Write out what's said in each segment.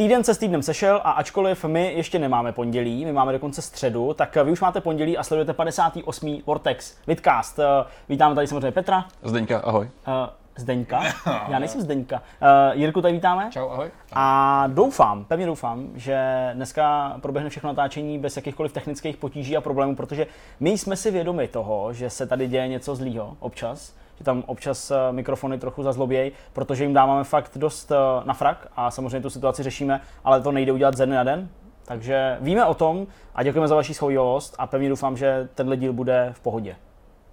Týden se s týdnem sešel a ačkoliv my ještě nemáme pondělí, my máme dokonce středu, tak vy už máte pondělí a sledujete 58. Vortex Vidcast. Eh, Vítáme tady samozřejmě Petra. Zdeňka, ahoj. Uh, Zdeňka? Já nejsem Zdeňka. Jirku tady vítáme. Čau, ahoj. A doufám, pevně doufám, že dneska proběhne všechno natáčení bez jakýchkoliv technických potíží a problémů, protože my jsme si vědomi toho, že se tady děje něco zlýho občas, že tam občas eh, mikrofony trochu zazlobějí, protože jim dáváme fakt dost eh, na frak a samozřejmě tu situaci řešíme, ale to nejde udělat ze dne na den. Takže víme o tom a děkujeme za vaši schovivost a pevně doufám, že tenhle díl bude v pohodě.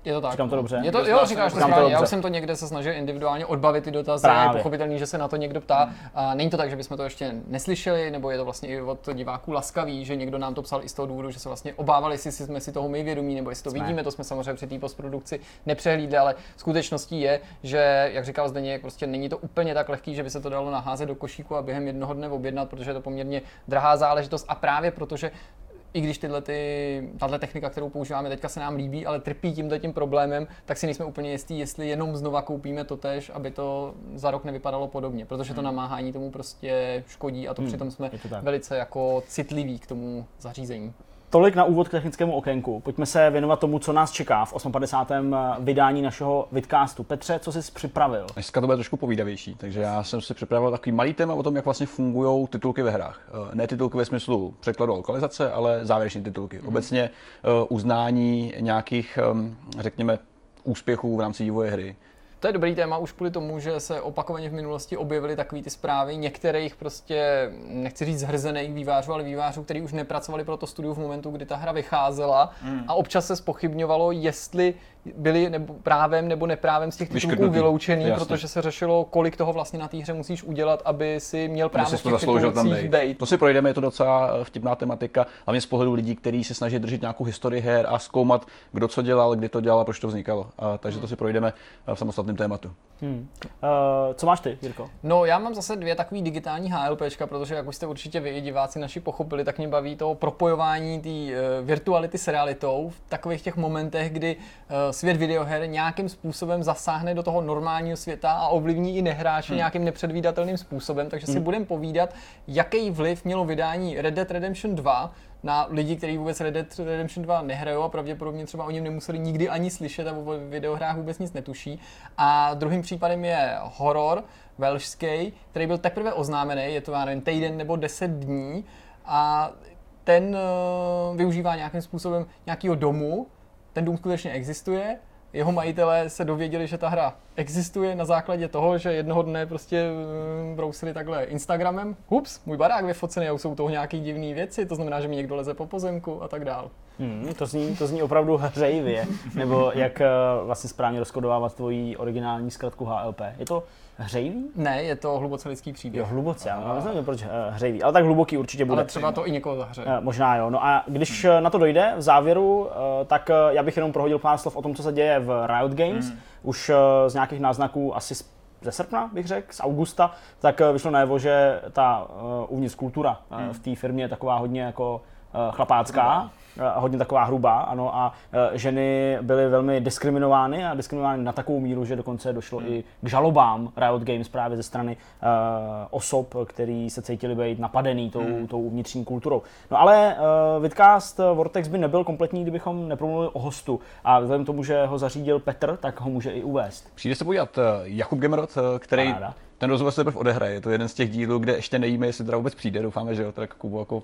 Je to tak. Říkám to no. dobře? Je to, jo, říkáš to správně. Já už jsem to někde se snažil individuálně odbavit ty dotazy. Právě. Je pochopitelný, že se na to někdo ptá. A není to tak, že bychom to ještě neslyšeli, nebo je to vlastně i od diváků laskavý, že někdo nám to psal i z toho důvodu, že se vlastně obávali, jestli jsme si toho my vědomí, nebo jestli to Jsme. vidíme. To jsme samozřejmě při té postprodukci nepřehlídli, ale skutečností je, že, jak říkal Zdeněk, prostě není to úplně tak lehký, že by se to dalo naházet do košíku a během jednoho dne objednat, protože je to poměrně drahá záležitost a právě protože i když tyhle ty, tahle technika, kterou používáme teďka se nám líbí, ale trpí tímto tím problémem, tak si nejsme úplně jistí, jestli jenom znova koupíme to tež, aby to za rok nevypadalo podobně, protože to namáhání tomu prostě škodí a to Hmm, přitom jsme to tak. velice jako citliví k tomu zařízení. Tolik na úvod k technickému okénku. Pojďme se věnovat tomu, co nás čeká v 58. vydání našeho vidcastu. Petře, co jsi připravil? Dneska to bude trošku povídavější, takže já jsem si připravil takový malý téma o tom, jak vlastně fungují titulky ve hrách. Eh, Ne titulky ve smyslu překladu a lokalizace, ale závěrečné titulky. Obecně eh, uznání nějakých, ehm, řekněme, úspěchů v rámci vývoje hry. To je dobrý téma už kvůli tomu, že se opakovaně v minulosti objevily takové ty zprávy některých prostě, nechci říct zhrzených vývářů, ale vývářů, kteří už nepracovali pro to studiu v momentu, kdy ta hra vycházela Hmm. a občas se spochybňovalo, jestli byli nebo právem nebo neprávem z těch titulků vyloučený, Jasně. protože se řešilo, kolik toho vlastně na té hře musíš udělat, aby si měl právo v si to těch zasloužil tam titulcích být. být. To si projdeme, je to docela eh, vtipná tematika, hlavně z pohledu lidí, kteří se snaží držet nějakou historii her a zkoumat, kdo co dělal, kdy to dělal a proč to vznikalo. A, takže to si projdeme eh, v samostatném tématu. Hmm. Uh, co máš ty, Jirko? No, já mám zase dvě takové digitální HLPčka, protože jak už jste určitě vy i diváci naši pochopili, tak mě baví to propojování té uh, virtuality s realitou v takových těch momentech, kdy uh, svět videoher nějakým způsobem zasáhne do toho normálního světa a ovlivní i nehráče hmm. nějakým nepředvídatelným způsobem. Takže si Hmm. budeme povídat, jaký vliv mělo vydání Red Dead Redemption 2 na lidi, kteří vůbec Red Dead Redemption 2 nehrajou a pravděpodobně třeba o něm nemuseli nikdy ani slyšet a o videohrách vůbec nic netuší. A druhým případem je horor velšský, který byl teprve oznámený, je to já nevím, týden nebo 10 dní a ten uh, využívá nějakým způsobem nějakého domu, ten dům skutečně existuje, jeho majitelé se dověděli, že ta hra existuje na základě toho, že jednoho dne prostě mm, brousili takhle Instagramem. Ups, můj barák vyfocený a už jsou toho nějaký divné věci, to znamená, že mi někdo leze po pozemku a tak dál. Hmm, to, zní, to zní opravdu hřejivě. Nebo jak eh, vlastně správně rozkodovávat tvoji originální zkratku HLP. Je to hřejivý? Ne, je to hluboce lidský příběh. Jo, hluboce, já nevím, proč eh, hřejivý, ale tak hluboký určitě bude. Ale třeba to i někoho zahře. Eh, Možná jo. No a když eh, na to dojde v závěru, eh, tak eh, já bych jenom prohodil pár slov o tom, co se děje v Riot Games. Už eh, z nějakých náznaků asi ze srpna, bych řekl, z augusta, tak eh, vyšlo najevo, že ta eh, uvnitř kultura eh, v té firmě je taková hodně jako chlapácká, hodně taková hrubá, ano, a eh, ženy byly velmi diskriminovány a diskriminovány na takovou míru, že dokonce došlo i k žalobám Riot Games právě ze strany eh, osob, který se cítili být napadený tou, tou vnitřní kulturou. No ale uh, Vidcast Vortex by nebyl kompletní, kdybychom nepromluvili o hostu. A vzhledem tomu, že ho zařídil Petr, tak ho může i uvést. Přijde se podívat eh, Jakub Gemerot, eh, který Paráda. ten rozhovor se teprve odehraje. Je to jeden z těch dílů, kde ještě nevíme, jestli teda vůbec přijde. Doufáme, že jo. Tak Kubu, jako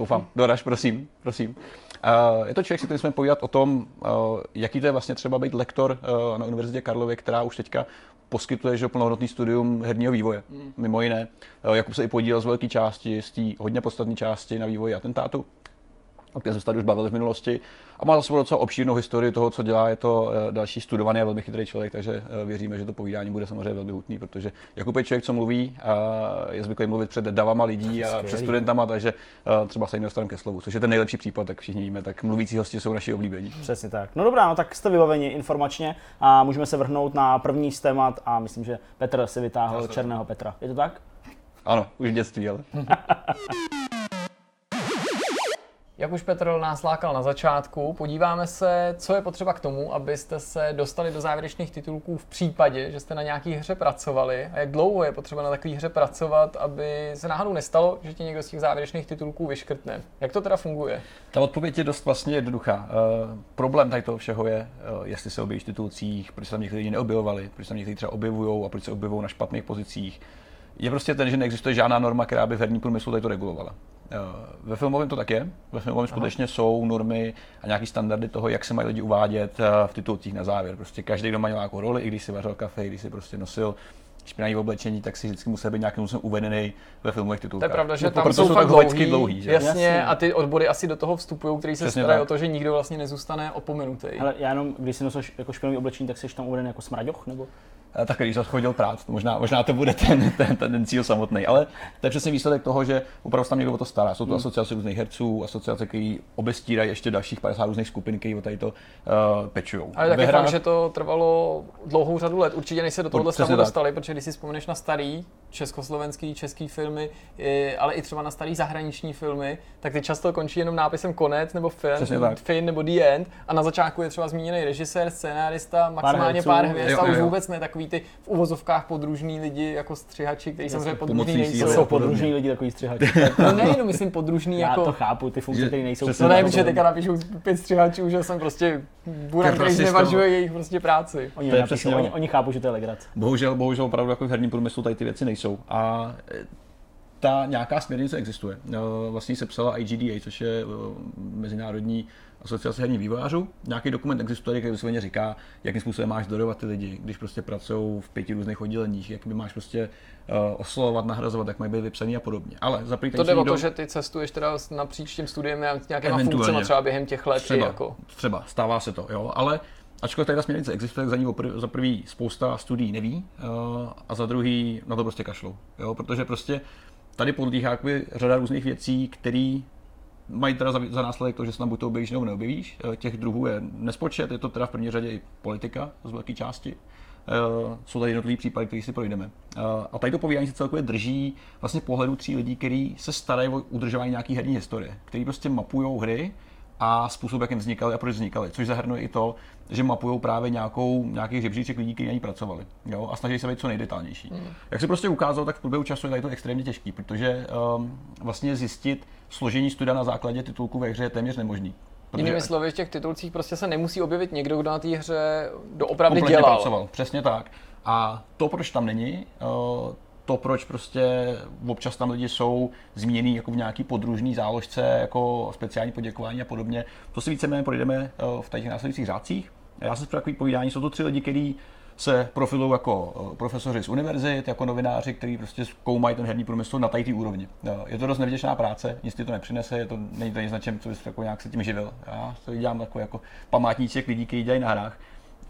doufám. Doraž, prosím, prosím. Uh, je to člověk, se kterým jsme povídat o tom, uh, jaký to je vlastně třeba být lektor uh, na Univerzitě Karlově, která už teďka poskytuje že plnohodnotný studium herního vývoje, mm. mimo jiné. Jakub se i podílel z velké části, z té hodně podstatné části na vývoji atentátu o kterém jsme se tady už bavili v minulosti. A má za sebou docela obšírnou historii toho, co dělá. Je to eh, další studovaný a velmi chytrý člověk, takže eh, věříme, že to povídání bude samozřejmě velmi hutný, protože Jakub je člověk, co mluví, a je zvyklý mluvit před davama lidí a Skvělý. před studentama, takže eh, třeba se jim dostaneme ke slovu, což je ten nejlepší případ, tak všichni víme, tak mluvící hosti jsou naši oblíbení. Přesně tak. No dobrá, no tak jste vybaveni informačně a můžeme se vrhnout na první z témat a myslím, že Petr si vytáhl Černého Petra. Je to tak? Ano, už v dětství, ale. Jak už Petr nás lákal na začátku, podíváme se, co je potřeba k tomu, abyste se dostali do závěrečných titulků v případě, že jste na nějaký hře pracovali a jak dlouho je potřeba na takové hře pracovat, aby se náhodou nestalo, že ti někdo z těch závěrečných titulků vyškrtne. Jak to teda funguje? Ta odpověď je dost vlastně jednoduchá. Uh, problém tady toho všeho je, uh, jestli se objeví v titulcích, proč se tam někteří neobjevovali, proč se tam někteří třeba objevují a proč se objevují na špatných pozicích. Je prostě ten, že neexistuje žádná norma, která by v herní průmyslu tady to regulovala. Eh, ve filmovém to tak je. Ve filmovém skutečně jsou normy a nějaké standardy toho, jak se mají lidi uvádět eh, v titulcích na závěr. Prostě každý, kdo má nějakou roli, i když si vařil kafe, i když si prostě nosil špinavý oblečení, tak si vždycky musí být nějakým způsobem uvedený ve filmových titulkách. To je pravda, že no, tam jsou, jsou fakt dlouhý, dlouhý že? Jasně, jasně, a ty odbory asi do toho vstupují, který se starají o to, že nikdo vlastně nezůstane opomenutý. Ale já jenom, když si nosil jako špinavý oblečení, tak jsi tam uveden jako smraďoch, nebo? Eh, tak když chodil prát, možná, možná to bude ten, ten, ten, cíl samotný. Ale to je přesně výsledek toho, že opravdu tam někdo o to stará. Jsou to hmm. asociace různých herců, asociace, které obestírají ještě dalších 50 různých skupin, které o tady to uh, pečují. Ale taky hrách... fakt, že to trvalo dlouhou řadu let. Určitě než se do tohohle stavu dostali, protože když si vzpomeneš na starý československý, český filmy, ale i třeba na starý zahraniční filmy, tak ty často končí jenom nápisem konec nebo film, fin nebo the end a na začátku je třeba zmíněný režisér, scénárista, maximálně pár, pár hvězd a už vůbec ne takový ty v uvozovkách podružní lidi jako střihači, kteří samozřejmě podružní nejsou. Jsou podružní lidi takový střihači. no ne, no myslím podružní Já jako... to chápu, ty funkce, které nejsou. No ne, protože teďka napíšu pět střihačů, že jsem prostě burak, který znevažuje jejich prostě práci. Oni, napíšu, oni, oni chápou, že to je legrace. Bohužel, bohužel opravdu jako v herním průmyslu tady ty věci nejsou. A ta nějaká směrnice existuje. Vlastně se psala IGDA, což je mezinárodní asociace herních vývojářů. Nějaký dokument existuje, který vysloveně říká, jakým způsobem máš zdorovat ty lidi, když prostě pracují v pěti různých odděleních, jak by máš prostě uh, oslovovat, nahrazovat, jak mají být vypsaný a podobně. Ale za To jde o to, že ty cestuješ teda napříč tím studiem a nějakýma funkcemi třeba během těch let. Třeba, jako... třeba, stává se to, jo, ale Ačkoliv tady ta směrnice existuje, za ní za prvý spousta studií neví uh, a za druhý na to prostě kašlou. Jo? Protože prostě tady podlíhá řada různých věcí, které mají teda za, za následek to, že se tam buď to objevíš nebo neobjevíš. Eh, těch druhů je nespočet, je to teda v první řadě i politika z velké části. Uh, jsou tady jednotlivé případy, které si projdeme. Uh, a tady to povídání se celkově drží vlastně pohledu tří lidí, kteří se starají o udržování nějaké herní historie, kteří prostě mapují hry a způsob, jakým vznikaly a proč vznikaly, což zahrnuje i to, že mapují právě nějakou, nějaký žebříček lidí, kteří na ní pracovali jo, a snaží se být co nejdetálnější. Mm. Jak se prostě ukázalo, tak v průběhu času je tady to extrémně těžký, protože um, vlastně zjistit složení studia na základě titulku ve hře je téměř nemožný. Protože... Jinými slovy, v těch titulcích prostě se nemusí objevit někdo, kdo na té hře doopravdy dělal. pracoval, přesně tak. A to, proč tam není, uh, to, proč prostě občas tam lidi jsou zmíněný jako v nějaký podružný záložce, jako speciální poděkování a podobně, to si víceméně projdeme uh, v těch následujících řádcích. Já jsem takový povídání, jsou to tři lidi, kteří se profilují jako eh, profesoři z univerzit, jako novináři, kteří prostě zkoumají ten herní průmysl na té úrovni. Je to dost nevděčná práce, nic ti to nepřinese, je to, není to nic na čem, co bys jako nějak se tím živil. Já to dělám takový jako památníček lidí, kteří dělají na hrách.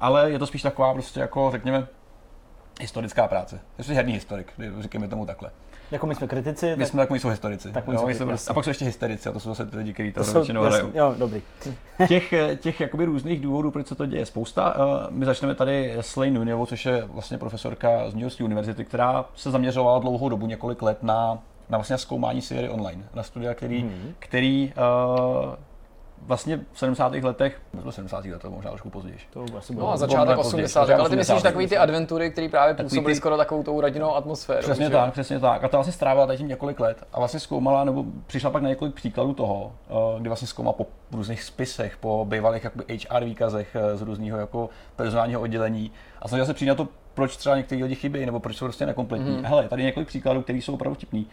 Ale je to spíš taková prostě jako, řekněme, historická práce. Jsi herní historik, říkáme tomu takhle. Jako my jsme kritici. My tak... jsme tak, my jsou historici. Tak my jo, jsme, prostě, a pak jsou ještě hysterici, a to jsou zase ty lidi, kteří to, to většinou hrajou. Jo, dobrý. těch, těch jakoby různých důvodů, proč se to děje, spousta. Eh, my začneme tady s Lane Nunevou, což je vlastně profesorka z New York univerzity, která se zaměřovala dlouhou dobu, několik let na na vlastně zkoumání Siri online, na studia, který, mm-hmm. který uh, vlastně v 70. letech, nebo 70. letech, možná trošku později. To asi no a začátek 80. ale ty myslíš takový ty adventury, které právě působily ty... skoro takovou tou rodinnou atmosféru. Přesně že? tak, přesně tak. A to vlastně strávila tady tím několik let a vlastně zkoumala, nebo přišla pak na několik příkladů toho, eh, kdy vlastně zkoumala po různých spisech, po bývalých jakoby HR výkazech eh, z různého jako personálního oddělení a snažila se přijít na to, proč třeba někteří lidi chybí, nebo proč jsou prostě nekompletní. Mm. Hele, tady několik příkladů, které jsou opravdu vtipný.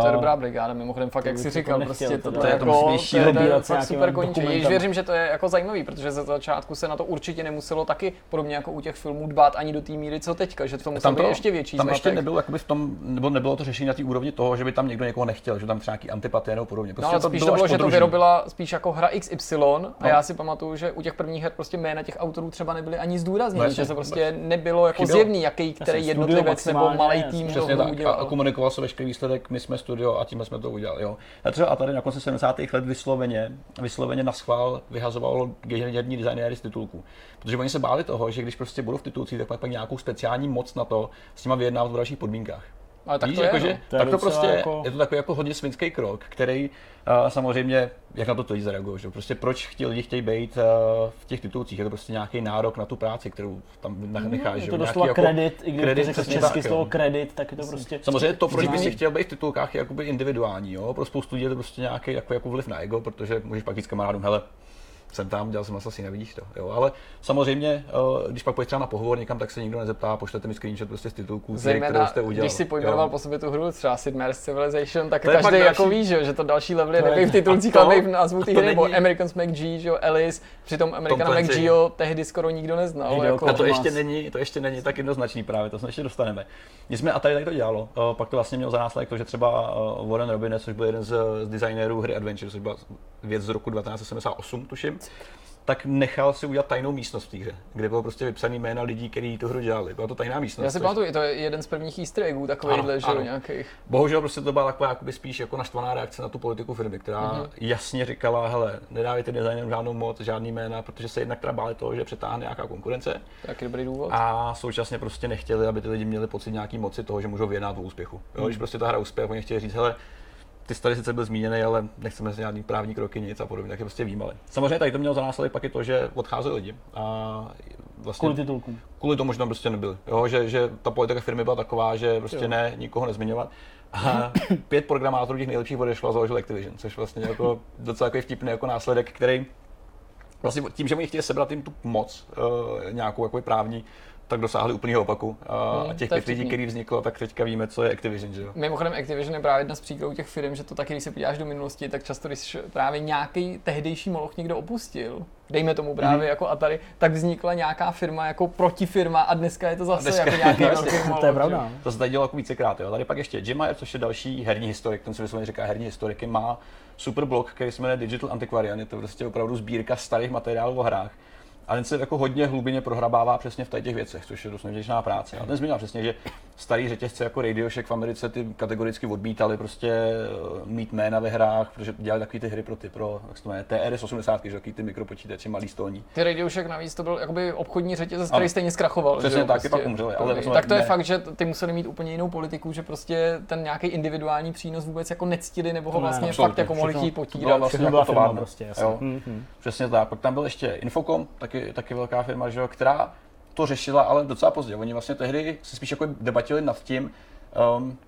To je dobrá brigáda, mimochodem fakt, jak jsi říkal, prostě to, to, je jako, to, je, to je fakt super koníček. Již věřím, že to je jako zajímavý, protože ze začátku se na to určitě nemuselo taky, podobně jako u těch filmů, dbát ani do té míry, co teďka, že to muselo tam to, být ještě větší Tam zmatek. ještě nebylo jakoby v tom, nebo nebylo to řešení na té úrovni toho, že by tam někdo někoho nechtěl, že tam třeba nějaký antipatie nebo podobně. Prostě no, to spíš to bylo, že to vyrobila spíš jako hra XY a no. já si pamatuju, že u těch prvních her prostě jména těch autorů třeba nebyly ani zdůrazněny, že se prostě nebylo jako zjevný, jaký který jednotlivec nebo malý tým to udělal. A komunikoval se veškerý výsledek, my jsme studio a tím jsme to udělali. Jo. A třeba a tady na konci 70. let vysloveně, vysloveně na schvál vyhazovalo herní designéry z titulku. Protože oni se báli toho, že když prostě budou v titulcích, tak pak, pak nějakou speciální moc na to s nimi vyjednávat v dalších podmínkách. Ale tak Víš, to je, jakože, no. To je tak to docela prostě, jako- je to takový jako hodně svinský krok, který uh, samozřejmě, jak na to lidi zareagují, že? jo, prostě proč chtějí lidi chtějí být uh, v těch titulcích, je to prostě nějaký nárok na tu práci, kterou tam nech- necháš, Je že to doslova nějaký kredit, i když kredit, to řekl česky tak, slovo kredit, tak je to prostě... Samozřejmě to, proč by si Vždycky- chtěl být v titulkách, je jakoby individuální, jo? Pro spoustu lidí je to prostě nějaký jako, jako vliv na ego, protože můžeš pak říct kamarádům, hele, jsem tam, dělal jsem asi nevidíš to. Jo? Ale samozřejmě, eh, když pak půjdeš třeba na pohovor někam, tak se nikdo nezeptá, pošlete mi screenshot prostě z titulků, hry, kterou Zejména, jste udělal. když si pojmenoval jo. po sobě tu hru, třeba Sid Meier's Civilization, tak To každý jako další- ví, že, jo, že to další level je nebej v titulcích, ale v názvu té hry, nebo není- Americans McG, že jo, Alice, přitom Americana. McGeo tehdy skoro nikdo neznal. Hideo Jako, A to ještě, není, to ještě není tak jednoznačný právě, to se ještě dostaneme. Nicméně a tady, tady to dělalo. Eh, Pak to vlastně mělo za následek to, že třeba eh, Warren Robinett, což byl jeden z, z designérů hry Adventure, což byla věc z roku 1978, tuším, tak nechal si udělat tajnou místnost v té hře, kde bylo prostě vypsaný jména lidí, kteří tu hru dělali. Byla to tajná místnost. já si pamatuju, to je jeden z prvních easter eggů takovýhle, že nějakých. Bohužel prostě to byla taková jakoby spíš jako naštvaná reakce na tu politiku firmy, která Mhm. mm-hmm. jasně říkala, hele, nedávejte designerům žádnou moc, žádný jména, protože se jednak teda báli toho, že přetáhne nějaká konkurence Taky dobrý důvod. a současně prostě nechtěli, aby ty lidi měli pocit nějaký moci toho, že můžou vyjednat o úspěchu. Jo, Mhm. Když prostě ta hra uspěje, oni chtěli říct, hele, ty jsi tady sice byl zmíněný, ale nechceme si žádný právní kroky, nic a podobně, tak je prostě výmali. Samozřejmě tady to mělo za následek pak i to, že odcházeli lidi. A vlastně Kvůli titulkům. kvůli tomu, že tam prostě nebyli. Jo, že, že ta politika firmy byla taková, že prostě Jo. ne, nikoho nezmiňovat. A pět programátorů těch nejlepších odešlo a založil Activision, což vlastně jako docela jako vtipný jako následek, který vlastně tím, že oni chtěli sebrat jim tu moc, uh, nějakou jako právní, tak dosáhli úplného opaku. Uh, Hmm, a těch pět lidí, který vzniklo, tak teďka víme, co je Activision, že jo. Mimochodem Activision je právě jedna z příkladů těch firm, že to taky, když se podíváš do minulosti, tak často, když právě nějaký tehdejší moloch někdo opustil, dejme tomu právě Mhm. jako Atari, tak vznikla nějaká firma jako protifirma a dneska je to zase dneska- jako nějaký velký moloch. To je pravda. To se tady dělo jako vícekrát. Jo. Tady pak ještě Jim Meyer, což je další herní historik, ten se vysloveně říká herní historiky, má super blog, který se jmenuje Digital Antiquarian. Je to prostě opravdu sbírka starých materiálů o hrách. A ten se jako hodně hlubinně prohrabává přesně v tady těch věcech, což je dost nevděčná práce. A ten zmínil přesně, že starý řetězce jako Radio Shack v Americe ty kategoricky odmítali prostě eh, mít jména ve hrách, protože dělali takové ty hry pro ty, pro, jak se to jmenuje, TRS-80, že takový ty mikropočítače malý stolní. Ty Radio Shack navíc to byl jakoby obchodní řetězec, který Ano. stejně zkrachoval. Přesně že tak, ty pak umřeli, ale tak, to tak to je ne. fakt, že ty museli mít úplně jinou politiku, že prostě ten nějaký individuální přínos vůbec jako nectili, nebo ho Ne, vlastně absolutně. fakt jako mohli Všechno- chtít to bylo potírat. vlastně jako prostě, jasně. Jo. Mhm. Přesně tak. Pak tam byl ještě Infocom, taky, taky velká firma, že jo, která to řešila, ale docela pozdě. Oni vlastně tehdy se spíš jako debatili nad tím, um,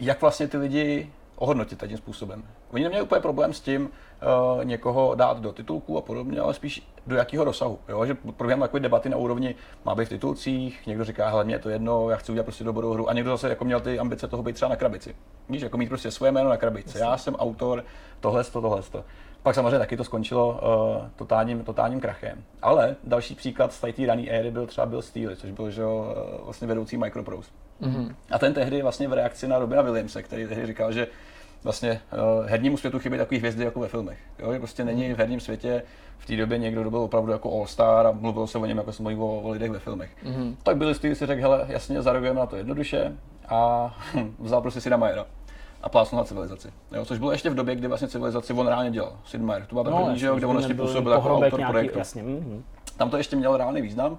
jak vlastně ty lidi ohodnotit tím způsobem. Oni neměli úplně problém s tím uh, někoho dát do titulku a podobně, ale spíš do jakého rozsahu. Jo? Že probíhám takové debaty na úrovni, má být v titulcích, někdo říká, hele, mě je to jedno, já chci udělat prostě dobrou hru, a někdo zase jako měl ty ambice toho být třeba na krabici. Víš, jako mít prostě svoje jméno na krabici. Já jsem autor, tohle, tohle. Pak samozřejmě taky to skončilo uh, totálním, totálním krachem. Ale další příklad z té rané éry byl třeba Bill Steele, což byl že, eh, vlastně vedoucí Microprose. Mhm. A ten tehdy vlastně v reakci na Robina Williamse, který tehdy říkal, že vlastně uh, hernímu světu chybí takový hvězdy jako ve filmech. Jo? Že prostě není v herním světě v té době někdo, kdo byl opravdu jako all-star a mluvilo se o něm, jako se mluví o, o lidech ve filmech. Mhm. Tak Billy Steele si řekl, hele, jasně, zareagujeme na to jednoduše a vzal prostě Sida Mayera a plásnul na civilizaci. Jo? Což bylo ještě v době, kdy vlastně civilizaci on reálně dělal. Sid Meier. To byla ta první, že jo, kde on vlastně No, nebyl působil jako autor nějaký, projektu. Jasně, mhm. Tam to ještě mělo reálný význam.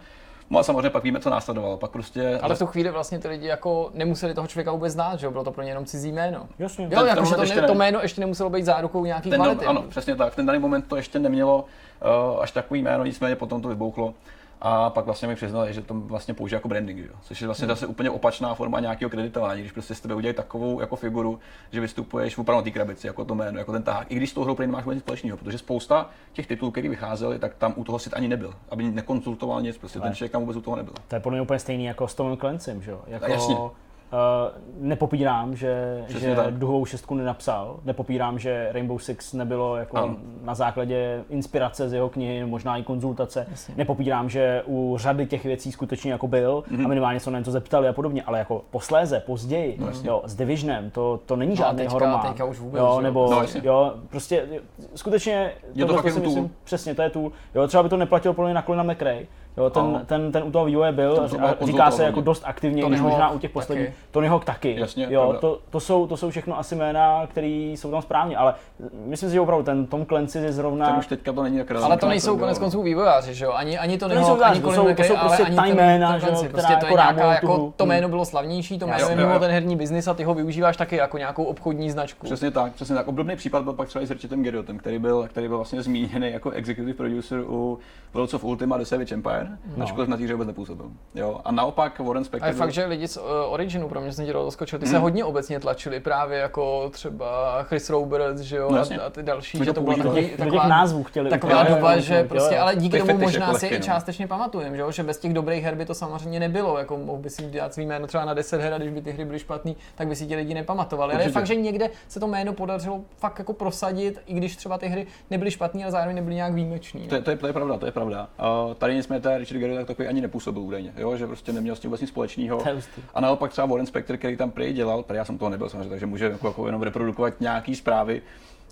No a samozřejmě pak víme, co následovalo. Pak prostě... Ale v tu chvíli vlastně ty lidi jako nemuseli toho člověka vůbec znát, že jo? Bylo to pro ně jenom cizí jméno. Jasně. Jo, ten jakože moment to, ještě ne, ne. to jméno ještě nemuselo být zárukou nějaký ten, kvality. ano, přesně tak. V ten daný moment to ještě nemělo uh, až takový jméno, nicméně potom to vybouchlo. A pak vlastně mi přiznali, že to vlastně použije jako branding, že jo? což je vlastně Hmm. zase úplně opačná forma nějakého kreditování, když prostě z tebe udělají takovou jako figuru, že vystupuješ opravdu na té krabici, jako to jméno, jako ten tahák. I když s tou hrou nemáš vůbec nic společného, protože spousta těch titulů, které vycházely, tak tam u toho sit ani nebyl, aby nekonzultoval nic, prostě ten Ne. člověk tam vůbec u toho nebyl. To je podle mě úplně stejný jako s Tomem Clencem, že jo? Jako, jasně. Uh, nepopírám, že, Přesně že tak. duhovou šestku nenapsal. Nepopírám, že Rainbow Six nebylo jako Ano. na základě inspirace z jeho knihy, možná i konzultace. Nepopírám, že u řady těch věcí skutečně jako byl Mhm. a minimálně se na něco zeptali a podobně, ale jako posléze, později, No, jasně. jo, s Divisionem, to, to není No žádný teďka- teďka už vůbec, jo, nebo, No, jasně. jo, prostě skutečně, Je to tool. myslím, přesně, to je tu. Jo, třeba by to neplatilo podle mě na Colina McRae, Jo, ten, A- ten, ten u toho vývoje byl a to říká- byl říká se jako dost aktivně, Tony než možná u těch posledních. taky. Tony Hawk taky. Jasně, jo, pravda. to, to, jsou, to jsou všechno asi jména, které jsou tam správně, ale myslím si, že opravdu ten Tom Clancy je zrovna... Ten už teďka to není tak Ale to nejsou jako konec konců vývojáři, že jo? Ani, ani to To nejsou neho, ani to Colin jsou- to McRae, jsou ale prostě ani ta ten- jména, že jo, Prostě to je jako nějaká, jako, to jméno bylo slavnější, to jméno je mimo ten herní biznis a ty ho využíváš taky jako nějakou obchodní značku. Přesně tak, přesně tak. Obdobný případ byl pak třeba i s Richardem Gerriotem, který byl, který byl vlastně zmíněný jako executive producer u Worlds of Ultima The Savage Empire, no. ačkoliv na té hře vůbec nepůsobil. Jo. A naopak Warren A Spector je byl- fakt, že lidi z uh, Originu, pro mě jsem ti do toho skočil, ty se hodně obecně tlačili právě jako třeba Chris Roberts, že jo, No a, jasně. a ty další, My že to těch taková, názvů chtěli taková úplně- doba, Jo, že jo, prostě, jo. ale díky tomu možná jako si lehký, i no. částečně pamatujeme, že, jo, že bez těch dobrých her by to samozřejmě nebylo, jako mohl by si dát svý jméno třeba na 10 her a když by ty hry byly špatný, tak by si ti lidi nepamatovali. Ale je fakt, že někde se to jméno podařilo fakt jako prosadit, i když třeba ty hry nebyly špatné, ale zároveň nebyly nějak výjimečný. To, je- to, je, to je pravda, to je pravda. Uh, tady nicméně ten Richard Garriott tak takový ani nepůsobil údajně, jo? že prostě neměl s tím vůbec nic společného. A naopak třeba Warren Spector, který tam prý dělal, prý já jsem toho nebyl samozřejmě, takže může jako, jako jenom reprodukovat nějaký zprávy,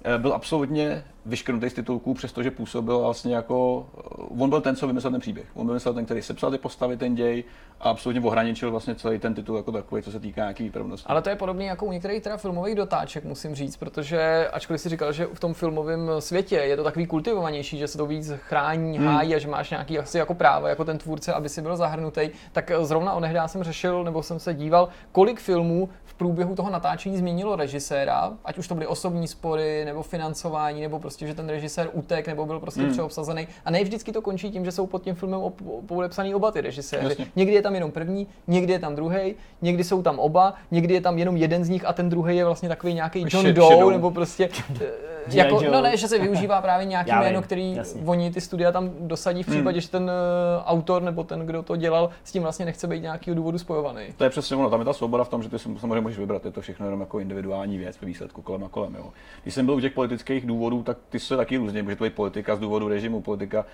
eh, byl absolutně vyškrtnutý z titulků, přestože působil vlastně jako, eh, on byl ten, co vymyslel ten příběh. On vymyslel ten, který sepsal ty postavy, ten děj a absolutně ohraničil vlastně celý ten titul jako takový, co se týká nějaký výpravnosti. Ale to je podobné jako u některých teda filmových dotáček, musím říct, protože ačkoliv si říkal, že v tom filmovém světě je to takový kultivovanější, že se to víc chrání, Hmm. hájí a že máš nějaký asi jako právo jako ten tvůrce, aby si byl zahrnutý, tak zrovna onehdá jsem řešil, nebo jsem se díval, kolik filmů v průběhu toho natáčení změnilo režiséra, ať už to byly osobní spory, nebo financování, nebo prostě, že ten režisér utek, nebo byl prostě Hmm. přeobsazený. A ne vždycky to končí tím, že jsou pod tím filmem podepsaný oba ty režiséři. Jasně. Někdy je tam jenom první, někdy je tam druhý, někdy jsou tam oba, někdy je tam jenom jeden z nich a ten druhý je vlastně takový nějaký John Sh- Doe, nebo prostě. jako, no ne, že se využívá právě nějaký Já jméno, který jasně. oni ty studia tam dosadí v případě, že ten eh, autor nebo ten, kdo to dělal, s tím vlastně nechce být nějakého důvodu spojovaný. To je přesně ono, tam je ta svoboda v tom, že ty si samozřejmě můžeš vybrat, je to všechno jenom jako individuální věc ve výsledku kolem a kolem. Jo. Když jsem byl u těch politických důvodů, tak ty se taky různě, může to být politika z důvodu režimu, politika uh,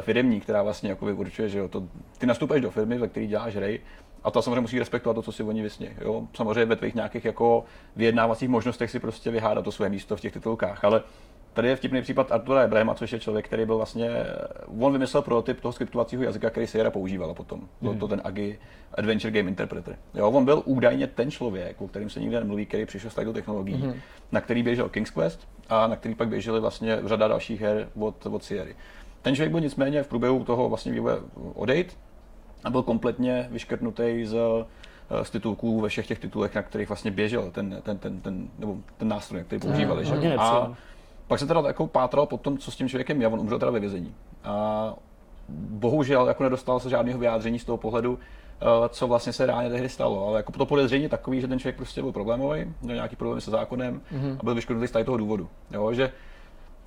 firmní, která vlastně jako určuje, že jo, to, ty nastupuješ do firmy, ve které děláš hry, a to samozřejmě musí respektovat to, co si oni vysně. Jo. Samozřejmě ve tvých nějakých jako vyjednávacích možnostech si prostě vyhádat to své místo v těch titulkách, ale Tady je vtipný případ Artura Ebrahima, což je člověk, který byl vlastně, on vymyslel prototyp toho skriptovacího jazyka, který Sierra používala potom. Byl to ten AGI Adventure Game Interpreter. Jo, on byl údajně ten člověk, o kterým se nikdy nemluví, který přišel s takovou technologií, mm-hmm. na který běžel King's Quest a na který pak běžely vlastně řada dalších her od, od Sierra. Ten člověk byl nicméně v průběhu toho vlastně vývoje odejít a byl kompletně vyškrtnutý z, eh, z titulků ve všech těch titulech, na kterých vlastně běžel ten, ten, ten, ten, nebo ten nástroj, který používali. že? hodně A pak se teda jako pátral po tom, co s tím člověkem je, on umřel teda ve vězení. A bohužel jako nedostal se žádného vyjádření z toho pohledu, eh, co vlastně se reálně tehdy stalo. Ale jako to podezření je takový, že ten člověk prostě byl problémový, měl nějaký problémy se zákonem a byl vyškodnutý z tady toho důvodu. Jo, že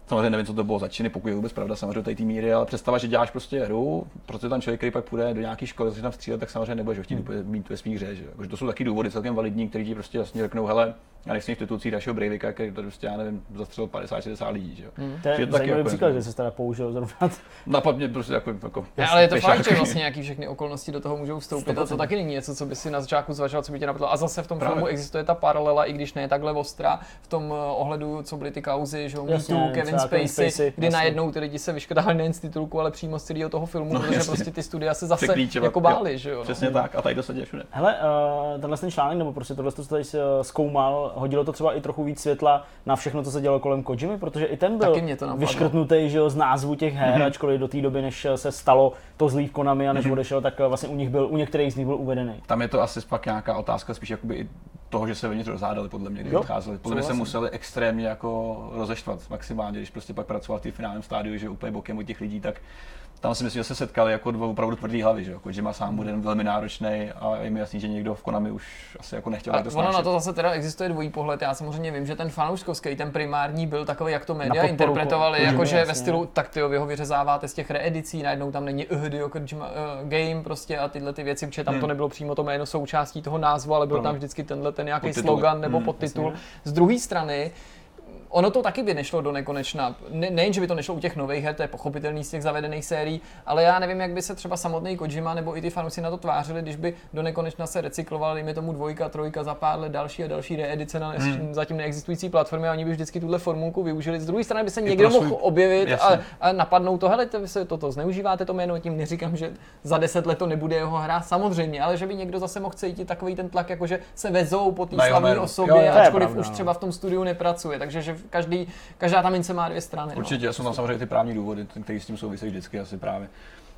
Samozřejmě nevím, co to bylo za činy, pokud je vůbec pravda, samozřejmě tady té míry, ale představa, že děláš prostě hru, protože tam člověk, který pak půjde do nějaké školy, začne tam střílet, tak samozřejmě nebudeš ho chtít úplně mít ve svých hře. Že? Jako, to jsou taky důvody celkem validní, který ti prostě jasně řeknou, hele, já nechci v titulcích dalšího Breivika, který to prostě, já nevím, zastřelil 50-60 lidí. Že? jo. To je Že taky zajímavý jako- příklad, že se teda použil zrovna. Napadně prostě jako, jako Ne, ale je to fakt, že vlastně nějaký všechny okolnosti do toho můžou vstoupit a to taky není něco, co by si na začátku zvažoval, co by tě napadlo. A zase v tom Právě. filmu existuje ta paralela, i když ne takhle ostrá, v tom eh, ohledu, co byly ty kauzy, že jo, Jasně, Kevin Kevin Spacey, Spacey, kdy jasně. najednou ty lidi se vyškrtali nejen z titulku, ale přímo z celého toho filmu, No, protože jasně. prostě ty studia se zase Překlíčovat, jako jo. báli, že jo. no. Přesně tak, a tady to se děje všude. Hele, uh, tenhle ten článek, nebo prostě tohle, co tady eh, zkoumal, hodilo to třeba i trochu víc světla na všechno, co se dělo kolem Kojimy, protože i ten byl vyškrtnutý že jo, z názvu těch her, Mhm. mm-hmm. ačkoliv do té doby, než eh, se stalo to zlý v Konami a než odešel, tak vlastně u nich byl, u některých z nich byl uvedený. Tam je to asi pak nějaká otázka spíš jakoby i toho, že se vevnitř rozhádali, podle mě, když Jo, odcházeli. Podle mě se museli extrémně jako rozeštvat maximálně, když prostě pak pracoval v té finálním stádiu, že úplně bokem od těch lidí, tak tam si myslím, že se setkali jako dva opravdu tvrdý hlavy, že jo. Kojima sám bude velmi náročný a je mi jasný, že někdo v Konami už asi jako nechtěl A to ono na to zase teda existuje dvojí pohled. Já samozřejmě vím, že ten fanouškovský, ten primární byl takový, jak to média interpretovali, jakože ve stylu, tak ty vy ho vyřezáváte z těch reedicí, najednou tam není Kojima uh, game prostě a tyhle ty věci, protože tam to Hmm. nebylo přímo to jméno součástí toho názvu, ale byl tam vždycky tenhle ten nějaký Podtitul. slogan nebo Hmm, podtitul. Z druhé strany, ono to taky by nešlo do nekonečna. Ne, nejen, že by to nešlo u těch nových her, to je pochopitelný z těch zavedených sérií, ale já nevím, jak by se třeba samotný Kojima nebo i ty fanoušci na to tvářili, když by do nekonečna se recyklovali, dejme tomu dvojka, trojka za pár let, další a další reedice na hmm. zatím neexistující platformy a oni by vždycky tuhle formulku využili. Z druhé strany by se někdo svůj... mohl objevit a, a, napadnout to, hele, vy se toto zneužíváte to jméno, tím neříkám, že za deset let to nebude jeho hra, samozřejmě, ale že by někdo zase mohl cítit takový ten tlak, jako že se vezou po té slavné osobě, jo, ačkoliv pravda, už no. třeba v tom studiu nepracuje. Takže že každý, každá ta mince má dvě strany. No. Určitě, no. jsou tam samozřejmě ty právní důvody, které s tím souvisí vždycky asi právě.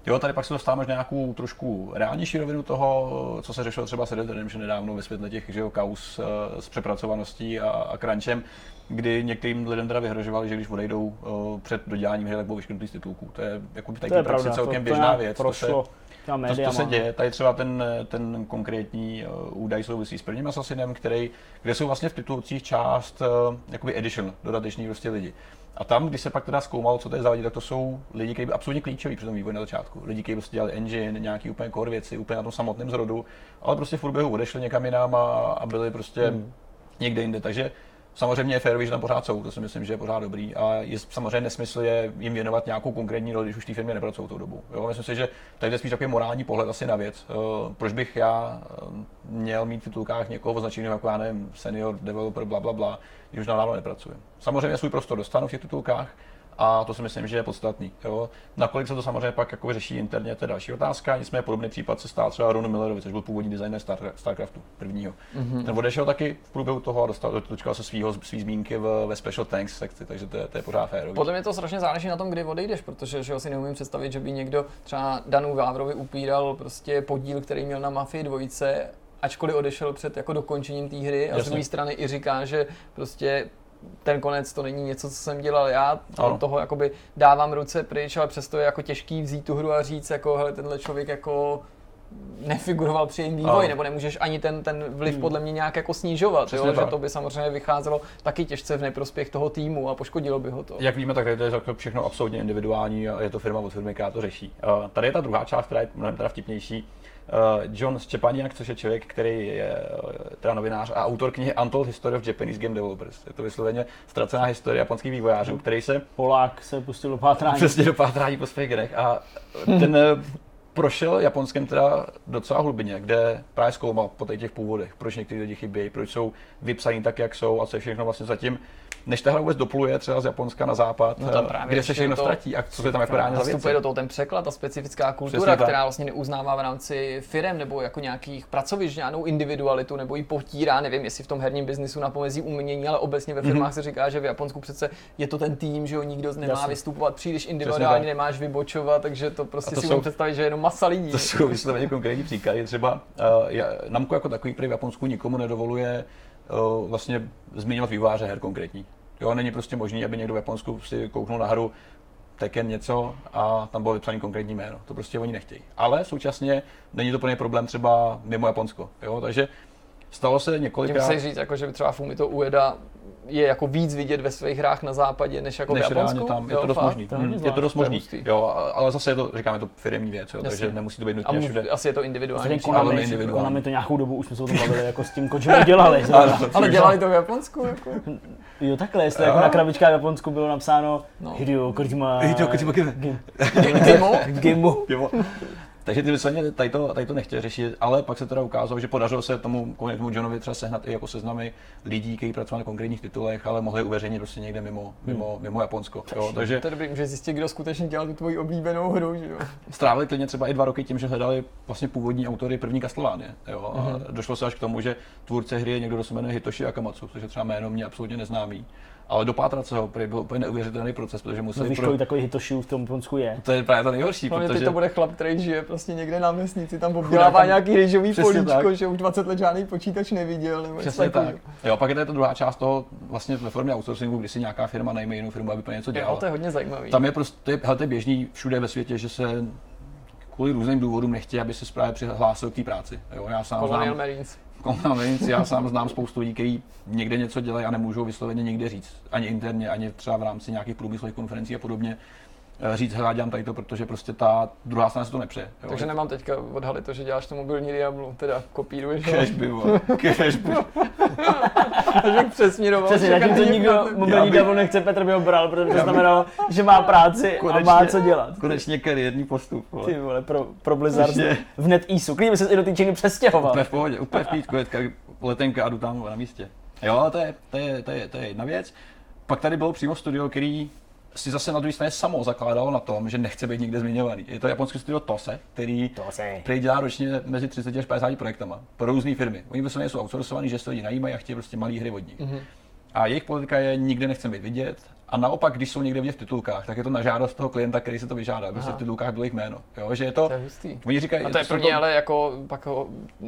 Jo, tady pak se dostáváme na nějakou trošku reálnější rovinu toho, co se řešilo třeba s Red Redemption nedávno ve světle těch že jo, kaus uh, s přepracovaností a, a crunchem, kdy některým lidem teda vyhrožovali, že když odejdou uh, před doděláním hry, tak budou vyškrtnutý z titulků. To je jako tady to je celkem to, běžná to věc. Prošlo. To se, to, to se děje. Tady třeba ten, ten konkrétní uh, údaj souvisí s prvním Assassinem, který, kde jsou vlastně v titulcích část uh, jakoby edition, dodateční prostě lidi. A tam, když se pak teda zkoumalo, co to je zavadí, tak to jsou lidi, kteří byli absolutně klíčoví při tom vývoji na začátku. Lidi, kteří prostě dělali engine, nějaký úplně core věci, úplně na tom samotném zrodu, ale prostě v průběhu odešli někam jinam a, a byli prostě hmm. někde jinde. Takže Samozřejmě je férový, že tam pořád jsou, to si myslím, že je pořád dobrý. A je samozřejmě nesmysl je jim věnovat nějakou konkrétní roli, když už v té firmě nepracují tou dobu. Jo? Myslím si, že tady je spíš takový morální pohled asi na věc. Uh, proč bych já uh, měl mít v titulkách někoho označeného jako já nevím, senior developer, bla, bla, bla, když už dávno nepracuje. Samozřejmě svůj prostor dostanu v těch titulkách, a to si myslím, že je podstatný. Jo. Nakolik se to samozřejmě pak jako řeší interně, to je další otázka. Nicméně podobný případ se stál třeba Ron Millerovi, což byl původní designer Star, StarCraftu prvního. Mm-hmm. Ten odešel taky v průběhu toho a dostal, dočkal se svýho, svý zmínky v, ve Special Thanks sekci, takže to je, to je pořád férový. Podle mě to strašně záleží na tom, kdy odejdeš, protože že si neumím představit, že by někdo třeba Danu Vávrovi upíral prostě podíl, který měl na Mafii dvojice ačkoliv odešel před jako dokončením té hry a Jasně. z druhé strany i říká, že prostě ten konec to není něco, co jsem dělal já, ano. toho jakoby dávám ruce pryč, ale přesto je jako těžký vzít tu hru a říct, jako hele, tenhle člověk jako nefiguroval při jejím vývoji, nebo nemůžeš ani ten, ten vliv hmm. podle mě nějak jako snižovat, jo? že to by samozřejmě vycházelo taky těžce v neprospěch toho týmu a poškodilo by ho to. Jak víme, tak to je všechno absolutně individuální a je to firma od firmy, která to řeší. Uh, tady je ta druhá část, která je mnohem teda vtipnější uh, John Stěpaniak, což je člověk, který je uh, teda novinář a autor knihy Untold History of Japanese Game Developers. Je to vysloveně ztracená historie japonských vývojářů, který se... Polák se pustil do pátrání. Přesně do pátrání po svých genech. A ten prošel Japonskem teda docela hlubině, kde právě zkoumal po těch původech, proč někteří lidi chybějí, proč jsou vypsaní tak, jak jsou a co je všechno vlastně zatím než ta hra vůbec dopluje třeba z Japonska na západ, no tam právě kde se všechno to, ztratí a co se tam jako reálně za věci. do toho ten překlad, ta specifická kultura, která vlastně neuznává v rámci firm nebo jako nějakých pracovišť žádnou individualitu nebo ji potírá, nevím, jestli v tom herním biznisu na pomezí umění, ale obecně ve firmách mm-hmm. se říká, že v Japonsku přece je to ten tým, že jo, nikdo nemá Jasně. vystupovat příliš individuálně, nemáš vybočovat, takže to prostě to si můžu představit, že je jenom masa lidí. To jsou vysloveně konkrétní příklady. Třeba uh, Namco jako takový v Japonsku nikomu nedovoluje vlastně zmiňovat vývojáře her konkrétní. Jo, není prostě možné, aby někdo v Japonsku si kouknul na hru Tekken něco a tam bylo vypsané konkrétní jméno. To prostě oni nechtějí. Ale současně není to pro ně problém třeba mimo Japonsko. Jo? Takže stalo se několikrát... Tím říct, jako, že by třeba Fumito Ueda je jako víc vidět ve svých hrách na západě, než jako než v Japonsku? tam, je to dost možný. Hmm, je to dost možný, jo, ale zase je to, říkáme, to firmní věc, jo, takže nemusí to být nutně všude. Asi je to individuální. Konami, individuální. Konami to nějakou dobu už jsme se o tom bavili, jako s tím Kojima dělali. ale dělali to v Japonsku, jako. Jo, takhle, jestli jako na krabičkách v Japonsku bylo napsáno no. Hideo Kojima... Hideo Kojima Gimo. Gimo. Takže ty vysvětně tady to, tady to nechtěli řešit, ale pak se teda ukázalo, že podařilo se tomu konkrétnímu Johnovi třeba sehnat i jako seznamy lidí, kteří pracovali na konkrétních titulech, ale mohli uveřejnit prostě někde mimo, mimo, hmm. mimo Japonsko. Jo, takže to je dobrý, že zjistit, kdo skutečně dělal tu tvoji oblíbenou hru. Že jo? Strávili klidně třeba i dva roky tím, že hledali vlastně původní autory první Castlevania. Jo? A hmm. došlo se až k tomu, že tvůrce hry je někdo, kdo se jmenuje Hitoshi Akamatsu, což je třeba jméno mě absolutně neznámý ale dopátrat se ho byl úplně neuvěřitelný proces, protože museli... No víš, pro... takový hitošiů v tom Ponsku je. To je právě to nejhorší, Hlavně protože... to bude chlap, který žije prostě někde na vesnici, tam obdělává tam... nějaký rýžový políčko, tak. že už 20 let žádný počítač neviděl. Nebo Přesně tak. Jo, pak je to druhá část toho vlastně ve formě outsourcingu, kdy si nějaká firma najme jinou firmu, aby pro něco dělala. Jo, to je hodně zajímavý. Tam je prostě, hele, to je běžný všude ve světě, že se kvůli různým důvodům nechtějí, aby se právě přihlásil k té práci. Jo, já sám znám, Marines. Konamic, já sám znám spoustu lidí, kteří někde něco dělají a nemůžou vysloveně nikde říct. Ani interně, ani třeba v rámci nějakých průmyslových konferencí a podobně. Eh, říct, hele, dělám tady to, protože prostě ta druhá strana se to nepřeje. Jo? Takže nemám teďka odhalit to, že děláš to mobilní Diablo, teda kopíruješ. Cash by. Cash by. Takže přesměroval. Přesně, všechny zatím to ty nikdo mobilní bych- Diablo nechce, Petr by ho bral, protože to znamenalo, že má práci a má co dělat. Konečně kariérní postup. Vole. Ty vole, pro, pro Blizzard v NetEasu. Klidně by se i do té Číny přestěhoval. Úplně v pohodě, úplně v pítku, letenka a jdu tam na místě. Jo, to je, to je, to je, to je jedna věc. Pak tady bylo přímo studio, který si zase na druhé straně samo zakládalo na tom, že nechce být nikde zmiňovaný. Je to japonské studio Tose, který To se. který dělá ročně mezi 30 až 50 projektama pro různé firmy. Oni prostě jsou outsourcovaní, že se lidi najímají a chtějí prostě malé hry od nich. Mhm. Mm-hmm. A jejich politika je nikde nechceme být vidět. A naopak, když jsou někde vidět v titulkách, tak je to na žádost toho klienta, který se to vyžádá, aby se v titulkách bylo jejich jméno. Jo, že je to, To je hustý. oni říkají, A to je pro ně ale jako pak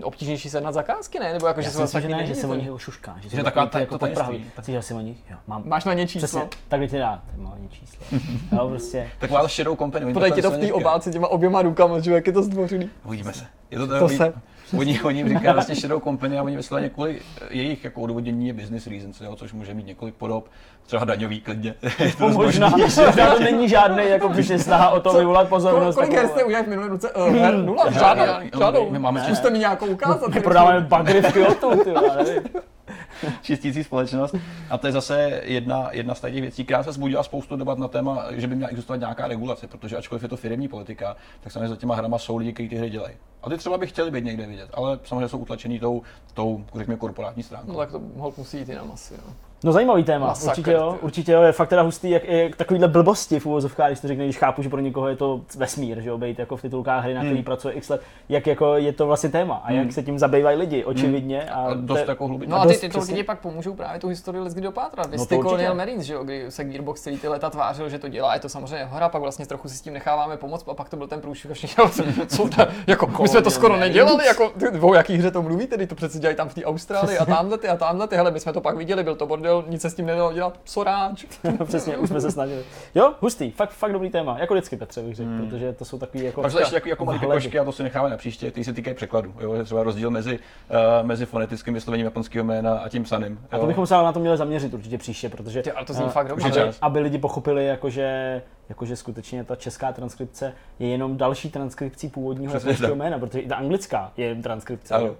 obtížnější se na zakázky, ne? Nebo jako, že Já se si vás myslím, že ne, že se o nich šušká. Že, Že taková ta- jako to tajemství. Tak si, že si o nich, jo, mám. Máš na ně číslo. Přesně, takhle ti dá, ty malé číslo. Jo, prostě. taková shadow company. oni Podej ti to v té obálce těma oběma rukama, že jak je to zdvořilý. Uvidíme se. Je to, To oni. Oni, jim říkají vlastně shadow company a oni vysloveně kvůli jejich jako odůvodnění je business reasons, jo, což může mít několik podob, třeba daňový klidně. Je to dost Možná, možná to není žádný jako přesně snaha o to vyvolat pozornost. Kolik her jste udělali v minulém roce? Uh, her? Nula? Žádnou. žádný. Žádnou. My máme- Zkuste mi nějakou ukázat. My prodáváme bagry v Kyoto, ty. čistící společnost. A to je zase jedna, jedna z těch věcí, která se zbudila spoustu debat na téma, že by měla existovat nějaká regulace, protože ačkoliv je to firmní politika, tak samozřejmě za těma hrama jsou lidi, kteří ty hry dělají. A ty třeba by chtěli být někde vidět, ale samozřejmě jsou utlačený tou, tou řekněme, korporátní stránkou. No tak to musí jít jinam asi, jo. No zajímavý téma, Masakr, určitě jo, určitě jo, je fakt teda hustý, jak, jak takovýhle blbosti v úvozovkách, když to řekne, když chápu, že pro někoho je to vesmír, že jo, být jako v titulkách hry, na který pracuje x let, jak jako je to vlastně téma a jak se tím zabývají lidi, očividně. A, A dost to- jako hlubit. No a ty titulky přesně. ti pak pomůžou právě tu historii Let's dopátrat. Vy No jste. Colonial Marines, že jo, kdy se Gearbox celý ty leta tvářil, že to dělá, je to samozřejmě hora, pak vlastně trochu si s tím necháváme pomoct a pak to byl ten průšvih a všichni, co, ta, jako, my jsme to skoro nedělali, jako, ty, o jaký hře to mluvíte, ty to přece dělají tam v té Austrálii a tamhle ty a tamhle ty, hele, my jsme to pak viděli, byl to bordel, nic se s tím nedalo dělat, soráč. Přesně, už jsme se snažili. Jo, hustý, fakt, fakt dobrý téma, jako vždycky Petře bych řekl, protože to jsou takový jako... Pak ještě jako, jako malé pikošky a to si necháme na příště, ty se týkají překladu. Jo? Je třeba rozdíl mezi, uh, mezi fonetickým vyslovením japonského jména a tím psaným. A to bychom se ale na to měli zaměřit určitě příště, protože Ty, ale to zní eh, fakt dobře. aby, aby lidi pochopili, jakože, jakože skutečně ta česká transkripce je jenom další transkripcí původního japonského jména, protože i ta anglická je transkripce. Ano.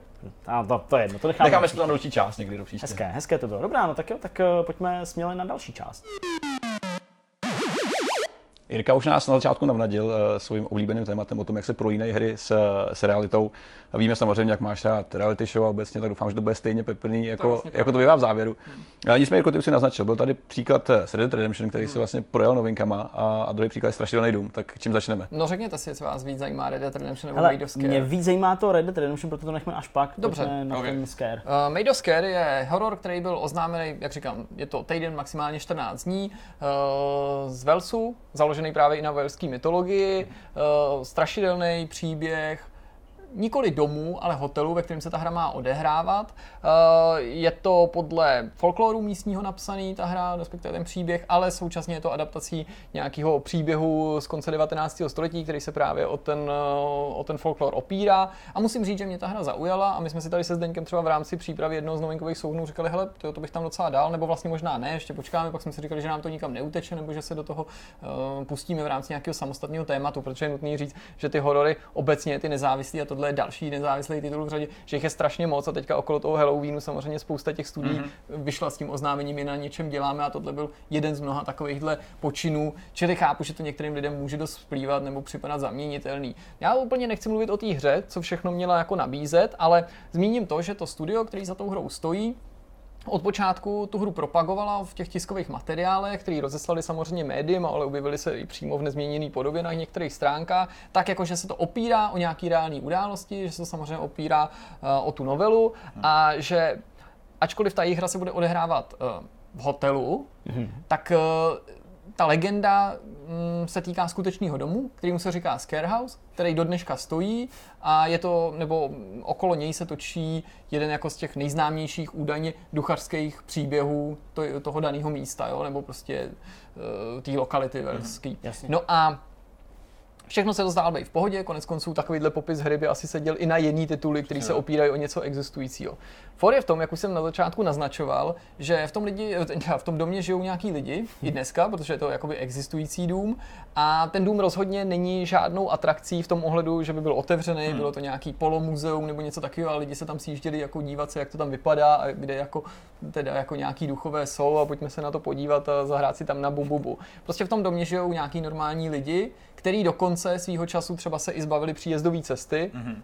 A to, to je jedno, to necháme. Necháme si to na další část někdy do příště. Hezké, hezké to bylo. Dobrá, no tak jo, tak eh, pojďme směle na další část. Jirka už nás na začátku navnadil uh, svým oblíbeným tématem o tom, jak se prolínají hry s, s realitou. A víme samozřejmě, jak máš rád reality show a obecně, tak doufám, že to bude stejně peprný, jako, vlastně jako to bývá v závěru. Ale nicméně, jako ty už si naznačil, byl tady příklad eh, s Red Dead Redemption, který se vlastně projel novinkama a, a druhý příklad je Strašidelný dům. Tak čím začneme? No řekněte si, co vás víc zajímá Red Dead Redemption nebo of Scare. mě víc zajímá to Red Dead Redemption, proto to nechme až pak. Dobře, na ok. ten scare. Uh, Made of Scare je horor, který byl oznámený, jak říkám, je to týden, maximálně 14 dní, uh, z Velsu, založený právě i na velské mytologii, uh, strašidelný příběh, nikoli domů, ale hotelu, ve kterém se ta hra má odehrávat. Uh, je to podle folkloru místního napsaný ta hra, respektive ten příběh, ale současně je to adaptací nějakého příběhu z konce 19. století, který se právě o ten, uh, o ten folklor opírá. A musím říct, že mě ta hra zaujala a my jsme si tady se Zdeňkem třeba v rámci přípravy jednoho z novinkových souhnů říkali, hele, to, to bych tam docela dál, nebo vlastně možná ne, ještě počkáme, pak jsme si říkali, že nám to nikam neuteče, nebo že se do toho uh, pustíme v rámci nějakého samostatného tématu, protože je nutné říct, že ty horory obecně, ty nezávislé, a tohle je další nezávislý titul v řadě, že jich je strašně moc a teďka okolo toho Halloweenu samozřejmě spousta těch studií mm-hmm. vyšla s tím oznámením, my na něčem děláme a tohle byl jeden z mnoha takovýchhle počinů, čili chápu, že to některým lidem může dost vplývat nebo připadat zaměnitelný. Já úplně nechci mluvit o té hře, co všechno měla jako nabízet, ale zmíním to, že to studio, který za tou hrou stojí, od počátku tu hru propagovala v těch tiskových materiálech, který rozeslali samozřejmě médiím, ale objevily se i přímo v nezměněné podobě na některých stránkách, tak jako, že se to opírá o nějaký reální události, že se to samozřejmě opírá uh, o tu novelu a že ačkoliv ta jejich hra se bude odehrávat uh, v hotelu, tak uh, ta legenda mm, se týká skutečného domu, kterýmu se říká Scarehouse, který do dneška stojí a je to, nebo okolo něj se točí jeden jako z těch nejznámějších údajně duchařských příběhů to, toho daného místa, jo, nebo prostě uh, té lokality velský. jasně. No a Všechno se to zdálo být v pohodě, konec konců takovýhle popis hry by asi seděl i na jiný tituly, který se opírají o něco existujícího. For je v tom, jak už jsem na začátku naznačoval, že v tom, lidi, v tom domě žijou nějaký lidi i dneska, protože je to jakoby existující dům a ten dům rozhodně není žádnou atrakcí v tom ohledu, že by byl otevřený, hmm. bylo to nějaký polomuzeum nebo něco takového a lidi se tam sjížděli jako dívat se, jak to tam vypadá a kde jako, teda jako nějaký duchové jsou a pojďme se na to podívat a zahrát si tam na bububu. Prostě v tom domě žijou nějaký normální lidi, který dokonce svýho času třeba se i zbavili příjezdové cesty, mm-hmm.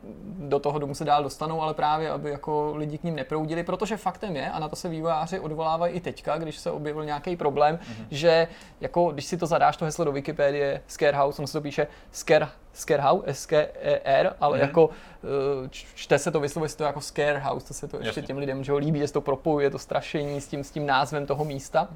do toho domu se dál dostanou, ale právě, aby jako lidi k ním neproudili, protože faktem je, a na to se vývojáři odvolávají i teďka, když se objevil nějaký problém, mm-hmm. že jako když si to zadáš to heslo do Wikipedie, Scarehouse, on se to píše Scare Scarehouse, S-K-E-R, ale mm-hmm. jako eh, čte se to, vyslovuje se to jako Scarehouse, to se to ještě těm lidem že ho líbí, že se to propojuje, to strašení s tím, s tím názvem toho místa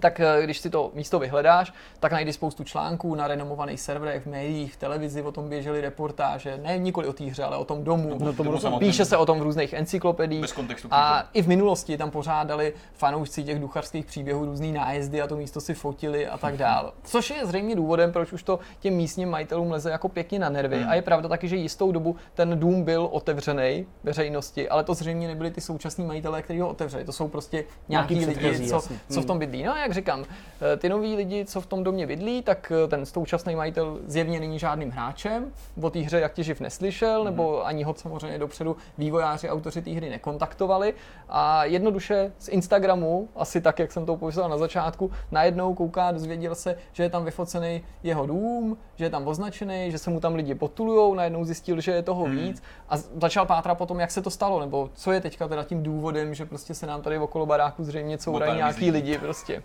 tak eh, když si to místo vyhledáš, tak najdeš spoustu článků na renomovaných serverech, v médiích, v televizi, o tom běžely reportáže, ne nikoli o té hře, ale o tom domu. No, tomu tomu Píše se o tom v různých encyklopediích. A i v minulosti tam pořádali fanoušci těch ducharských příběhů různý nájezdy a to místo si fotili a tak dále. Což je zřejmě důvodem, proč už to těm místním majitelům leze jako pěkně na nervy. Hmm. A je pravda taky, že jistou dobu ten dům byl otevřený veřejnosti, ale to zřejmě nebyli ty současní majitelé, kteří ho otevřeli. To jsou prostě nějaký, nějaký lidi, co, co, v tom bydlí. No jak říkám, eh, ty noví lidi, co v tom domě bydlí, tak eh, ten současný majitel zjevně není žádným hráčem. O té hře jak těživ neslyšel, mm-hmm. nebo ani ho samozřejmě dopředu vývojáři, autoři té hry nekontaktovali. A jednoduše z Instagramu, asi tak, jak jsem to popisoval na začátku, najednou kouká, dozvěděl se, že je tam vyfocený jeho dům, že je tam označený, že se mu tam lidi potulujou, najednou zjistil, že je toho mm. víc a začal pátrat potom, jak se to stalo, nebo co je teďka teda tím důvodem, že prostě se nám tady okolo baráku zřejmě courají nějaký lidi prostě.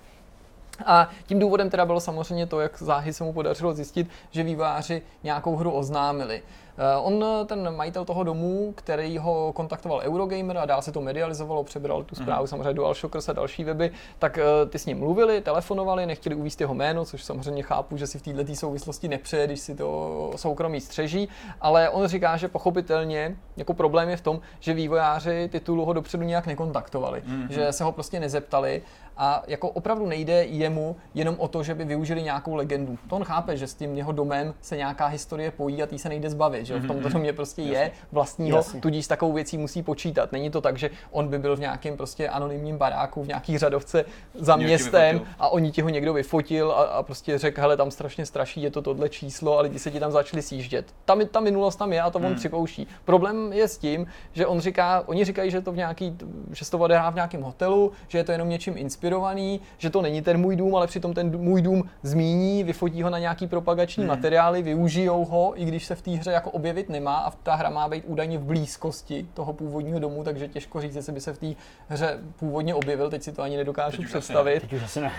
A tím důvodem teda bylo samozřejmě to, jak záhy se mu podařilo zjistit, že výváři nějakou hru oznámili. Eh, on, ten majitel toho domu, který ho kontaktoval Eurogamer a dál se to medializovalo, přebral tu zprávu mm. samozřejmě DualShockers a další weby, tak eh, ty s ním mluvili, telefonovali, nechtěli uvíct jeho jméno, což samozřejmě chápu, že si v této souvislosti nepřeje, když si to soukromí střeží, ale on říká, že pochopitelně jako problém je v tom, že vývojáři titulu ho dopředu nějak nekontaktovali, mm-hmm. že se ho prostě nezeptali a jako opravdu nejde jemu jenom o to, že by využili nějakou legendu. To on chápe, že s tím jeho domem se nějaká historie pojí a tý se nejde zbavit, že v tomto mhm. domě prostě Jasně. je vlastního, Jasně. tudíž s takovou věcí musí počítat. Není to tak, že on by byl v nějakém prostě anonymním baráku, v nějaký řadovce za městem a oni ti ho někdo vyfotil a, a prostě řekl, hele, tam strašně straší, je to tohle číslo a lidi se ti tam začali sjíždět. Tam, ta minulost tam je a to on hmm. připouští. Problém je s tím, že on říká, oni říkají, že to v nějaký, že to odehrá v nějakém hotelu, že je to jenom něčím inspirovaný, že to není ten můj dům, ale přitom ten můj dům zmíní, vyfotí ho na nějaký propagační hmm. materiály, využijou ho, i když se v té hře jako objevit nemá a ta hra má být údajně v blízkosti toho původního domu, takže těžko říct, jestli by se v té hře původně objevil, teď si to ani nedokážu teď představit. Teď už asi ne.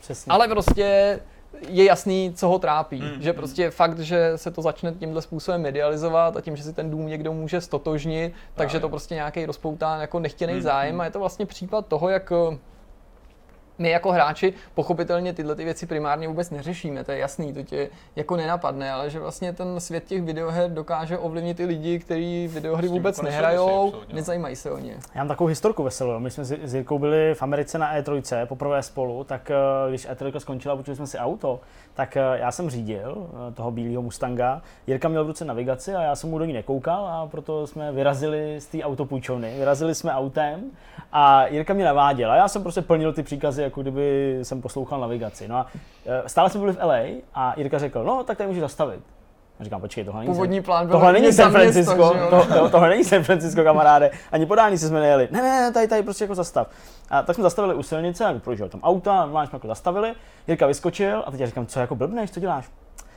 Přesně. Ale prostě je jasný, co ho trápí. Mm, že prostě fakt, že se to začne tímhle způsobem medializovat a tím, že si ten dům někdo může stotožnit, takže to prostě nějaký rozpoutá jako nechtěný mm, zájem mm. a je to vlastně případ toho, jak my jako hráči pochopitelně tyhle ty věci primárně vůbec neřešíme, to je jasný, to tě jako nenapadne, ale že vlastně ten svět těch videoher dokáže ovlivnit i lidi, kteří videohry vůbec nehrajou, nezajímají se o ně. Já mám takovou historku veselou. My jsme s Jirkou byli v Americe na E3 poprvé spolu, tak eh, když E3 skončila, počuli jsme si auto, tak eh, já jsem řídil eh, toho bílého Mustanga. Jirka měl v ruce navigaci a já jsem mu do ní nekoukal a proto jsme vyrazili z té autopůjčovny. Vyrazili jsme autem a Jirka mě naváděl a já jsem prostě plnil ty příkazy, jako kdyby jsem poslouchal navigaci. No a eh, stále jsme byli v LA a Jirka řekl, no tak tady můžeš zastavit. A říkám, počkej, tohle není, Původní plán byl tohle není San Francisco, město, to, to, tohle není San Francisco, kamaráde, ani podání jsme nejeli. Ne, ne, ne, tady, tady prostě jako zastav. A tak jsme zastavili u silnice, a projížděl tam auta, normálně jsme jako zastavili, Jirka vyskočil a teď já říkám, co jako blbneš, co děláš?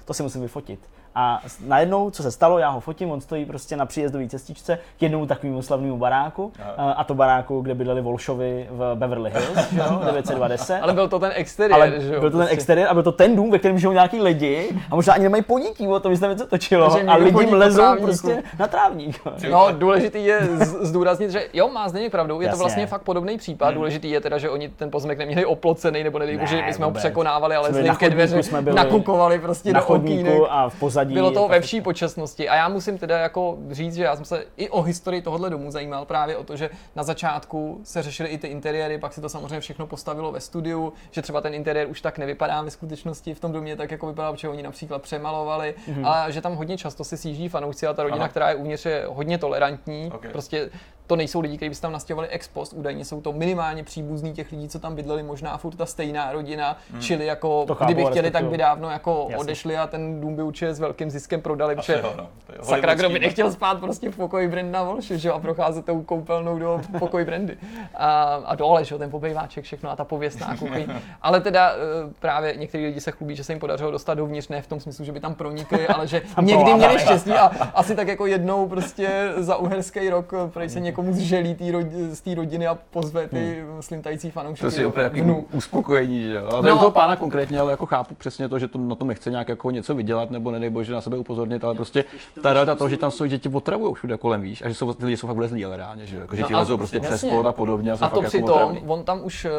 To si musím vyfotit. A najednou, co se stalo, já ho fotím, on stojí prostě na příjezdové cestičce k jednomu takovému slavnému baráku, a, a to baráku, kde bydleli Volšovi v Beverly Hills, že jo, 910. Ale byl to ten exteriér, Ale že jo? Byl to ten prostě. exteriér a byl to ten dům, ve kterém žijou nějaký lidi a možná ani nemají podíky, o tom jsme co točilo a lidi lezou prostě na trávník. No, důležitý je zdůraznit, že jo, má Zdeněk pravdu, je Jasně. to vlastně fakt podobný případ. Hmm. Důležitý je teda, že oni ten pozemek neměli oplocený, nebo nedej ne, že jsme ho překonávali, ale z ke dveře nakukovali prostě na do okýnek. a v pozadí. Bylo to ve vší počasnosti a já musím teda jako říct, že já jsem se i o historii tohohle domu zajímal právě o to, že na začátku se řešily i ty interiéry, pak se to samozřejmě všechno postavilo ve studiu, že třeba ten interiér už tak nevypadá ve skutečnosti v tom domě tak jako vypadá, protože oni například přemalovali, mm-hmm. ale že tam hodně často se sjíždí fanoušci a ta rodina, Aha. která je uvnitř, je hodně tolerantní. Ok. Prostě to nejsou lidi, kteří by se tam nastěhovali ex post, údajně jsou to minimálně příbuzní těch lidí, co tam bydleli, možná furt ta stejná rodina, čili jako To chápu, kdyby chtěli, tak by dávno jako Jasně. odešli a ten dům by určitě s velkým ziskem prodali, protože jo, no. Sakra, kdo by nechtěl spát prostě v pokoji Brenda Walshe, že jo, a procházet tou koupelnou do pokoji Brandy. A, a dole, že jo, ten pobejváček, všechno a ta pověstná kuchyň. Ale teda eh, právě někteří lidi se chlubí, že se jim podařilo dostat dovnitř, ne v tom smyslu, že by tam pronikli, ale že někdy měli štěstí a asi tak jako jednou prostě za uherský rok, eh, prej se někomu zželí tý rodi, z té rodiny a pozve ty slintající fanoušky. To si úplně takový uspokojení, že jo. Ale No. no. toho pána konkrétně, ale jako chápu přesně to, že to, na tom nechce nějak jako něco vydělat, nebo nedej bože na sebe upozornit, ale prostě ta realita toho, že tam jsou děti otravují všude kolem, víš, a že jsou, ty lidi jsou fakt vlezlí, ale reálně, že jo. Jako, že No ti a- lezou prostě přes plot a podobně a A to jako přitom, otravní. on tam už eh,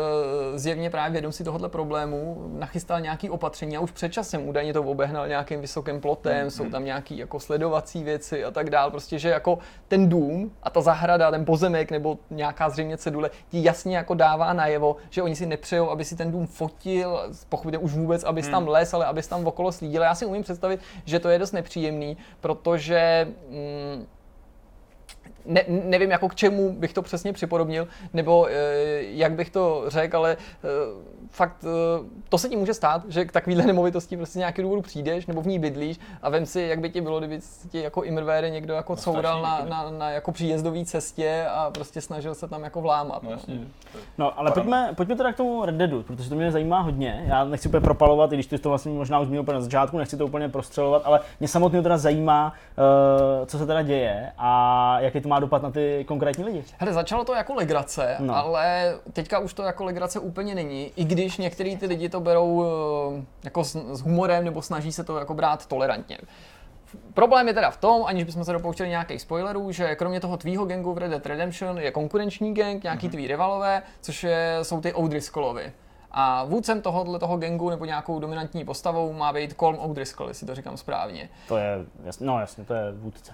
zjevně právě vědom si tohohle problému nachystal nějaký opatření a už před časem údajně to obehnal nějakým vysokým plotem, jsou tam nějaký jako sledovací věci a tak dál. Prostě, že jako ten dům a ta zahrada, ten pozemek nebo nějaká zřejmě cedule ti jasně jako dává najevo, že oni si nepřejou, aby si ten dům fotil, pochopitelně už vůbec, abys tam les, ale abys tam okolo slídil. Já si umím představit, že to je dost nepříjemný, protože mm, ne, nevím, jako k čemu bych to přesně připodobnil, nebo e, jak bych to řekl, ale e, fakt e, to se ti může stát, že k takovýhle nemovitosti prostě z nějakého důvodu přijdeš nebo v ní bydlíš a vem si, jak by ti bylo, kdyby ti jako imrvére někdo jako coural na, na, na, jako příjezdové cestě a prostě snažil se tam jako vlámat. No, No, jasně. No, ale pojďme, pojďme teda k tomu Red Deadu, protože to mě zajímá hodně. Já nechci úplně propalovat, i když ty jsi to vlastně možná už zmínil úplně na začátku, nechci to úplně prostřelovat, ale mě samotně teda zajímá, uh, co se teda děje a jaký to má dopad na ty konkrétní lidi. Hele, začalo to jako legrace, No. no. ale teďka už to jako legrace úplně není, i když některý ty lidi to berou eh, jako s, s humorem nebo snaží se to jako brát tolerantně. Problém je teda v tom, aniž bychom se dopouštěli nějakých spoilerů, že kromě toho tvýho gangu v Red Dead Redemption je konkurenční gang, nějaký tví rivalové, což je, jsou ty O'Driscollovi. A vůdcem tohohle toho gangu nebo nějakou dominantní postavou má být Colm O'Driscoll, jestli to říkám správně. To je, jasně, no jasně, to je vůdce.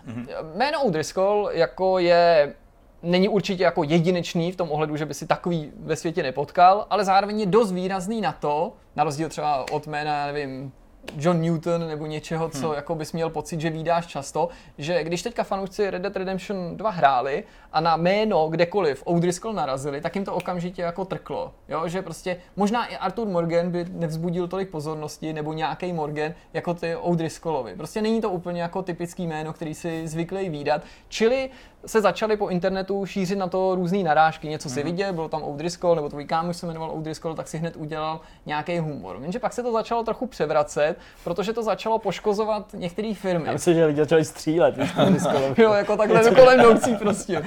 Jméno O'Driscoll jako je není určitě jako jedinečný v tom ohledu, že by si takový ve světě nepotkal, ale zároveň je dost výrazný na to, na rozdíl třeba od jména, nevím, John Newton nebo něčeho, co jako bys měl pocit, že výdáš často, že když teďka fanoušci Red Dead Redemption 2 hráli a na jméno kdekoliv O'Driscoll narazili, tak jim to okamžitě jako trklo. Jo? Že prostě možná i Arthur Morgan by nevzbudil tolik pozornosti nebo nějaký Morgan jako ty O'Driscollovi. Prostě není to úplně jako typický jméno, který si zvyklý výdat. Čili se začaly po internetu šířit na to různé narážky. Něco si viděl, byl tam O'Driscoll, nebo tvůj kámoš se jmenoval O'Driscoll, tak si hned udělal nějaký humor. Jenže pak se to začalo trochu převracet, protože to začalo poškozovat některé firmy. Já myslím, že lidi začali střílet. Jo, jako takhle kolem jdoucí prostě.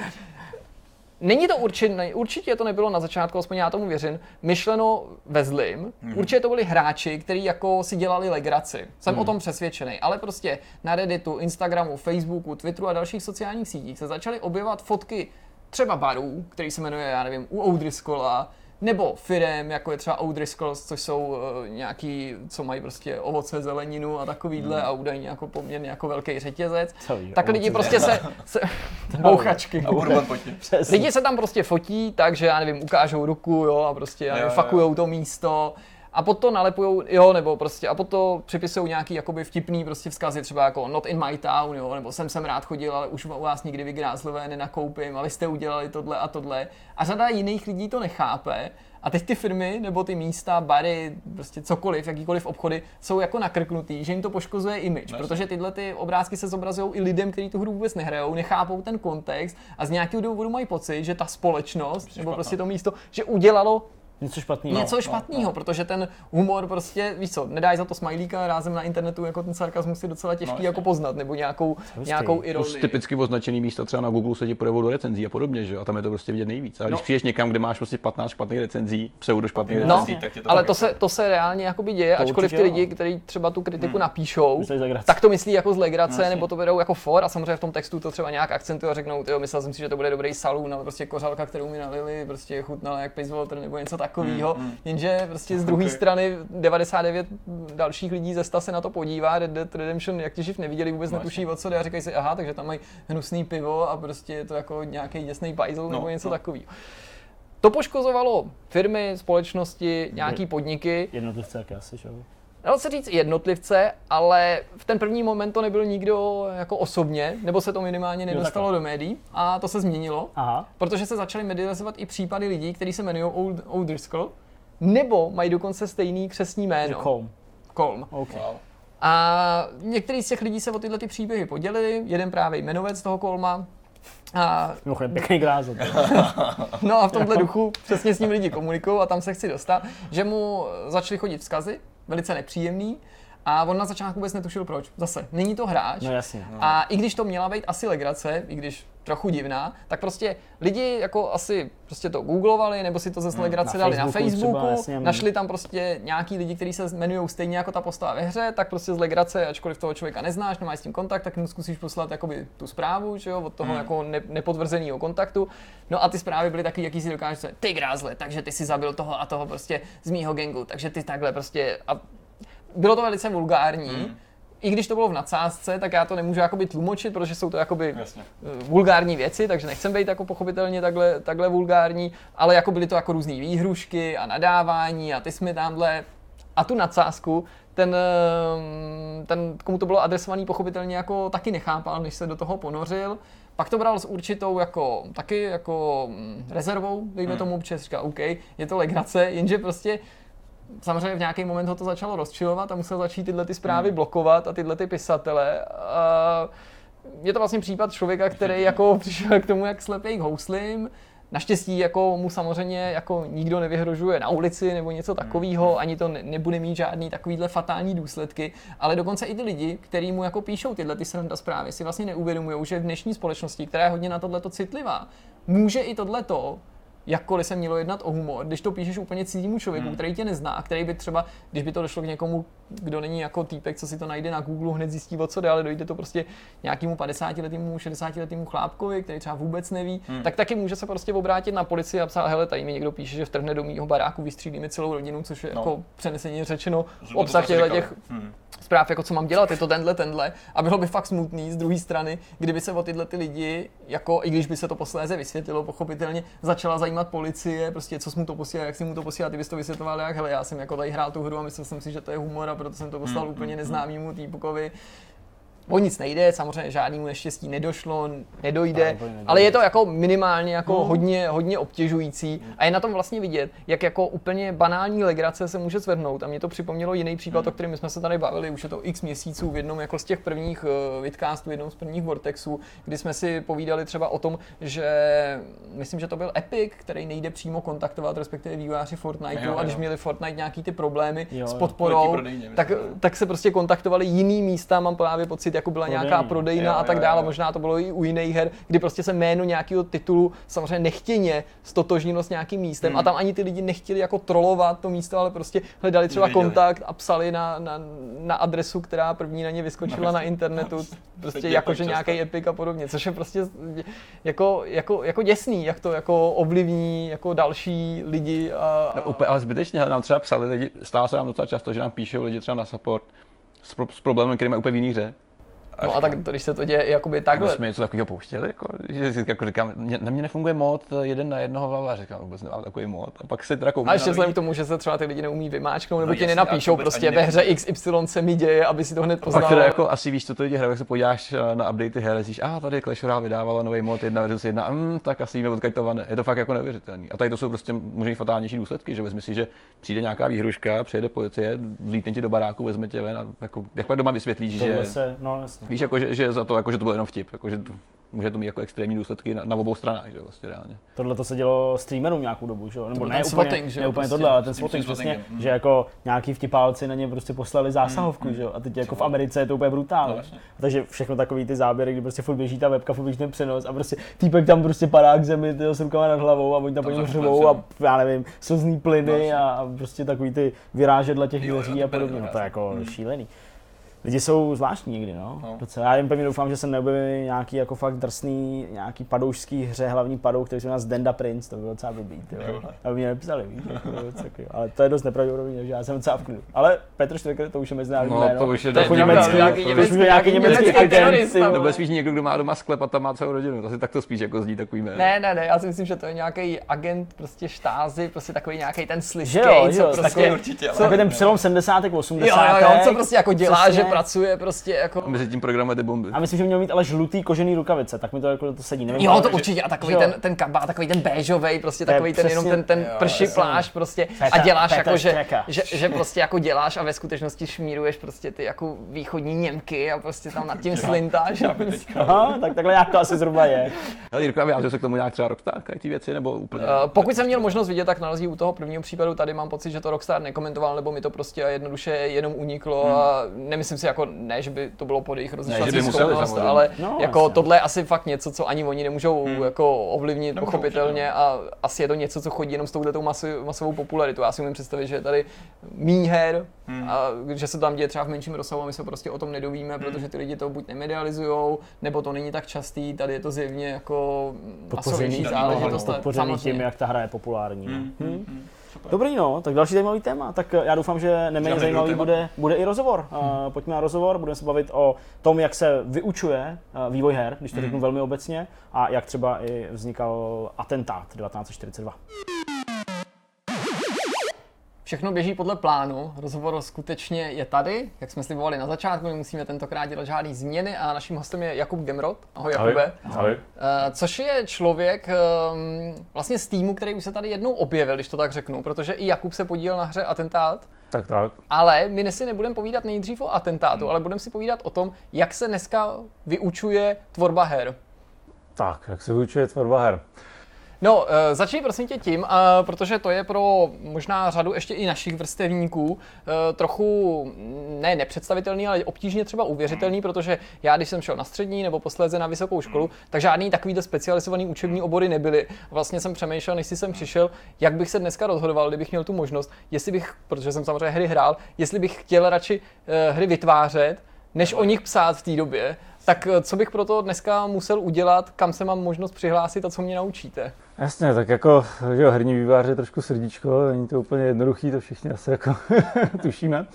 Není to určitě, určitě to nebylo na začátku, aspoň já tomu věřím, myšleno ve zlým. Mm. Určitě to byli hráči, kteří jako si dělali legraci. Jsem mm. o tom přesvědčený. Ale prostě na Redditu, Instagramu, Facebooku, Twitteru a dalších sociálních sítích se začaly objevovat fotky třeba barů, který se jmenuje, já nevím, u O'Driscolla, nebo firem, jako je třeba O'Driscolls, což jsou uh, nějaký, co mají prostě ovoce, zeleninu a takovýhle Hmm. a údajně jako poměrně jako velký řetězec. Ví, tak lidi prostě se, se bouchačky. A Urban. Lidi se tam prostě fotí, takže já nevím, ukážou ruku, jo, a prostě Jo, jo. fakujou to místo. A potom nalepujou, jo, nebo prostě, a potom připisují nějaký jakoby vtipný prostě vzkazy, třeba jako not in my town, jo, nebo jsem sem rád chodil, ale už u vás nikdy vygrázlivé nenakoupím, ale jste udělali tohle a tohle. A řada jiných lidí to nechápe. A teď ty firmy, nebo ty místa, bary, prostě cokoliv, jakýkoliv obchody, jsou jako nakrknutý, že jim to poškozuje image, Jasně. protože tyhle ty obrázky se zobrazují i lidem, kteří tu hru vůbec nehrajou, nechápou ten kontext a z nějakého důvodu mají pocit, že ta společnost, nebo prostě to místo, že udělalo Něco špatného. něco no, špatného, no. protože ten humor prostě, víš co, nedáš za to smajlíka, rázem na internetu jako ten sarkazmus je docela těžký jasně. jako poznat, nebo nějakou, nějakou ironii. Typicky označený místa třeba na Google se ti podevou do recenzí a podobně, že? A tam je to prostě vidět nejvíc. A když No. přijdeš někam, kde máš prostě 15 špatných recenzí, pseudo špatných No, recenzí, tak tě to ale tak to se, to se reálně jakoby děje, To ačkoliv ty lidi, kteří třeba tu kritiku napíšou, za graci. tak to myslí jako z legrace, No, nebo to berou jako for a samozřejmě v tom textu to třeba nějak akcentují a řeknou, jo, myslel jsem si, že to bude dobrý salon, ale prostě kořalka, kterou mi nalili, prostě chutnala jak nebo něco takového, jenže prostě z druhé Okay. strany 99 dalších lidí ze 100 se na to podívá, Red Dead Redemption, jak ti živ neviděli, vůbec No, netuší o co jde a říkají si, aha, takže tam mají hnusný pivo a prostě je to jako nějaký děsný bajzl nebo něco no. takového. To poškozovalo firmy, společnosti, nějaký podniky, Jednotlivce jak asi, že jo? Dalo se říct jednotlivce, ale v ten první moment to nebyl nikdo jako osobně, nebo se to minimálně nedostalo do médií a to se změnilo, Aha. protože se začaly medializovat i případy lidí, kteří se jmenují Old, O'Driscoll, nebo mají dokonce stejný křesní jméno. Colm. Colm. OK. Wow. A některý z těch lidí se o tyhle ty příběhy podělili, jeden právě jmenovec toho Kolma. A Mimochodem, pěkný grázl. No a v tomhle duchu přesně s ním lidi komunikují a tam se chci dostat, že mu začaly chodit vzkazy, velice nepříjemný, a on na začátku vůbec netušil proč. Zase, není to hráč. No jasně. A i když to měla být asi legrace, i když trochu divná, tak prostě lidi jako asi prostě to googlovali, nebo si to ze legrace na dali na Facebooku třeba, jasně, mm. našli tam prostě nějaký lidi, kteří se jmenují stejně jako ta postava ve hře, tak prostě z legrace, ačkoliv toho člověka neznáš, nemáš s tím kontakt, tak mu zkusíš poslat jakoby tu zprávu, že jo, od toho jako ne, nepotvrzeného kontaktu. No a ty zprávy byly taky, jaký si dokážeš, ty grázle, takže ty si zabil toho a toho prostě z mýho gengu, takže ty takhle prostě a bylo to velice vulgární. Hmm. I když to bylo v nadsázce, tak já to nemůžu jakoby tlumočit, protože jsou to jakoby Jasně. eh, vulgární věci, takže nechcem být jako pochopitelně takhle, takhle vulgární, ale jako byly to jako různé výhrušky a nadávání a ty jsme tamhle a tu nadsázku ten, ehm, ten, komu to bylo adresovaný, pochopitelně jako taky nechápal, než se do toho ponořil. Pak to bral s určitou jako, taky jako mm, rezervou, dejme Hmm. tomu, si říkal, OK, je to legrace, jenže prostě samozřejmě v nějaký moment ho to začalo rozčilovat a musel začít tyhle ty zprávy Hmm. blokovat a tyhle ty pisatele. A je to vlastně případ člověka, který jako přišel k tomu, jak slepej k houslim. Naštěstí jako mu samozřejmě jako nikdo nevyhrožuje na ulici nebo něco takového, ani to ne, nebude mít žádný takovýhle fatální důsledky, ale dokonce i ty lidi, kteří mu jako píšou tyhle ty sranda zprávy, si vlastně neuvědomují, že v dnešní společnosti, která je hodně na tohleto citlivá, může i tohleto jakkoliv se mělo jednat o humor, když to píšeš úplně cizímu člověku, hmm. který tě nezná, a který by třeba, když by to došlo k někomu, kdo není jako týpek, co si to najde na Google, hned zjistí, o co jde, ale dojde to prostě nějakému 50-letému, 60-letému chlápkovi, který třeba vůbec neví, hmm. tak taky může se prostě obrátit na policii a psát, hele, tady mi někdo píše, že vtrhne do mýho baráku, vystřílí mi celou rodinu, což je No. jako přeneseně řečeno to obsah říkali. těch Hmm. zpráv, jako co mám dělat, je to tenhle, tenhle. A bylo by fakt smutný z druhé strany, kdyby se o tyhle ty lidi, jako i když by se to posléze vysvětlilo, pochopitelně, začala zajímat policie, prostě co jsi mu to posílal, jak si mu to posílal, ty bys to vysvětloval, jak hele, já jsem jako tady hrál tu hru a myslel jsem si, že to je humor a proto jsem to poslal Hmm, úplně hmm, neznámému týpkovi. O nic nejde, samozřejmě žádnému neštěstí nedošlo, nedojde, úplně nedojde. ale je to jako minimálně jako No. hodně, hodně obtěžující a je na tom vlastně vidět, jak jako úplně banální legrace se může zvednout a mě to připomnělo jiný případ, o kterém my jsme se tady bavili, už je to x měsíců v jednom jako z těch prvních uh, vidcastů, v jednom z prvních Vortexů, kdy jsme si povídali třeba o tom, že myslím, že to byl Epic, který nejde přímo kontaktovat, respektive vývojáři Fortniteu Jo, a když jo. měli Fortnite nějaký ty problémy Jo, s jo. podporou, prodejně, tak, tak se prostě kontaktovali jiný místa, mám právě pocit, jako byla Prodejny. nějaká prodejna Jo, a tak jo, dále, jo. možná to bylo i u jiných her, kdy prostě se jméno nějakého titulu samozřejmě nechtěně stotožnilo s nějakým místem Hmm. a tam ani ty lidi nechtěli jako trolovat to místo, ale prostě hledali třeba Nevěděli. kontakt a psali na, na, na adresu, která první na ně vyskočila na internetu, prostě děje jako, tak že často. nějaký epic a podobně, což je prostě jako, jako, jako děsný, jak to jako ovlivní jako další lidi a, No, úplně, ale zbytečně nám třeba psali lidi, stává se nám docela často, že nám píšou lidi třeba na support s, pro, s problémem, který mají úplně v jiný hře. No a tak to, když se to děje jakoby Takhle takhle, jsme něco takového pouštěli, jako, že si jako říkám, mě, na mě nefunguje mod jeden na jednoho a říkám, vůbec nemám takový mod. A pak si teda koukám A ještě vzhledem k tomu, že se třeba ty lidi neumí vymáčknout, nebo No ti nenapíšou a prostě ve hře. XY se mi děje, aby si to hned Pak poznal. teda jako asi víš, co to lidi hrají, jak se podíváš eh, na updaty her, zjistíš, a ah, tady Clash Royale vydávala nový mod 1 versus 1, mm, tak asi víme, odkud to vane. Je to fakt jako neuvěřitelný. A tady to jsou prostě možná fatálnější důsledky, že vezmi si, že přijde nějaká výhruška, přijede policie, vlítne ti do baráku, vezme tě ven a jako, jak pak doma vysvětlíš, že, se, no jasně. Víš, jako, že, že, za to, jako, že to byl jenom vtip, jako, že to, může to mít jako extrémní důsledky na, na obou stranách, že vlastně reálně. Tohle to se dělo streamerům nějakou dobu, že jo? Nebo ne ten úplně, swatting, že ne úplně prostě. tohle, ale ten S tím swatting přesně, mm. že jako nějaký vtipálci na ně prostě poslali zásahovku, že jo? A teď jako v Americe je to úplně No, brutální. jasně. Takže všechno takový ty záběry, kdy prostě furt běží ta webka, furt běží ten přenos a prostě týpek tam prostě padá k zemi, tyjo, s rukama nad hlavou a oni tam po něm řvou a já nevím, slzný plyny Vlastně. a, a prostě takový ty vyrážedla těch dveří a podobně. No to je jako Hmm. šílený. Lidi jsou zvláštní někdy, no. No. Docela. Já jen pevně doufám, že se neobjeví nějaký jako fakt drsný, nějaký padoušský hře, hlavní padou, který se jmenuje Denda Prince, to bylo docela blbý, ty vole. Aby mě nepsali, víš, jako, ale to je dost nepravděpodobné, že já jsem docela v klidu. Ale Petr Štreker, to už je mezinárodní No, jméno. to už je to německý, nějaký německý- je nějaký německý agent, no. To bude spíš někdo, kdo má doma sklep a tam má celou rodinu. Asi tak to spíš jako zní takový jméno. Ne, ne, ne, já si myslím, že to je nějaký agent prostě štázy, prostě takový nějaký ten sliskej, jo, že co jo, prostě... takový ten přelom 70. 80. jo, jo, jo, co prostě jako dělá, že pracuje prostě jako... Mezi tím programem ty bomby. A myslím, že měl mít ale žlutý kožený rukavice, tak mi to jako to sedí. Nevím, Jo, to určitě, a takový ten, ten kabát, takový ten béžovej, prostě takový ten jenom ten, ten jo, prší pláž prostě a děláš jako, že, že, že, prostě jako děláš a ve skutečnosti šmíruješ prostě ty jako východní Němky a prostě tam nad tím slintáš. a Aha, tak takhle nějak to asi zhruba je. Ale Jirko, a vyjádřil se k tomu nějak třeba Rockstar, ty věci, nebo úplně? Eh, Pokud jsem měl možnost vidět, tak na rozdíl u toho prvního případu tady mám pocit, že to Rockstar nekomentoval, nebo mi to prostě jednoduše jenom uniklo a nemyslím si jako ne, že by to bylo pod jejich Hmm. rozlišovací schopnost, ale No, jako jasně. tohle je asi fakt něco, co ani oni nemůžou jako ovlivnit Nemůžou pochopitelně a asi je to něco, co chodí jenom s touhletou maso- masovou popularitou. Já si umím představit, že je tady míň her a že se to tam děje třeba v menším rozsahu a my se prostě o tom nedovíme, protože ty lidi to buď nemedializujou, nebo to není tak častý, tady je to zjevně jako masovější Podpořený, záležitost. podpořený tím, samozřejmě. jak ta hra je populární. no. Hmm, Hm. hmm, hmm. Super. Dobrý no, tak další zajímavý téma. Tak eh, já doufám, že neméně zajímavý bude, bude i rozhovor. Uh, pojďme na rozhovor, budeme se bavit o tom, jak se vyučuje uh, vývoj her, když to řeknu velmi obecně, a jak třeba i vznikal atentát 1942. Všechno běží podle plánu, rozhovor skutečně je tady, jak jsme slibovali na začátku, nemusíme tentokrát dělat žádný změny a naším hostem je Jakub Gemrot. Ahoj Jakube. Ahoj. Eh, Což je člověk ehm, vlastně z týmu, který už se tady jednou objevil, když to tak řeknu, protože i Jakub se podílel na hře Atentát, Tak tak. ale my si nebudeme povídat nejdřív o atentátu, ale budeme si povídat o tom, jak se dneska vyučuje tvorba her. Tak, jak se vyučuje tvorba her? No, e, začni prosím tě tím, e, protože to je pro možná řadu ještě i našich vrstevníků e, trochu mm, ne nepředstavitelný, ale obtížně třeba uvěřitelný, protože já, když jsem šel na střední nebo posléze na vysokou školu, tak žádný takovýto specializovaný učební obory nebyly. Vlastně jsem přemýšlel, než jsem přišel, jak bych se dneska rozhodoval, kdybych měl tu možnost, jestli bych, protože jsem samozřejmě hry hrál, jestli bych chtěl radši hry vytvářet, než o nich psát v té době. Tak e, co bych pro to dneska musel udělat, kam se mám možnost přihlásit a co mě naučíte? Jasně, tak jako, že jo, herní vývář je trošku srdíčko, není to úplně jednoduchý, to všichni asi jako tušíme.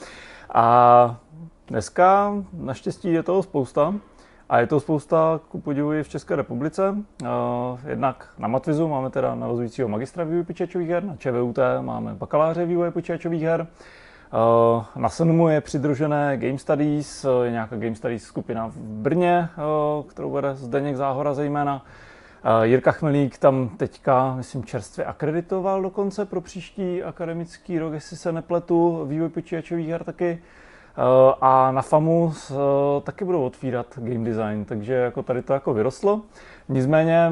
A dneska naštěstí je toho spousta. A je to spousta, ku podivu, i v České republice. Uh, jednak na Matvizu máme teda navazujícího magistra vývoje počítačových her, na ČVUT máme bakaláře vývoje počítačových her. Uh, na Senumu je přidružené Game Studies, uh, je nějaká Game Studies skupina v Brně, uh, kterou vede Zdeněk Záhora zejména. Jirka Chmelík tam teďka, myslím, čerstvě akreditoval dokonce pro příští akademický rok, jestli se nepletu, vývoj počítačových her taky. A na FAMu taky budou otvírat game design, takže jako tady to jako vyrostlo. Nicméně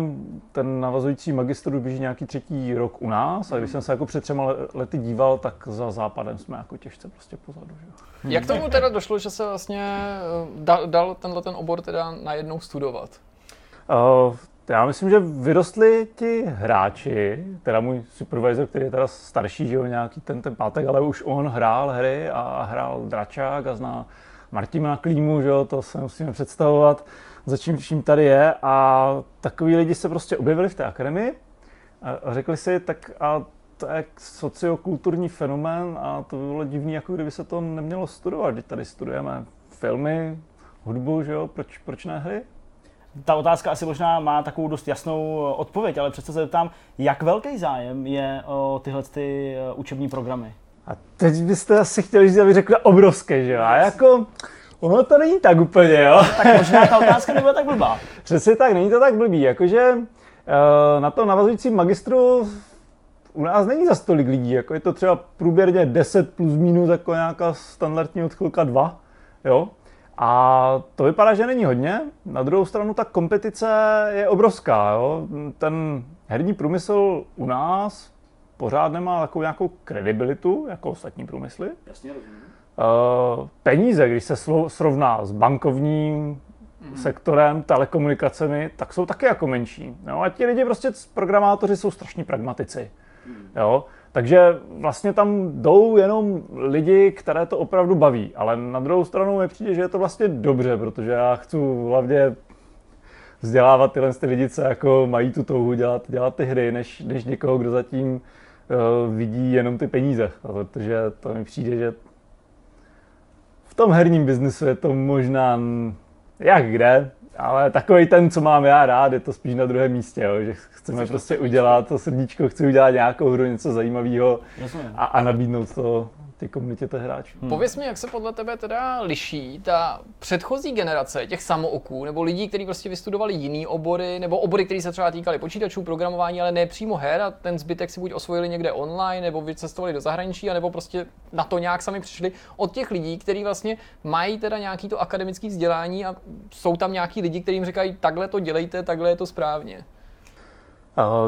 ten navazující magistr běží nějaký třetí rok u nás a když jsem se jako před třema le- lety díval, tak za západem jsme jako těžce prostě pozadu. Že? jo. Jak tomu teda došlo, že se vlastně eh, dal, dal tenhle ten obor teda najednou studovat? Uh, já myslím, že vyrostli ti hráči, teda můj supervisor, který je teda starší, že jo, nějaký ten, ten pátek, ale už on hrál hry a hrál Dračák a zná Martina Klímu, že jo, to se musíme představovat, za čím vším tady je a takový lidi se prostě objevili v té akademii a řekli si, tak a to je sociokulturní fenomén a to by bylo divný, jako kdyby se to nemělo studovat, když tady studujeme filmy, hudbu, že jo, proč, proč ne hry? Ta otázka asi možná má takovou dost jasnou eh, odpověď, ale přesto se zeptám, jak velký zájem je o tyhle ty eh, učební programy? A teď byste asi chtěli říct, aby řekla obrovské, že jo? A jako, ono to není tak úplně, jo? Tak možná ta otázka nebude tak blbá. Přesně tak, není to tak blbý, jakože eh, na tom navazujícím magistru u nás není za tolik lidí, jako je to třeba průběrně 10 plus minus jako nějaká standardní odchylka 2, jo? A to vypadá, že není hodně. Na druhou stranu ta kompetice je obrovská. Jo? Ten herní průmysl u nás pořád nemá takovou nějakou kredibilitu jako ostatní průmysly. Jasně rozumím. Uh, peníze, když se srovná s bankovním sektorem, telekomunikacemi, tak jsou taky jako menší. Jo? A ti lidi prostě, programátoři jsou strašní pragmatici. Jo? Takže vlastně tam jdou jenom lidi, které to opravdu baví. Ale na druhou stranu mi přijde, že je to vlastně dobře, protože já chci hlavně vzdělávat tyhle ty lidi, co jako mají tu touhu dělat, dělat ty hry, než, než někoho, kdo zatím uh, vidí jenom ty peníze. Protože to mi přijde, že v tom herním biznesu je to možná jak kde, ale takový ten, co mám já rád, je to spíš na druhém místě, jo, že chceme Chceš prostě udělat to srdíčko, chci udělat nějakou hru, něco zajímavého a, a nabídnout to ty komunitě těch hráčů. Hmm. Pověz mi, jak se podle tebe teda liší ta předchozí generace těch samooků, nebo lidí, kteří prostě vystudovali jiný obory, nebo obory, které se třeba týkaly počítačů, programování, ale ne přímo her a ten zbytek si buď osvojili někde online, nebo vycestovali do zahraničí, nebo prostě na to nějak sami přišli od těch lidí, kteří vlastně mají teda nějaký to akademické vzdělání a jsou tam nějaký lidi, kterým říkají, takhle to dělejte, takhle je to správně.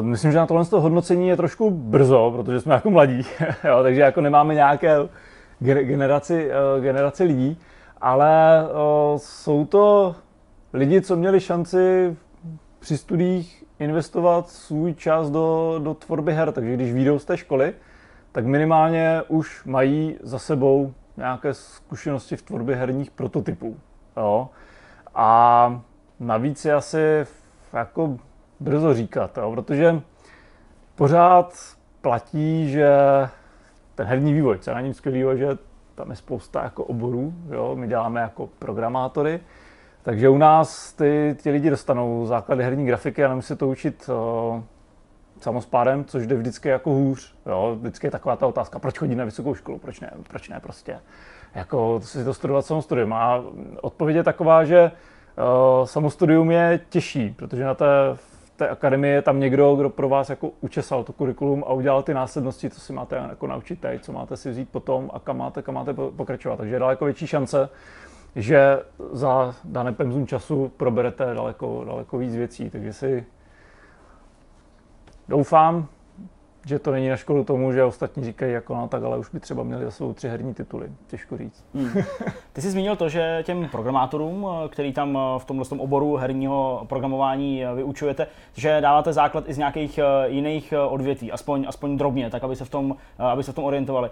Myslím, že na tohle hodnocení je trošku brzo, protože jsme jako mladí, jo, takže jako nemáme nějaké generaci, uh, generaci lidí, ale uh, jsou to lidi, co měli šanci při studiích investovat svůj čas do, do tvorby her, takže když výjdou z té školy, tak minimálně už mají za sebou nějaké zkušenosti v tvorbě herních prototypů. Jo. A navíc je asi jako brzo říkat, jo, protože pořád platí, že ten herní vývoj, co na něm skvělý, že tam je spousta jako oborů, jo, my děláme jako programátory, takže u nás ty, ty lidi dostanou základy herní grafiky a nemusí to učit o, samospádem, což jde vždycky jako hůř. Jo. Vždycky je taková ta otázka, proč chodit na vysokou školu, proč ne, proč ne prostě. Jako si to studovat samostudium. A odpověď je taková, že uh, samostudium je těžší, protože na té té akademii je tam někdo, kdo pro vás jako učesal to kurikulum a udělal ty následnosti, co si máte jako naučit teď, co máte si vzít potom a kam máte, kam máte pokračovat. Takže je daleko větší šance, že za dané pemzum času proberete daleko, daleko víc věcí. Takže si doufám, že to není na školu tomu, že ostatní říkají, jako no tak, ale už by třeba měli za sebou tři herní tituly. Těžko říct. Hmm. Ty jsi zmínil to, že těm programátorům, který tam v tomhle tom oboru herního programování vyučujete, že dáváte základ i z nějakých eh, jiných eh, odvětví, aspoň, aspoň drobně, tak aby se v tom, eh, aby se v tom orientovali.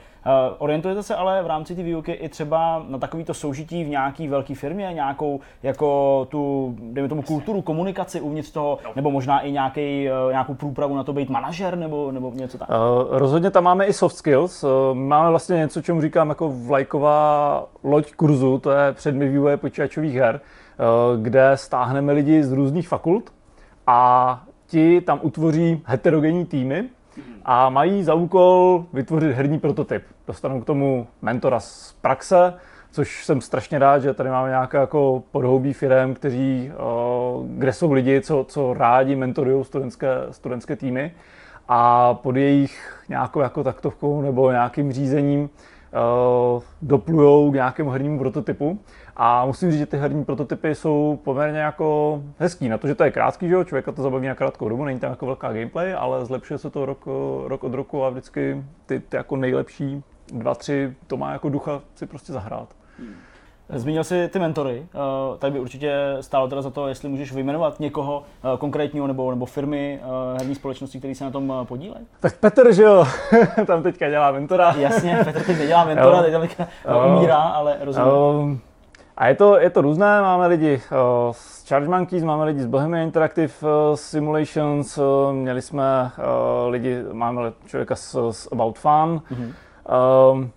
Orientujete se ale v rámci té výuky i třeba na takovýto soužití v nějaké velké firmě, nějakou jako tu, dejme tomu, kulturu, komunikaci uvnitř toho, nebo možná i nějaký, nějakou průpravu na to být manažer, nebo, nebo něco tak? Uh, rozhodně tam máme i soft skills. Uh, máme vlastně něco, čemu říkám jako vlajková loď kurzu, to je předmět vývoje počítačových her, uh, kde stáhneme lidi z různých fakult a ti tam utvoří heterogenní týmy a mají za úkol vytvořit herní prototyp. Dostanou k tomu mentora z praxe, což jsem strašně rád, že tady máme nějaké jako podhoubí firm, kteří, kde jsou lidi, co, co rádi mentorují studentské, studentské týmy a pod jejich nějakou jako taktovkou nebo nějakým řízením uh, doplujou k nějakému hernímu prototypu. A musím říct, že ty herní prototypy jsou poměrně jako hezký. Na to, že to je krátký, že jo, člověka to zabaví na krátkou dobu, není tam jako velká gameplay, ale zlepšuje se to rok, rok od roku a vždycky ty, ty jako nejlepší dva, tři, to má jako ducha si prostě zahrát. Hmm. Zmínil jsi ty mentory, eh, tady by určitě stálo teda za to, jestli můžeš vyjmenovat někoho eh, konkrétního nebo, nebo firmy uh, herní společnosti, které se na tom podílejí. Tak Petr, že jo, tam teďka dělá mentora. Jasně, Petr teď nedělá mentora, teď tam umírá, ale rozumím. Um, a je to, je to různé, máme lidi z Charge Monkeys, máme lidi z Bohemian Interactive Simulations, měli jsme lidi, máme člověka z, z About Fun, mm-hmm. um,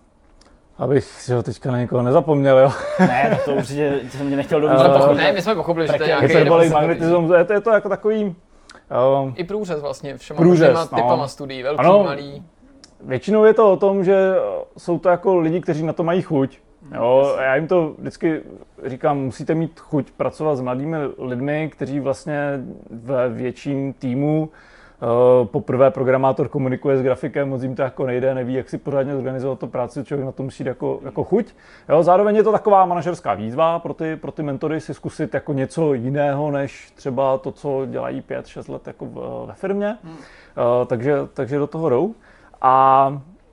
Abych si ho teďka na někoho nezapomněl, jo. Ne, to určitě jsem mě nechtěl dovíst. Uh, ne, my jsme pochopili, že to je nějaký... magnetism, je to, je to jako takový... Uh, I průřez vlastně všema průřez, no. typama studií, velký, ano, malý. Většinou je to o tom, že jsou to jako lidi, kteří na to mají chuť. Jo, já jim to vždycky říkám, musíte mít chuť pracovat s mladými lidmi, kteří vlastně ve větším týmu poprvé programátor komunikuje s grafikem, moc jim to jako nejde, neví, jak si pořádně zorganizovat to práci, člověk na to musí jako, jako chuť. Jo, zároveň je to taková manažerská výzva pro ty, pro ty mentory si zkusit jako něco jiného, než třeba to, co dělají 5-6 let jako v, ve firmě. Hmm. Uh, takže, takže do toho jdou. A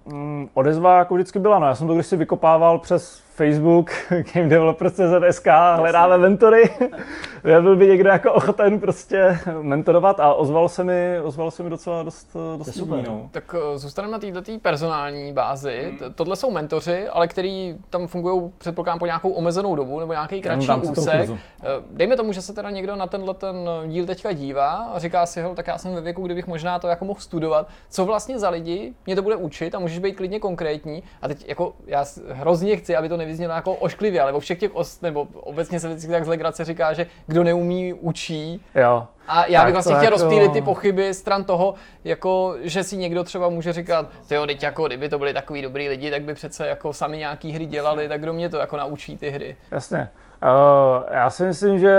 mm, odezva jako vždycky byla, no já jsem to když si vykopával přes Facebook, Game Developer.cz.sk, hledáme mentory. Byl by někdo jako ochoten prostě mentorovat a ozval se mi, ozval se mi docela dost, dost super. lidí, no. Tak eh, zůstaneme na této personální bázi. T- Tohle jsou mentoři, ale který tam fungují, předpokládám, po nějakou omezenou dobu nebo nějaký kratší toho úsek. Eh, Dejme tomu, že se teda někdo na tenhle ten díl teďka dívá a říká si, hel, tak já jsem ve věku, kdybych možná to jako mohl studovat. Co vlastně za lidi mě to bude učit a můžeš být klidně konkrétní. A teď jako já hrozně chci, aby to nevyznělo jako ošklivě, ale o všech těch, os, nebo obecně se vždycky tak z legrace říká, že kdo neumí, učí. Jo. A já bych vlastně chtěl jako- rozptýlit ty pochyby stran toho, jako, že si někdo třeba může říkat, jo, teď jako kdyby to byli takový dobrý lidi, tak by přece jako sami nějaký hry dělali, tak kdo mě to jako naučí ty hry. Jasně. Uh, já si myslím, že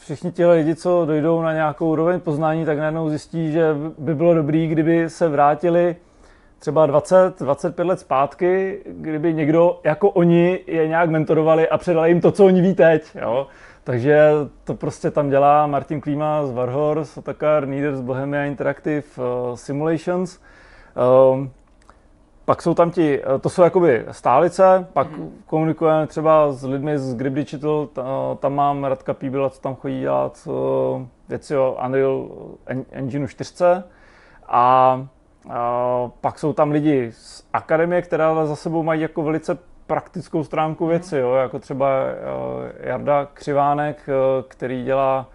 všichni ti lidi, co dojdou na nějakou úroveň poznání, tak najednou zjistí, že by bylo dobré, kdyby se vrátili třeba 20, 25 let zpátky, kdyby někdo jako oni je nějak mentorovali a předali jim to, co oni ví teď. Jo? Takže to prostě tam dělá Martin Klíma z Warhorse, Otakar Nieder z Bohemia Interactive uh, Simulations. Um, pak jsou tam ti, eh, to jsou jakoby stálice, pak mm-hmm. komunikujeme třeba s lidmi z Grip Digital, ta- tam mám Radka Píbila, co tam chodí dělat eh, věci o Unreal En- Engineu 4. A, a pak jsou tam lidi z akademie, které ale za sebou mají jako velice praktickou stránku věci, jo, jako třeba eh, Jarda Křivánek, eh, který dělá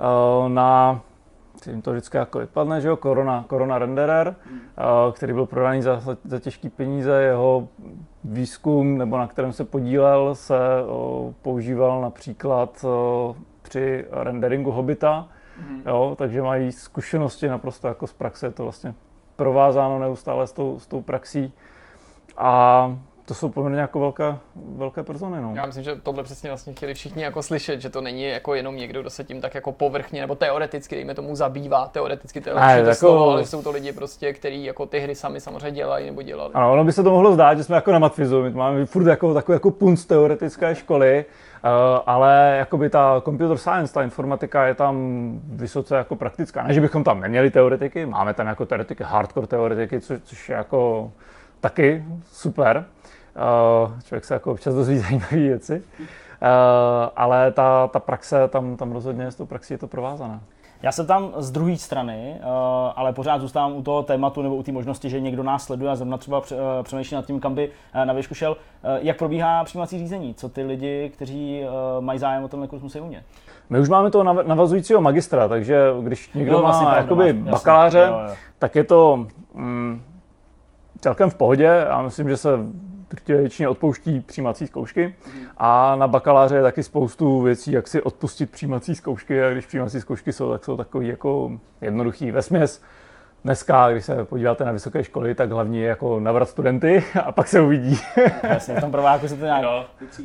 eh, na jim to vždycky jako vypadne, že jo, Corona, Corona Renderer, eh, který byl prodaný za, za, těžké peníze, jeho výzkum, nebo na kterém se podílel, se používal například při renderingu Hobita, jo, takže mají zkušenosti naprosto jako z praxe, je to vlastně provázáno neustále s tou, s tou praxí. A to jsou poměrně jako velké, velké persony, no. Já myslím, že tohle přesně vlastně chtěli všichni jako slyšet, že to není jako jenom někdo, kdo se tím tak jako povrchně nebo teoreticky, dejme tomu, zabývá, teoreticky to je lepší jako- slovo, ale jsou to lidi prostě, kteří jako ty hry sami samozřejmě dělají nebo dělali. Ano, ono by se to mohlo zdát, že jsme jako na matfizu, my máme furt jako takový jako punc teoretické školy, eh, ale jakoby ta computer science, ta informatika je tam vysoce jako praktická. Ne, že bychom tam neměli teoretiky, máme tam jako teoretiky, hardcore teoretiky, což, což je jako taky super. Eh, Člověk se jako občas dozví zajímavé věci. Eh, ale ta, ta praxe, tam, tam rozhodně s tou praxí je to provázané. Já se tam z druhé strany, uh, ale pořád zůstávám u toho tématu nebo u té možnosti, že někdo nás sleduje a zrovna třeba pře- uh, přemýšlí nad tím, kam by uh, na výšku šel. Uh, jak probíhá přijímací řízení? Co ty lidi, kteří uh, mají zájem o tenhle kurz, musí umět? My už máme toho nav- navazujícího magistra, takže když někdo Jo, má vlastně pravda, jakoby bakaláře, Jo, jo. tak je to mm, celkem v pohodě. Já myslím, že se většině odpouští přijímací zkoušky. A na bakaláře je taky spoustu věcí, jak si odpustit přijímací zkoušky. A když přijímací zkoušky jsou, tak jsou takový jako jednoduchý. Vesměs dneska, když se podíváte na vysoké školy, tak hlavní je jako navrat studenty a pak se uvidí. Jasně, v tom prváku se to nějak...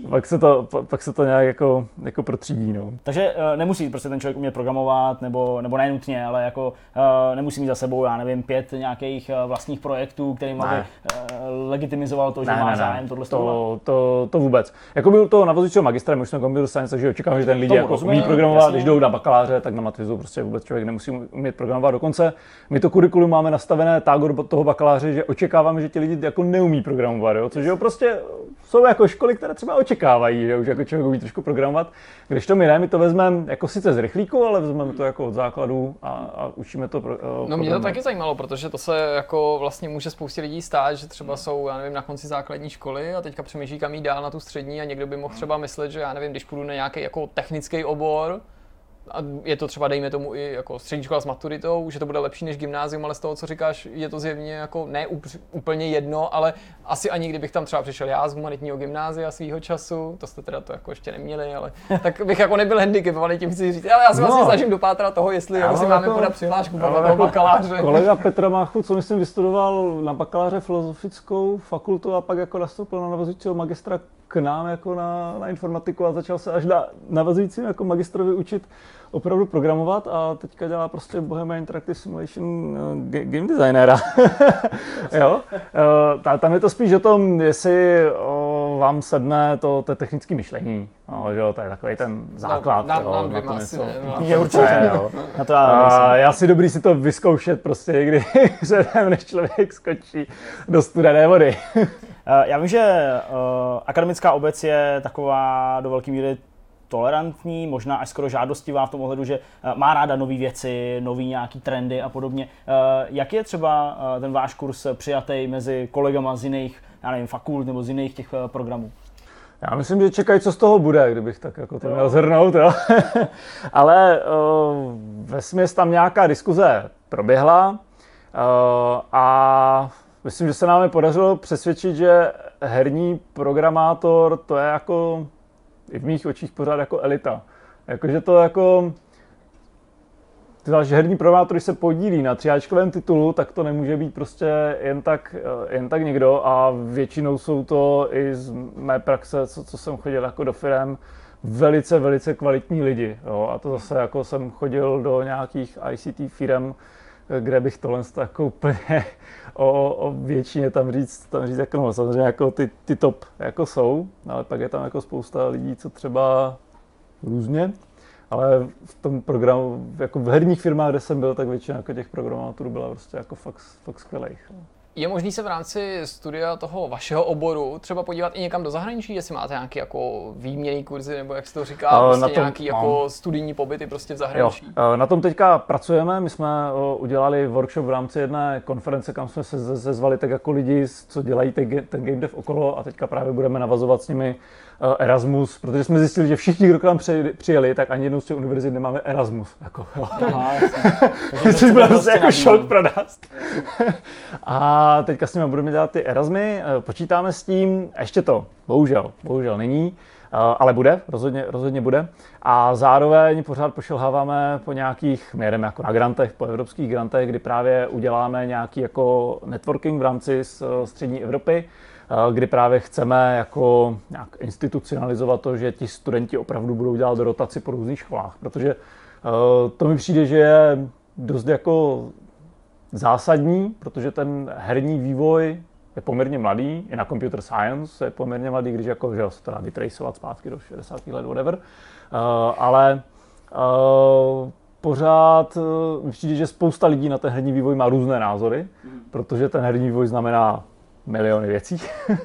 pak, se to, pa- pak se to nějak jako, jako protřídí. No. Takže uh, nemusí prostě ten člověk umět programovat, nebo, nebo ne nutně, ale jako uh, nemusí mít za sebou, já nevím, pět nějakých uh, vlastních projektů, kterým aby Ne. uh, legitimizoval to, že má zájem tohle to, to, to vůbec. Jako byl to navazujícího magistra, my už jsme computer science, takže očekávám, že ten lidi jako rozumím, umí programovat, jasně. když jdou na bakaláře, tak na matfizu prostě vůbec člověk nemusí umět programovat. Dokonce my to kurikulum máme nastavené tak od toho bakaláře, že očekáváme, že ti lidi jako neumí programovat, jo? což jo, prostě jsou jako školy, které třeba očekávají, že už jako člověk umí trošku programovat. Když to my ne, my to vezmeme jako sice z rychlíku, ale vezmeme to jako od základu a, a učíme to. Pro, No mě to taky zajímalo, protože to se jako vlastně může spoustě lidí stát, že třeba jsou, já nevím, na konci základní školy a teďka přemýšlí, kam jít dál na tu střední a někdo by mohl třeba myslet, že já nevím, když půjdu na nějaký jako technický obor, a je to třeba, dejme tomu, i jako střední škola s maturitou, že to bude lepší než gymnázium, ale z toho, co říkáš, je to zjevně jako ne úplně jedno, ale asi ani kdybych tam třeba přišel já z humanitního gymnázia svýho času, to jste teda to jako ještě neměli, ale tak bych jako nebyl handicapovaný tím chci říct, ale já se No. vlastně snažím dopátrat toho, jestli jako si mám máme jako- podat přihlášku já toho jako bakaláře. Kolega Petra Máchu, co myslím, vystudoval na bakaláře filozofickou fakultu a pak jako nastoupil na navazujícího magistra k nám jako na, na informatiku a začal se až na navazujícím jako magistrovi učit opravdu programovat a teďka dělá prostě Bohemia Interactive Simulation eh, ga- game designera. jo? Eh, ta- Tam je to spíš o tom, jestli o, vám sedne to, to technické myšlení. No, že jo, to je takový ten základ. jo, nám na to asi něco. ne, no. Je určitě. Jo. Na to já. A já si dobrý si to vyzkoušet prostě někdy předem, než člověk skočí do studené vody. Já vím, že akademická obec je taková do velké míry tolerantní, možná až skoro žádostivá v tom ohledu, že má ráda nové věci, nové nějaký trendy a podobně. Jak je třeba ten váš kurz přijatý mezi kolegama z jiných, já nevím, fakult nebo z jiných těch programů? Já myslím, že čekají, co z toho bude, kdybych tak jako to měl zhrnout. Jo. Ale uh, ve směs tam nějaká diskuze proběhla uh, a myslím, že se nám podařilo přesvědčit, že herní programátor to je jako i v mých očích pořád jako elita. Jakože to jako že herní programátor, když se podílí na třiáčkovém titulu, tak to nemůže být prostě jen tak, eh, jen tak někdo a většinou jsou to i z mé praxe, co, co jsem chodil jako do firm, velice, velice kvalitní lidi. Jo. A to zase jako jsem chodil do nějakých ICT firm, kde bych tohle jako úplně o, o většině tam říct, tam říct jako no, samozřejmě jako ty, ty top jako jsou, ale pak je tam jako spousta lidí, co třeba různě ale v tom programu, jako v herních firmách, kde jsem byl, tak většina jako těch programátorů byla prostě jako fakt, fakt skvělých. No. Je možný se v rámci studia toho vašeho oboru třeba podívat i někam do zahraničí, jestli máte nějaký jako výměný kurzy, nebo jak se to říká, prostě na tom, nějaký no. jako studijní pobyty prostě v zahraničí? Jo. Na tom teďka pracujeme, my jsme udělali workshop v rámci jedné konference, kam jsme se zezvali tak jako lidi, co dělají ten, ten game dev okolo a teďka právě budeme navazovat s nimi Eh, Erasmus, protože jsme zjistili, že všichni, kdo k nám přijeli, tak ani jednou z těch univerzit nemáme Erasmus. Jako, Aha, Což byl prostě jako šok pro nás. a teďka s nimi budeme dělat ty Erasmy, eh, počítáme s tím, ještě to, bohužel, bohužel není, eh, ale bude, rozhodně, rozhodně bude. A zároveň pořád pošilháváme po nějakých, my jedeme jako na grantech, po evropských grantech, kdy právě uděláme nějaký jako networking v rámci střední Evropy, Eh, kdy právě chceme jako nějak institucionalizovat to, že ti studenti opravdu budou dělat rotaci po různých školách, protože eh, to mi přijde, že je dost jako zásadní, protože ten herní vývoj je poměrně mladý, i na computer science je poměrně mladý, když jako, že se to dá vytracovat zpátky do 60. let, whatever, uh, ale pořád uh, přijde, že spousta lidí na ten herní vývoj má různé názory, protože ten herní vývoj znamená miliony věcí.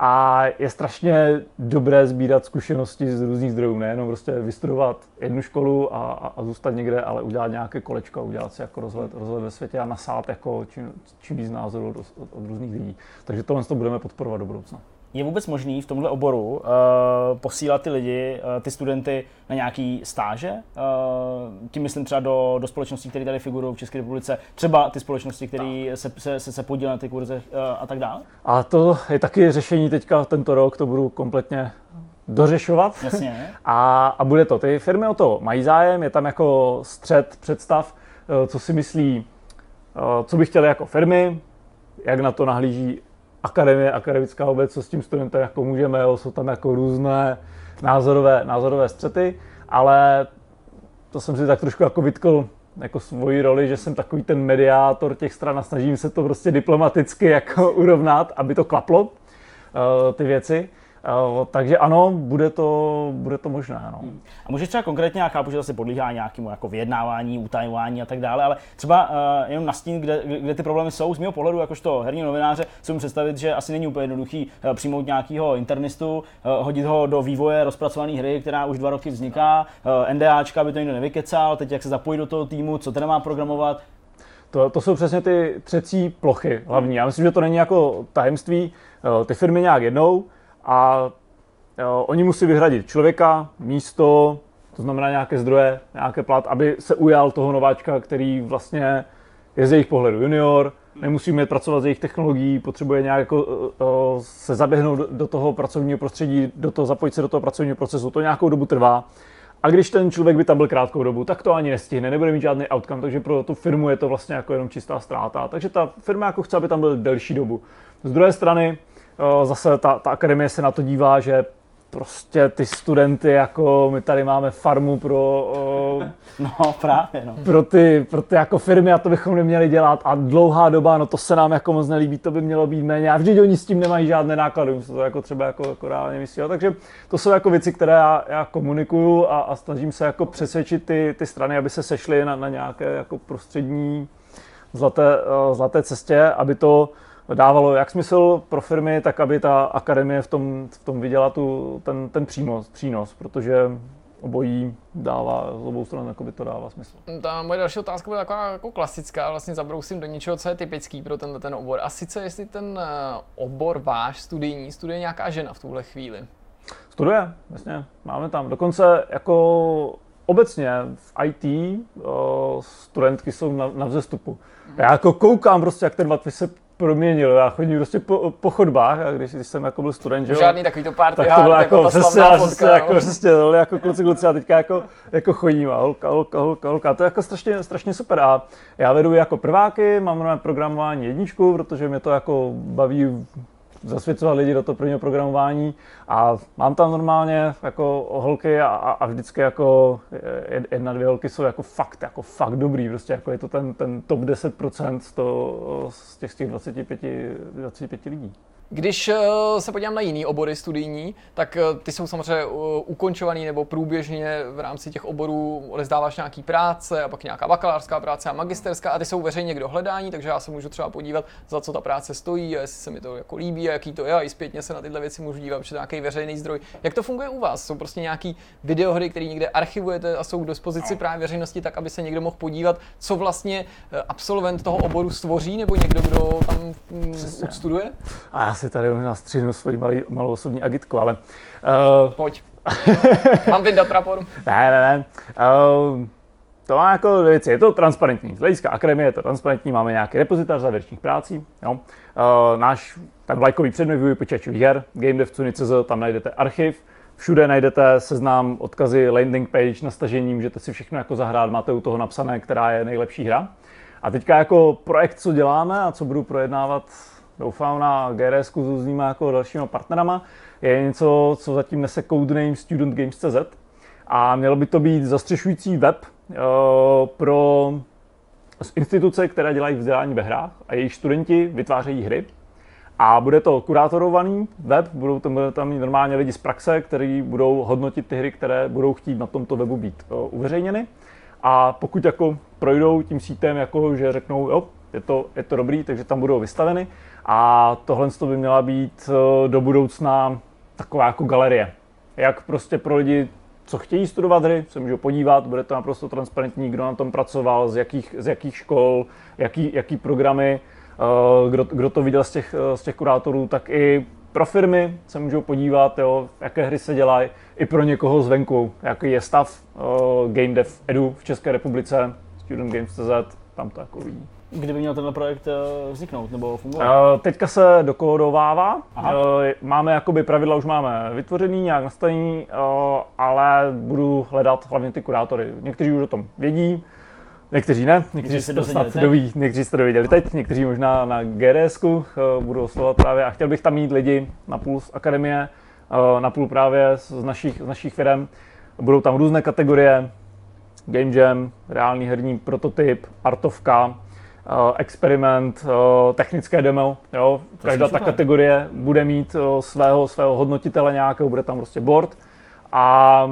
A je strašně dobré sbírat zkušenosti z různých zdrojů, nejenom prostě vystudovat jednu školu a, a, a zůstat někde, ale udělat nějaké kolečko, udělat si jako rozhled, rozhled ve světě a nasát jako čím, čím víc názorů od, od, od různých lidí. Takže tohle to budeme podporovat do budoucna je vůbec možný v tomhle oboru uh, posílat ty lidi, uh, ty studenty na nějaký stáže? Uh, tím myslím třeba do, do společností, které tady figurují v České republice, třeba ty společnosti, které se, se, se, se podílí na ty kurze uh, a tak dále? A to je taky řešení teďka tento rok, to budu kompletně dořešovat. Jasně. A, a bude to. Ty firmy o to mají zájem, je tam jako střed představ, co si myslí, co by chtěli jako firmy, jak na to nahlíží akademie, akademická obec, co s tím studentem jako můžeme, jo, jsou tam jako různé názorové, názorové střety, ale to jsem si tak trošku jako vytkl jako svoji roli, že jsem takový ten mediátor těch stran a snažím se to prostě diplomaticky jako urovnat, aby to klaplo, uh, ty věci. Uh, takže ano, bude to, bude to možné. No. A můžeš třeba konkrétně, já chápu, že to se podlíhá nějakému jako vyjednávání, utajování a tak dále, ale třeba uh, jenom nastín, kde, kde, ty problémy jsou, z mého pohledu, jakožto herní novináře, si můžu představit, že asi není úplně jednoduchý uh, přijmout nějakého internistu, uh, hodit ho do vývoje rozpracované hry, která už dva roky vzniká, uh, NDAčka by to někdo nevykecal, teď jak se zapojit do toho týmu, co teda má programovat, to, to jsou přesně ty třecí plochy hlavní. Já myslím, že to není jako tajemství. Ty firmy nějak jednou, a jo, oni musí vyhradit člověka, místo, to znamená nějaké zdroje, nějaké plat, aby se ujal toho nováčka, který vlastně je z jejich pohledu junior, nemusí mít pracovat z jejich technologií, potřebuje nějak jako, uh, se zaběhnout do toho pracovního prostředí, do toho, zapojit se do toho pracovního procesu. To nějakou dobu trvá. A když ten člověk by tam byl krátkou dobu, tak to ani nestihne, nebude mít žádný outcome, takže pro tu firmu je to vlastně jako jenom čistá ztráta. Takže ta firma jako chce, aby tam byl delší dobu. Z druhé strany, zase ta, ta akademie se na to dívá, že prostě ty studenty, jako my tady máme farmu pro, no, právě, no. pro, ty, pro ty jako firmy a to bychom neměli dělat a dlouhá doba, no to se nám jako moc nelíbí, to by mělo být méně a vždyť oni s tím nemají žádné náklady, se to jako třeba jako, jako reálně myslí. Takže to jsou jako věci, které já, já komunikuju a, a, snažím se jako přesvědčit ty, ty strany, aby se sešly na, na nějaké jako prostřední zlaté, zlaté cestě, aby to dávalo jak smysl pro firmy, tak aby ta akademie v tom, v tom viděla tu, ten, ten přínos, přínos, protože obojí dává, z obou stran jako by to dává smysl. Ta moje další otázka byla taková jako klasická, vlastně zabrousím do něčeho, co je typický pro tenhle ten obor. A sice jestli ten eh, obor váš studijní studuje nějaká žena v tuhle chvíli. Studuje, jasně, máme tam. Dokonce jako obecně v IT o, studentky jsou na, na vzestupu. Já jako koukám prostě, jak ten Vatvi se proměnil. Já chodím prostě po, po chodbách a když, když jsem jako byl student, že Žádný takový to party tak to bylo jako, jako přesně, přesně, jako, přesně, to jako kluci, kluci a teďka jako, jako chodím a holka, holka, holka, holka. To je jako strašně, strašně super a já vedu jako prváky, mám programování jedničku, protože mě to jako baví zasvěcovat lidi do toho prvního programování a mám tam normálně jako holky a, a vždycky jako jedna, dvě holky jsou jako fakt, jako fakt dobrý, prostě jako je to ten, ten top 10% z, to, z těch, z těch 25, 25 lidí. Když eh, se podívám na jiný obory studijní, tak eh, ty jsou samozřejmě eh, ukončovaný nebo průběžně v rámci těch oborů odezdáváš nějaký práce a pak nějaká bakalářská práce a magisterská a ty jsou veřejně k dohledání, takže já se můžu třeba podívat, za co ta práce stojí, a jestli se mi to jako líbí a jaký to je a i zpětně se na tyhle věci můžu dívat, protože nějaký veřejný zdroj. Jak to funguje u vás? Jsou prostě nějaký videohry, které někde archivujete a jsou k dispozici no. právě veřejnosti tak, aby se někdo mohl podívat, co vlastně absolvent toho oboru stvoří nebo někdo, kdo tam mm, studuje? A si tady možná stříhnu svoji malý, malou osobní agitku, ale... Uh, Pojď. Mám vyndat prapor? Ne, ne, ne. Uh, to má jako věci, je to transparentní. Z hlediska akademie je to transparentní, máme nějaký repozitář závěrečných prací. Jo. Uh, náš ten vlajkový předmět počítačových her, GameDev.cz, tam najdete archiv, Všude najdete seznam, odkazy, landing page na stažení, můžete si všechno jako zahrát, máte u toho napsané, která je nejlepší hra. A teďka jako projekt, co děláme a co budu projednávat doufám na GRS s různýma jako dalšíma partnerama, je něco, co zatím nese codename studentgames.cz a mělo by to být zastřešující web uh, pro instituce, které dělají vzdělání ve hrách a jejich studenti vytvářejí hry. A bude to kurátorovaný web, budou tam, budou tam normálně lidi z praxe, kteří budou hodnotit ty hry, které budou chtít na tomto webu být uh, uveřejněny. A pokud jako projdou tím sítem, jako že řeknou, jo, je to, je to dobrý, takže tam budou vystaveny, a tohle by měla být eh, do budoucna taková jako galerie. Jak prostě pro lidi, co chtějí studovat hry, se můžou podívat, bude to naprosto transparentní, kdo na tom pracoval, z jakých, z jakých škol, jaký, jaký programy, eh, kdo, kdo to viděl z těch, eh, z těch kurátorů, tak i pro firmy se můžou podívat, jo, jaké hry se dělají, i pro někoho zvenku, jaký je stav uh, Game Dev Edu v České republice, studentgames.cz, tam to jako vidí kdyby měl tenhle projekt eh, vzniknout nebo fungovat? Uh, teďka se dokódovává. Uh, máme jakoby pravidla, už máme vytvořený, nějak nastavený, ale budu hledat hlavně ty kurátory. Někteří už o tom vědí, Někteří ne, někteří se to snad doví, někteří jste dověděli teď, někteří možná na GDS budu oslovovat právě a chtěl bych tam mít lidi na půl z akademie, na půl právě z našich, z našich firm. Budou tam různé kategorie, Game Jam, reálný herní prototyp, artovka, Eh, experiment, eh, technické demo. Jo. Každá ta kategorie bude mít eh, svého, svého hodnotitele nějakého, bude tam prostě board. A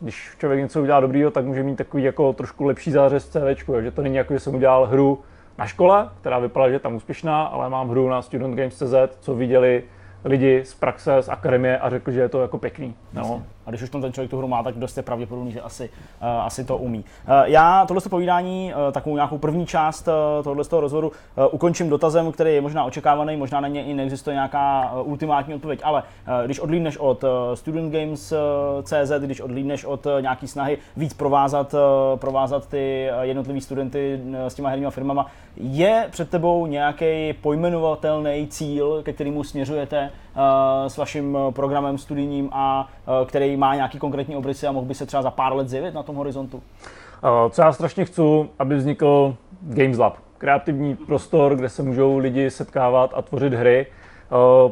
když člověk něco udělá dobrýho, tak může mít takový jako trošku lepší zářez CV, že to není jako, že jsem udělal hru na škole, která vypadala, že je tam úspěšná, ale mám hru na studentgames.cz, co viděli lidi z praxe, z akademie a řekli, že je to jako pěkný. No. A když už tam ten člověk tu hru má, tak dost je pravděpodobný, že asi, uh, asi to umí. Uh, já tohle povídání, uh, takovou nějakou první část uh, tohoto toho rozhovoru uh, ukončím dotazem, který je možná očekávaný, možná na ně i neexistuje nějaká uh, ultimátní odpověď, ale uh, když odlídneš od uh, Student Games uh, CZ, když odlídneš od uh, nějaký snahy víc provázat, uh, provázat ty uh, jednotlivý studenty uh, s těma herníma firmama, je před tebou nějaký pojmenovatelný cíl, ke kterému směřujete s vaším programem studijním a uh, který má nějaký konkrétní obrysy a mohl by se třeba za pár let zjevit na tom horizontu? Co já strašně chci, aby vznikl Games Lab. Kreativní prostor, kde se můžou lidi setkávat a tvořit hry.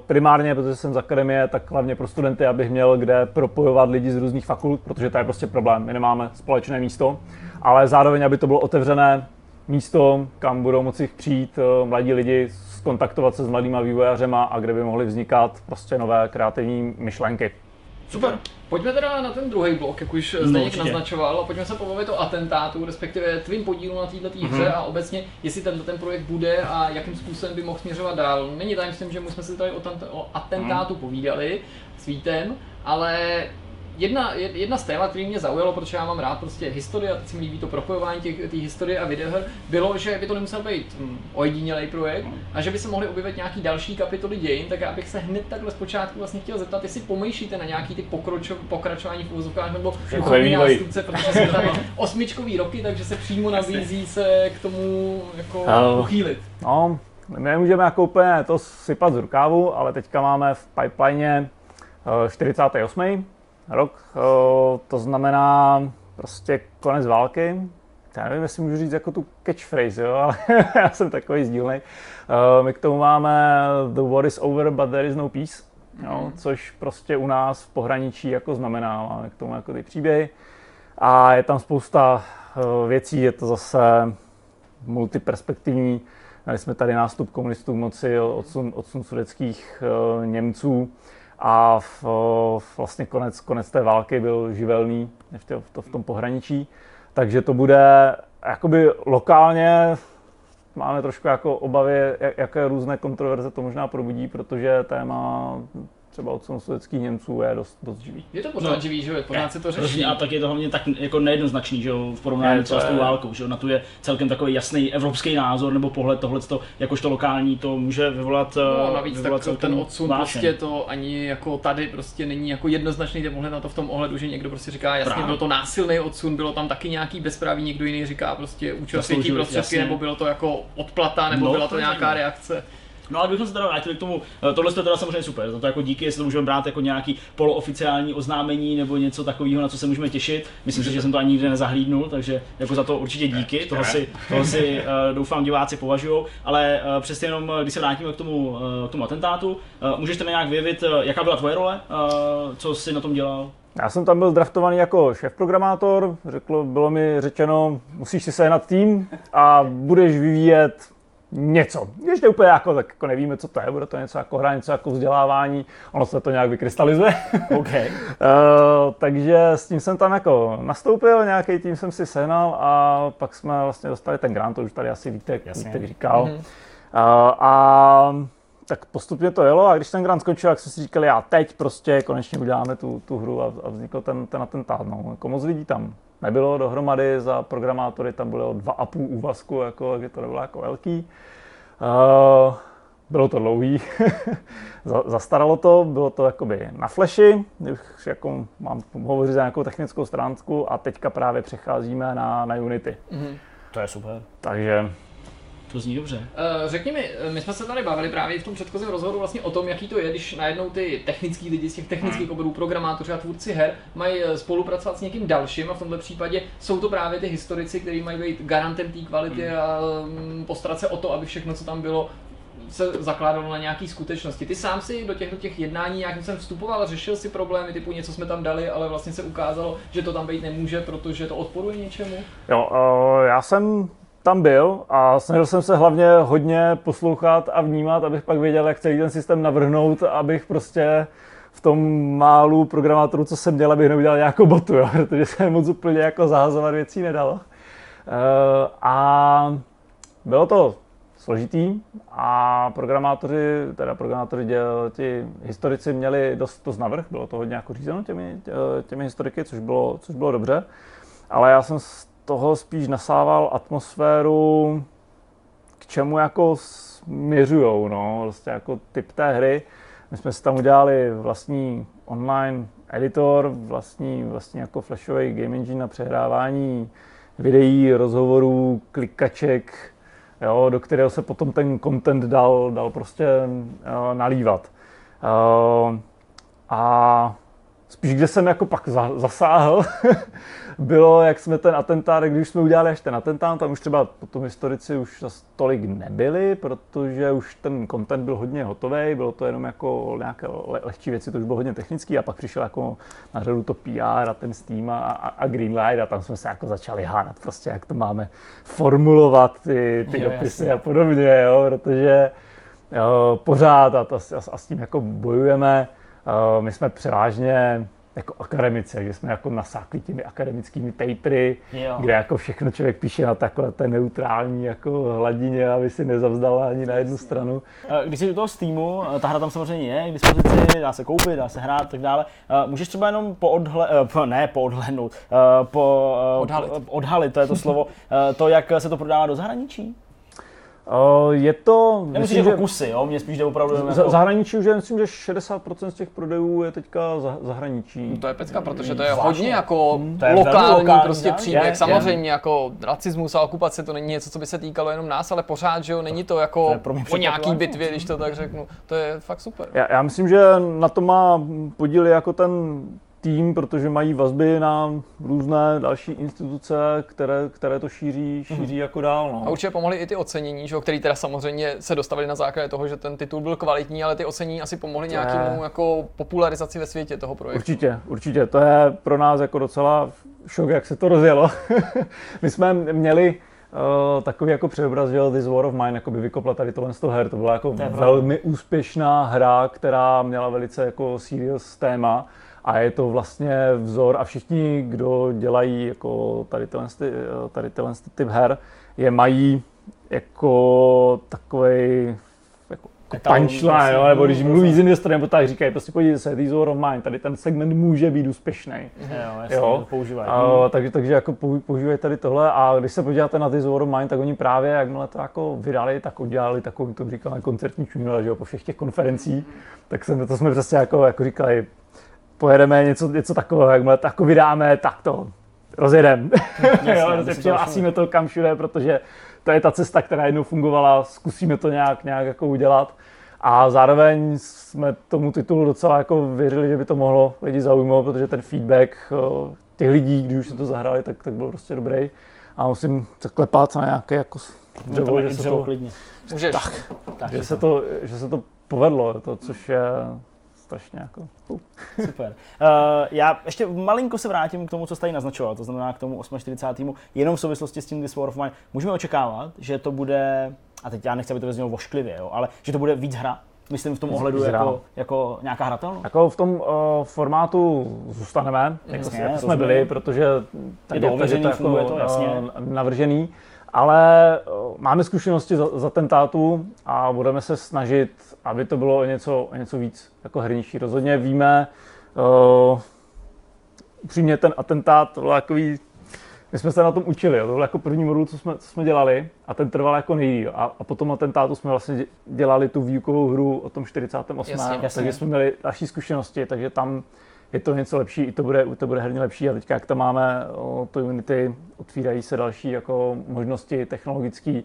Primárně, protože jsem z akademie, tak hlavně pro studenty, abych měl kde propojovat lidi z různých fakult, protože to je prostě problém. My nemáme společné místo, ale zároveň, aby to bylo otevřené místo, kam budou moci přijít mladí lidi, skontaktovat se s mladýma vývojářema a kde by mohly vznikat prostě nové kreativní myšlenky. Super. Pojďme teda na ten druhý blok, jak už No, Zdeněk určitě. naznačoval, a pojďme se pobavit o atentátu, respektive tvým podílu na této Mhm. hře a obecně, jestli tento ten projekt bude a jakým způsobem by mohl směřovat dál. Není tajemstvím, že my jsme si tady o, tent- o Mhm. atentátu povídali s Vítem, ale jedna, jed- jedna z témat, který mě zaujalo, protože já mám rád prostě historii a teď se mi líbí to propojování těch té historie a videoher, bylo, že by to nemusel být hm, ojedinělý projekt a že by se mohly objevit nějaký další kapitoly dějin, tak já bych se hned takhle zpočátku vlastně chtěl zeptat, jestli pomýšlíte na nějaký ty pokročo, pokračování v uvozovkách nebo duchovní nástupce, protože jsme tam osmičkový roky, takže se přímo nabízí se k tomu jako uchýlit. No, my nemůžeme jako úplně to sypat z rukávu, ale teďka máme v pipeline eh, 48. rok, eh, to znamená prostě konec války. Já nevím, jestli můžu říct jako tu catchphrase, jo, ale já jsem takový sdílnej. Eh, My k tomu máme The war is over, but there is no peace. Jo, což prostě u nás v pohraničí jako znamená, máme k tomu jako ty příběhy. A je tam spousta eh, věcí, je to zase multiperspektivní. Měli jsme tady nástup komunistů k moci, odsun, odsun sudeckých Němců a v, vlastně konec, konec té války byl živelný v, tě, v, to, v tom pohraničí. Takže to bude jakoby lokálně máme trošku jako obavy, jak- jaké různé kontroverze to možná probudí, protože téma třeba odsunu sudeckých Němců je dost, dost živý. Je to pořád No. živý, že jo, pořád se to řeší. A tak je to hlavně tak jako nejednoznačný, že jo, v porovnání Ne, to třeba s tou válkou, že jo, na tu je celkem takový jasný evropský názor nebo pohled tohle, jakožto lokální, to může vyvolat, No, eh, navíc vyvolat tak ten odsun vášeň. prostě to ani jako tady prostě není jako jednoznačný ten pohled na to v tom ohledu, že někdo prostě říká, jasně, Právě. byl to násilný odsun, bylo tam taky nějaký bezpráví, někdo jiný říká prostě účel prostředky, jasně. nebo bylo to jako odplata, nebo No, byla to nějaká zajímavé. reakce. No ale kdybychom se teda vrátili k tomu, eh, tohle je teda samozřejmě super, za to jako díky, jestli to můžeme brát jako nějaký polooficiální oznámení nebo něco takového, na co se můžeme těšit. Myslím si, že jsem to ani nikdy nezahlídnul, takže jako za to určitě díky, toho si, toho si eh, doufám diváci považují, ale eh, přesně jenom, eh, když se vrátíme k tomu, eh, k tomu atentátu, eh, můžeš mi nějak vyjevit, eh, jaká byla tvoje role, eh, co jsi na tom dělal? Já jsem tam byl draftovaný jako šéf programátor, řeklo, bylo mi řečeno, musíš si sehnat tým a budeš vyvíjet něco. Ještě úplně jako, tak jako nevíme, co to je, bude to něco jako hra, něco jako vzdělávání, ono se to nějak vykrystalizuje. OK. Uh, takže s tím jsem tam jako nastoupil, nějaký tým jsem si sehnal a pak jsme vlastně dostali ten grant, to už tady asi Vítek, Jasně. Vítek říkal. Mhm. Uh, a tak postupně to jelo a když ten grant skončil, tak jsme si říkali, já teď prostě konečně uděláme tu, tu hru a, a vznikl ten, ten atentát. No. Jako moc lidí tam nebylo dohromady, za programátory tam bylo dva a půl úvazku, jako, takže to nebylo jako velký. Uh, bylo to dlouhý, Za- zastaralo to, bylo to jakoby na flashi, už jako mám hovořit za nějakou technickou stránku a teďka právě přecházíme na, na Unity. Mhm. To je super. Takže To zní dobře. Eh, Řekni mi, eh, my jsme se tady bavili právě v tom předchozím rozhovoru vlastně o tom, jaký to je, když najednou ty technický lidi z těch technických oborů, programátoři a tvůrci her mají eh, spolupracovat s někým dalším a v tomto případě jsou to právě ty historici, kteří mají být garantem té kvality a mm, postarat se o to, aby všechno, co tam bylo, se zakládalo na nějaký skutečnosti. Ty sám si do těchto těch jednání nějakým jsem vstupoval, řešil si problémy, typu něco jsme tam dali, ale vlastně se ukázalo, že to tam být nemůže, protože to odporuje něčemu. jo, uh, já jsem tam byl a snažil jsem se hlavně hodně poslouchat a vnímat, abych pak věděl, jak celý ten systém navrhnout, abych prostě v tom málu programátorů, co jsem měl, abych neudělal nějakou botu, jo, protože se moc úplně jako zahazovat věcí nedalo. Uh, a bylo to složitý a programátoři, teda programátoři, děl, ti historici měli dost dost navrh, bylo to hodně jako řízeno těmi, tě- těmi historiky, což bylo, což bylo dobře, ale já jsem toho spíš nasával atmosféru, k čemu jako směřujou, no, prostě jako typ té hry. My jsme si tam udělali vlastní online editor, vlastní, vlastní jako flashový game engine na přehrávání videí, rozhovorů, klikaček, jo, do kterého se potom ten content dal, dal prostě jo, nalívat. Uh, a spíš kde jsem jako pak za, zasáhl, bylo, jak jsme ten atentát, když jsme udělali až ten atentát, tam už třeba potom historici už zas tolik nebyli, protože už ten content byl hodně hotový, bylo to jenom jako nějaké le- lehčí věci, to už bylo hodně technický a pak přišel jako na řadu to PR a ten Steam a, a, a Greenlight a tam jsme se jako začali hádat prostě, jak to máme formulovat ty, ty Jo, dopisy jasně. a podobně, jo, protože jo, pořád a, to, a, a s tím jako bojujeme. Uh, my jsme převážně jako akademici, takže jsme jako nasákli těmi akademickými papery, Jo. kde jako všechno člověk píše na takové té neutrální jako hladině, aby si nezavzdala ani na jednu stranu. Eh, Když jsi do toho Steamu, eh, ta hra tam samozřejmě je k dispozici, dá se koupit, dá se hrát a tak dále. Eh, Můžeš třeba jenom poodhle, eh, po- ne poodhlednout, eh, po, eh, Odhalit. po- odhalit, to je to slovo, eh, to, jak se to prodává do zahraničí? Uh, je to, Nemusíš jako kusy, jo? Mně spíš jde opravdu jenom jako... zahraničí už je, myslím, že 60% z těch prodejů je teďka za, zahraničí. To je pecka, protože to je Zvláštně. hodně jako To je lokální, lokální prostě příběh. Je, je. Samozřejmě jako racismus a okupace to není něco, co by se týkalo jenom nás, ale pořád, že jo, není to jako To je pro mě o nějaký bitvě, když to tak řeknu. To je fakt super. Já, já myslím, že na to má podíl jako ten tým, protože mají vazby na různé další instituce, které, které to šíří, šíří jako dál. A No. určitě pomohly i ty ocenění, že jo, který teda samozřejmě se dostavili na základě toho, že ten titul byl kvalitní, ale ty ocenění asi pomohly nějakému jako popularizaci ve světě toho projektu. Určitě, určitě. To je pro nás jako docela šok, jak se to rozjelo. My jsme měli uh, takový jako přeobraz, že This War of Mine, jako by vykopla tady tohle z toho her. To byla jako velmi úspěšná hra, která měla velice jako serious téma. A je to vlastně vzor a všichni, kdo dělají jako tady ty, tady ty typ her, je mají jako takový jako Etalon, punchline, vlastně. jo, nebo když mluví s investorem, nebo tak říkají, prostě podívejte se, these of mine, tady ten segment může být úspěšný. Jo, jasně, Jo. to používají. A, takže, takže jako pou- používají tady tohle a když se podíváte na War of Mine, tak oni právě, jakmile to jako vydali, tak udělali takovou, to říkáme, koncertní čunile, že jo, po všech těch konferencích, tak jsme, to jsme přesně jako, jako říkali, pojedeme něco, něco takového, jakmile to jako vydáme, tak to rozjedem. prostě se to kam všude, protože to je ta cesta, která jednou fungovala, zkusíme to nějak, nějak jako udělat. A zároveň jsme tomu titulu docela jako věřili, že by to mohlo lidi zaujmout, protože ten feedback eh, těch lidí, když už se to zahráli, tak, tak byl prostě dobrý. A musím se klepat na nějaké jako dřevo, že, se to, klidně. Můžeš. Tak, že, se to, že se to povedlo, to, což je strašně jako... Uh. Super. Uh, já ještě malinko se vrátím k tomu, co jste tady naznačoval, to znamená k tomu 48. Jenom v souvislosti s tím This War of Mine. Můžeme očekávat, že to bude, a teď já nechci, aby to vyznělo vošklivě, jo, ale že to bude víc hra, myslím v tom ohledu jako, jako nějaká hratelnost. Jako v tom uh, formátu zůstaneme, jako, Jasně, jako jsme byli, protože Je to ověřený, funguje to, jasně. eh, navržený. Ale eh, máme zkušenosti za, tentátu a budeme se snažit, aby to bylo o něco, o něco víc jako hernější. Rozhodně víme, uh, upřímně ten atentát to byl takový, my jsme se na tom učili, jo. to byl jako první modul, co jsme, co jsme dělali a ten trval jako nejdýl. A, a po tom atentátu jsme vlastně dě- dělali tu výukovou hru o tom 48. Jasně, jasně. takže jsme měli další zkušenosti, takže tam je to něco lepší, i to bude, to bude herně lepší. A teďka jak tam máme to Unity, otvírají se další jako možnosti technologické,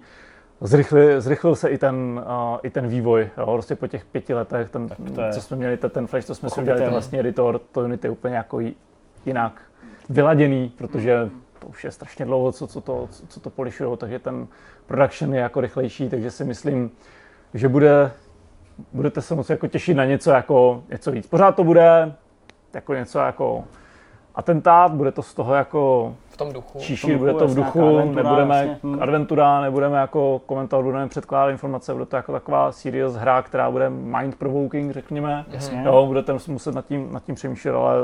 Zrychlil, zrychlil se i ten, uh, i ten vývoj, jo, prostě po těch pěti letech, ten, je co jsme měli, ten, ten Flash, co jsme si udělali, ten vlastní editor, to Unity je úplně jako jinak vyladěný, protože to už je strašně dlouho, co, co to, co, to polišují, takže ten production je jako rychlejší, takže si myslím, že bude, budete se moci jako těšit na něco jako něco víc. Pořád to bude jako něco jako atentát, bude to z toho jako V tom duchu. číši, duchu, bude to v duchu, adventura, nebudeme jasně, hm. adventura, nebudeme jako komentovat, budeme předkládat informace, bude to jako taková serious hra, která bude mind provoking, řekněme. Jasně. Jo, budete muset nad tím, nad tím přemýšlet, ale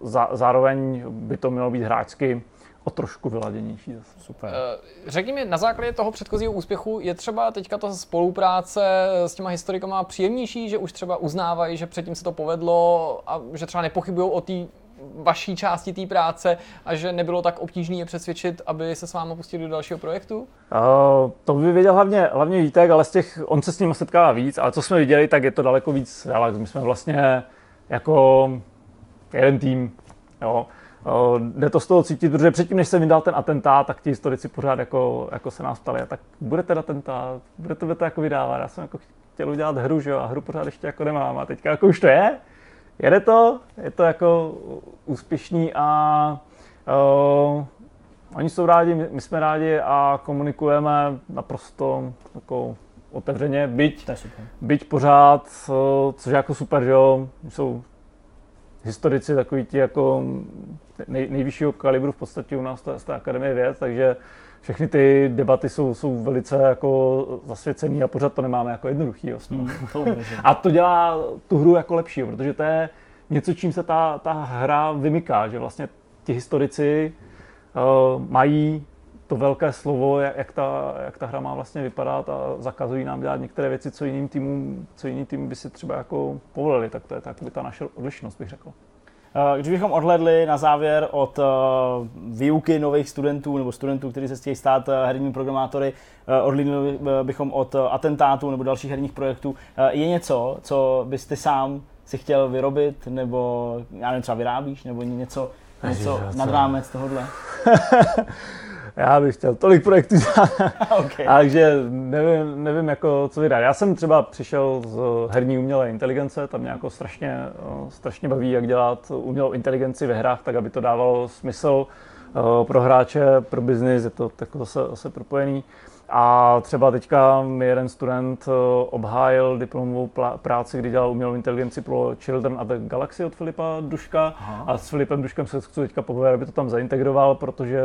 zá, zároveň by to mělo být hráčsky o trošku vyladěnější zase. Super. Eh, Řekni mi, na základě toho předchozího úspěchu je třeba teďka ta spolupráce s těma historikama příjemnější, že už třeba uznávají, že předtím se to povedlo a že třeba nepochybují o té vaší části té práce a že nebylo tak obtížné je přesvědčit, aby se s vámi pustili do dalšího projektu? Uh, to by věděl hlavně, hlavně Vítek, ale z těch, on se s ním setkává víc, ale co jsme viděli, tak je to daleko víc relax. My jsme vlastně jako jeden tým, jo. Jde to z toho cítit, protože předtím, než jsem vydal ten atentát, tak ti historici pořád jako, jako se nás ptali, tak bude ten atentát, budete to jako vydávat. Já jsem jako chtěl udělat hru, že jo, a hru pořád ještě jako nemám. A teďka jako už to je, jede to, je to jako úspěšný a uh, Oni jsou rádi, my jsme rádi a komunikujeme naprosto jako otevřeně, byť, To byť pořád, což je jako super, že jo, jsou historici takový ti jako nej, nejvyššího kalibru v podstatě u nás z té- akademie věd, takže všechny ty debaty jsou, jsou velice jako zasvěcený a pořád to nemáme jako jednoduchý. Vlastně. Mm, to. A to dělá tu hru jako lepší, protože to je něco, čím se ta, ta hra vymyká, že vlastně ti historici uh, mají to velké slovo, jak, jak, ta, jak ta hra má vlastně vypadat a zakazují nám dělat některé věci, co jiným týmům, co jiný tým by si třeba jako povolili, tak to je tak ta naše odlišnost, bych řekl. Eh, Když bychom odhledli na závěr od uh, výuky nových studentů nebo studentů, kteří se chtějí stát uh, herními programátory, uh, odhledli bychom od atentátů nebo dalších herních projektů, je něco, co bys ty sám si chtěl vyrobit, nebo já nevím, třeba vyrábíš, nebo něco, něco Ježiš, nad rámec tohohle? Já bych chtěl tolik projektů dělat, okay. takže nevím, nevím jako, co vydat. Já jsem třeba přišel z herní umělé inteligence, tam mě jako strašně, eh, strašně baví, jak dělat umělou inteligenci ve hrách, tak aby to dávalo smysl eh, pro hráče, pro biznis, je to tak zase, zase propojený. A třeba teďka mi jeden student eh, obhájil diplomovou práci, kdy dělal umělou inteligenci pro Children of the Galaxy od Filipa Duška. Aha. A s Filipem Duškem se chci teďka povědět, aby to tam zaintegroval, protože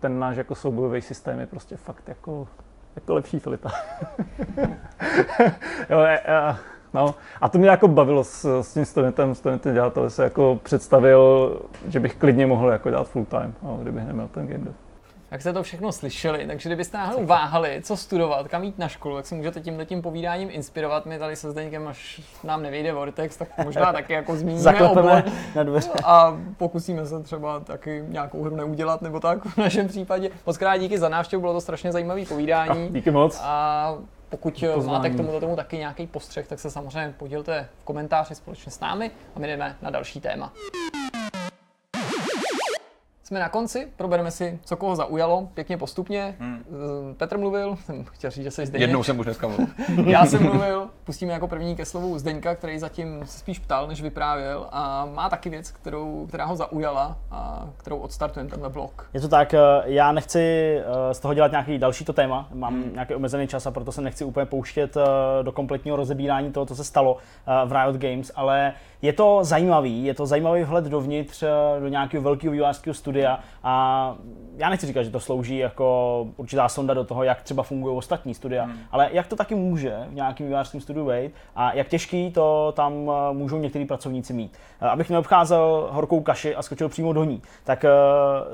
ten náš jako soubojový systém je prostě fakt jako, jako lepší Filipa. jo, je, je, no. A to mě jako bavilo s, s tím studentem, studentem dělat, ale se jako představil, že bych klidně mohl jako dělat full time, no, kdybych neměl ten game dev. Jak jste to všechno slyšeli, takže kdybyste náhodou váhali, co studovat, kam jít na školu, tak se můžete tímhle tím povídáním inspirovat. My tady se Zdeňkem, až nám nevyjde Vortex, tak možná taky jako zmíníme obor na dveře. a pokusíme se třeba taky nějakou hru neudělat, nebo tak v našem případě. Moc krát díky za návštěvu, bylo to strašně zajímavé povídání. Díky moc. A pokud Pozvání. máte k tomuto tomu taky nějaký postřeh, tak se samozřejmě podělte v komentáři společně s námi a my jdeme na další téma. Jsme na konci, probereme si, co koho zaujalo, pěkně postupně. Hmm. Petr mluvil, jsem chtěl říct, že jsi Zdeněk. Jednou jsem už dneska mluvil. Já jsem mluvil, pustíme jako první ke slovu Zdeňka, který zatím se spíš ptal, než vyprávěl a má taky věc, kterou, která ho zaujala a kterou odstartujeme tenhle blok. Je to tak, eh, já nechci eh, z toho dělat nějaký další to téma, mám hmm. nějaký omezený čas a proto se nechci úplně pouštět eh, do kompletního rozebírání toho, co se stalo v Riot Games, ale je to zajímavý, je to zajímavý vhled dovnitř do nějakého velkého vývojářského studia a já nechci říkat, že to slouží jako určitá sonda do toho, jak třeba fungují ostatní studia, hmm. ale jak to taky může v nějakém vývojářském studiu být a jak těžký to tam můžou některý pracovníci mít. Abych neobcházel horkou kaši a skočil přímo do ní, tak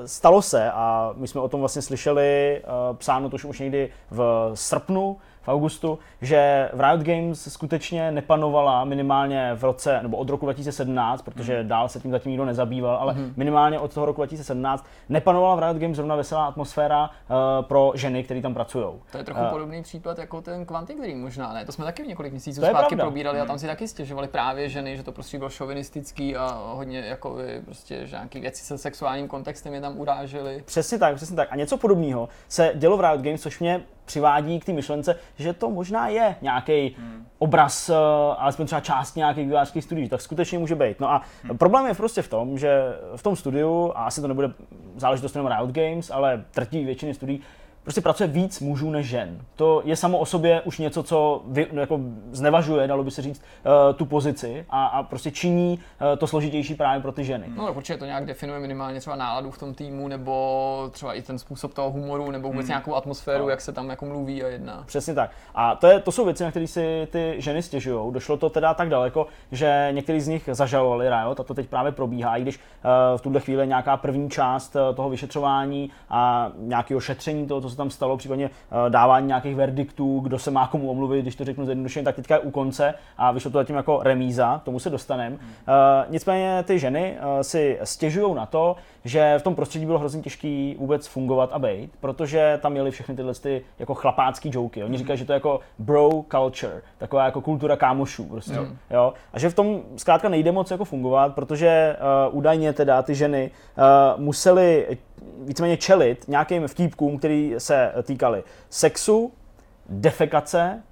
stalo se a my jsme o tom vlastně slyšeli psáno to už někdy v srpnu, v augustu, že v Riot Games skutečně nepanovala minimálně v roce, nebo od roku 2017, protože mm. dál se tím zatím nikdo nezabýval, ale mm. minimálně od toho roku 2017 nepanovala v Riot Games zrovna veselá atmosféra uh, pro ženy, které tam pracují. To je trochu uh, podobný případ jako ten Quantic Dream možná, ne? To jsme taky v několik měsíců zpátky pravda. probírali a tam si taky stěžovali právě ženy, že to prostě bylo šovinistický a hodně jako prostě, že nějaký věci se sexuálním kontextem je tam urážely. Přesně tak, přesně tak. A něco podobného se dělo v Riot Games, což mě přivádí k té myšlence, že to možná je nějaký hmm. obraz, uh, alespoň třeba část nějakých vývojářských studií, tak skutečně může být. No a hmm. problém je prostě v tom, že v tom studiu, a asi to nebude záležitost jenom Riot Games, ale trtí většiny studií, prostě pracuje víc mužů než žen. To je samo o sobě už něco, co vy, jako znevažuje, dalo by se říct, uh, tu pozici a, a prostě činí uh, to složitější právě pro ty ženy. No tak určitě to nějak definuje minimálně třeba náladu v tom týmu, nebo třeba i ten způsob toho humoru, nebo vůbec hmm. nějakou atmosféru, no. jak se tam jako mluví a jedná. Přesně tak. A to, je, to jsou věci, na které si ty ženy stěžují. Došlo to teda tak daleko, že některý z nich zažalovali Riot a to teď právě probíhá, i když uh, v tuhle chvíli nějaká první část toho vyšetřování a nějakého šetření toho, co se tam stalo, případně uh, dávání nějakých verdiktů, kdo se má komu omluvit, když to řeknu zjednodušeně, tak teďka je u konce a vyšlo to zatím jako remíza, k tomu se dostaneme. Uh, nicméně ty ženy uh, si stěžují na to, že v tom prostředí bylo hrozně těžký vůbec fungovat a být, protože tam měli všechny tyhle ty jako chlapácký joky. Oni říkají, že to je jako bro culture, taková jako kultura kámošů prostě, Mm. jo. A že v tom zkrátka nejde moc jako fungovat, protože uh, údajně teda ty ženy uh, musely víceméně čelit nějakým vtípkům, který se týkaly sexu, defekace,